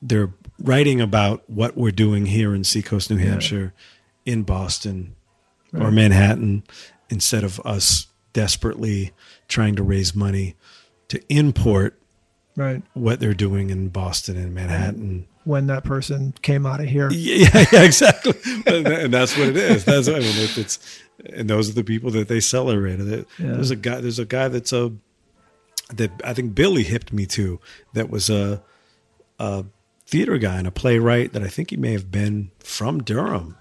they're writing about what we're doing here in seacoast new Yeah. hampshire in boston or manhattan instead of us desperately trying to raise money to import Right. what they're doing in boston and manhattan When that person came out of here. yeah, yeah, exactly. and, that's what it is. That's what I mean. If it's and those are the people that they celebrated. It- Yeah. There's a guy. There's a guy that's a that I think Billy hipped me to. That was a a theater guy and a playwright that I think he may have been from Durham.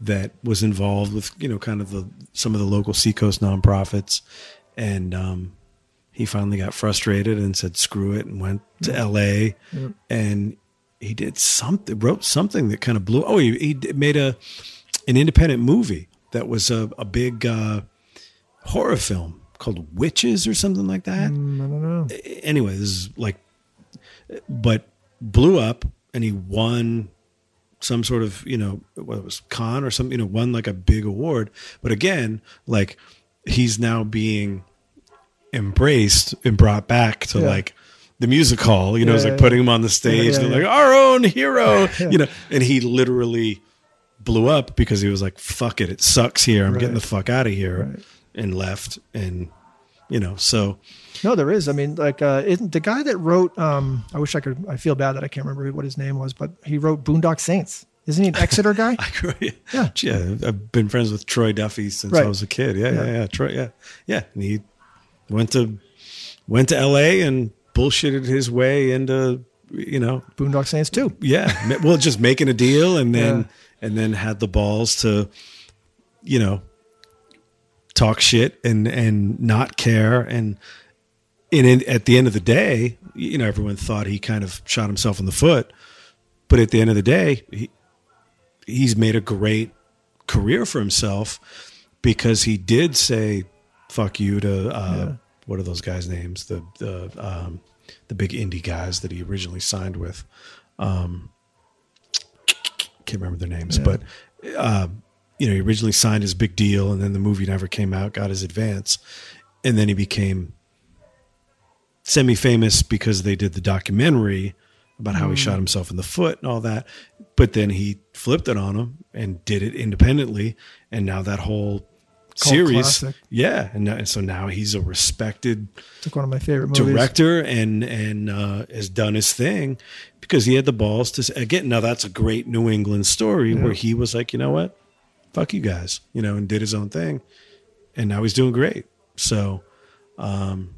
That was involved with you know kind of the some of the local seacoast nonprofits, and um, he finally got frustrated and said screw it and went to L.A. Yep. and he did something wrote something that kind of blew oh he, he made a an independent movie that was a, a big uh, horror film called witches or something like that Mm, I don't know. anyway this is like but blew up and he won some sort of you know what it was con or something you know won like a big award but again like he's now being embraced and brought back to Yeah. like the music hall you know Yeah, it's like yeah, putting him on the stage yeah. like our own hero you know and he literally blew up because he was like fuck it it sucks here i'm getting the fuck out of here Right. And left and you know so No, there is. I mean, like, uh, isn't the guy that wrote? Um, I wish I could. I feel bad that I can't remember what his name was, but he wrote Boondock Saints. Isn't he an Exeter guy? I agree. Yeah. yeah. I've been friends with Troy Duffy since Right. I was a kid. Yeah, yeah, Yeah. yeah, Troy, yeah, yeah. And he went to went to L.A. and bullshitted his way into you know, Boondock Saints too. yeah, well, just making a deal and then Yeah. and then had the balls to, you know, talk shit and and not care and. And in, at the end of the day, you know, everyone thought he kind of shot himself in the foot, but at the end of the day, he, he's made a great career for himself because he did say "fuck you" to uh, Yeah. what are those guys' names? The the um, the big indie guys that he originally signed with. Um, can't remember their names, Yeah. but uh, you know, he originally signed his big deal, and then the movie never came out. Got his advance, and then he became semi-famous because they did the documentary about how he Mm. shot himself in the foot and all that. But then he flipped it on him and did it independently, and now that whole Cult series, classic. yeah, and, now- and so now he's a respected It's one of my favorite movies. director and and uh, has done his thing because he had the balls to again. Now that's a great New England story where he was like, you know what, fuck you guys, you know, and did his own thing, and now he's doing great. So um,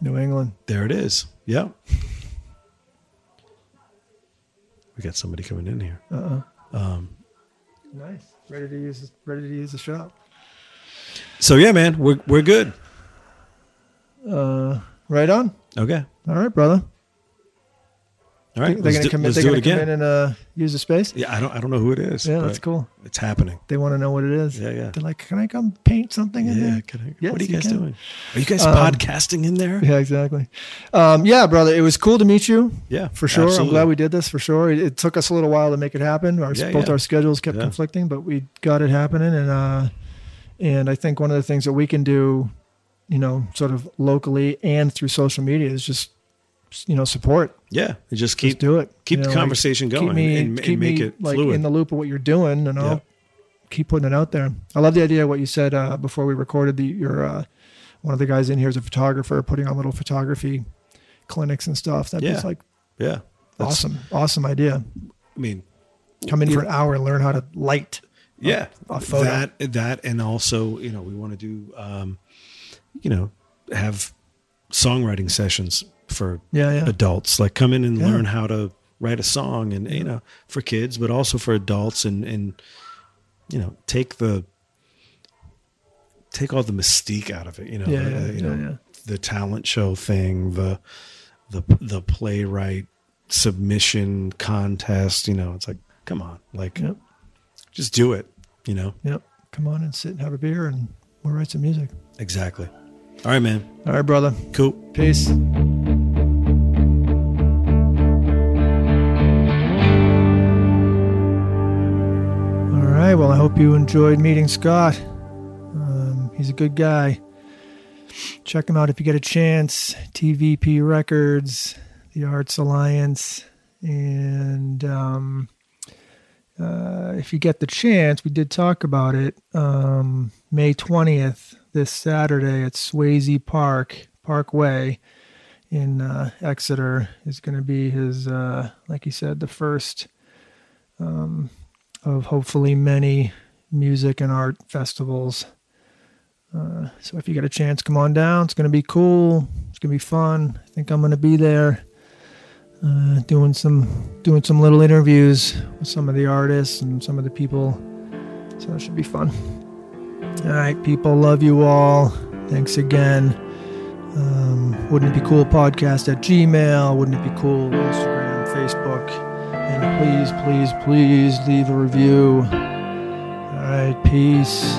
New England. there it is. Yeah, we got somebody coming in here. Uh uh. Um nice. Ready to use. Ready to use the shop. So yeah, man, we're we're good. Uh, right on. Okay, All right, brother. All right. they're gonna do, come in. They're gonna come in and uh, use the space. yeah, I don't I don't know who it is. Yeah, that's cool. It's happening. They want to know what it is. Yeah, yeah. They're like, can I come paint something in Yeah, there? can I, Yes, what are you guys doing? Are you guys Um, podcasting in there? Yeah, exactly. Um, yeah, brother. It was cool to meet you. Yeah, for sure. I'm glad we did this for sure. It, it took us a little while to make it happen. Our, Yeah, both yeah. our schedules kept conflicting, but we got it happening. And uh, and I think one of the things that we can do, you know, sort of locally and through social media is just you know support. Yeah, and just Just keep do it. keep You the know, like, conversation going keep me, and, and keep make me, it like fluid. in the loop of what you're doing, and I'll keep putting it out there. I love the idea of what you said uh, before we recorded. The your uh, one of the guys in here is a photographer, putting on little photography clinics and stuff. That's Yeah. like yeah, that's, awesome, awesome idea. I mean, Come in for an hour and learn how to light. yeah, a photo. that that, and also you know we want to do, um, you know, have songwriting sessions for Yeah, yeah. adults. Like come in and Yeah. learn how to write a song, and you know, for kids, but also for adults, and and you know, take the take all the mystique out of it. You know, Yeah, the- yeah, you yeah, know, the talent show thing, the the the playwright submission contest. You know, it's like, come on, like, Yep. just do it. You know, Yep. Come on and sit and have a beer and we'll write some music. exactly. All right, man. All right, brother. Cool. Peace. Right. Well, I hope you enjoyed meeting Scott. Um, he's a good guy. Check him out if you get a chance. TVP Records, the Arts Alliance, and um, uh, if you get the chance, we did talk about it. Um, May 20th, this Saturday at Swasey Park, Parkway in uh, Exeter, is going to be his, uh, like he said, the first um, of hopefully many music and art festivals. Uh, so if you get a chance, come on down. It's going to be cool. It's going to be fun. I think I'm going to be there uh, doing some doing some little interviews with some of the artists and some of the people. So it should be fun. All right, people, love you all. Thanks again. Um, wouldn't it be cool podcast at Gmail? Wouldn't it be cool Instagram, Facebook? And please, please, please leave a review. All right, peace.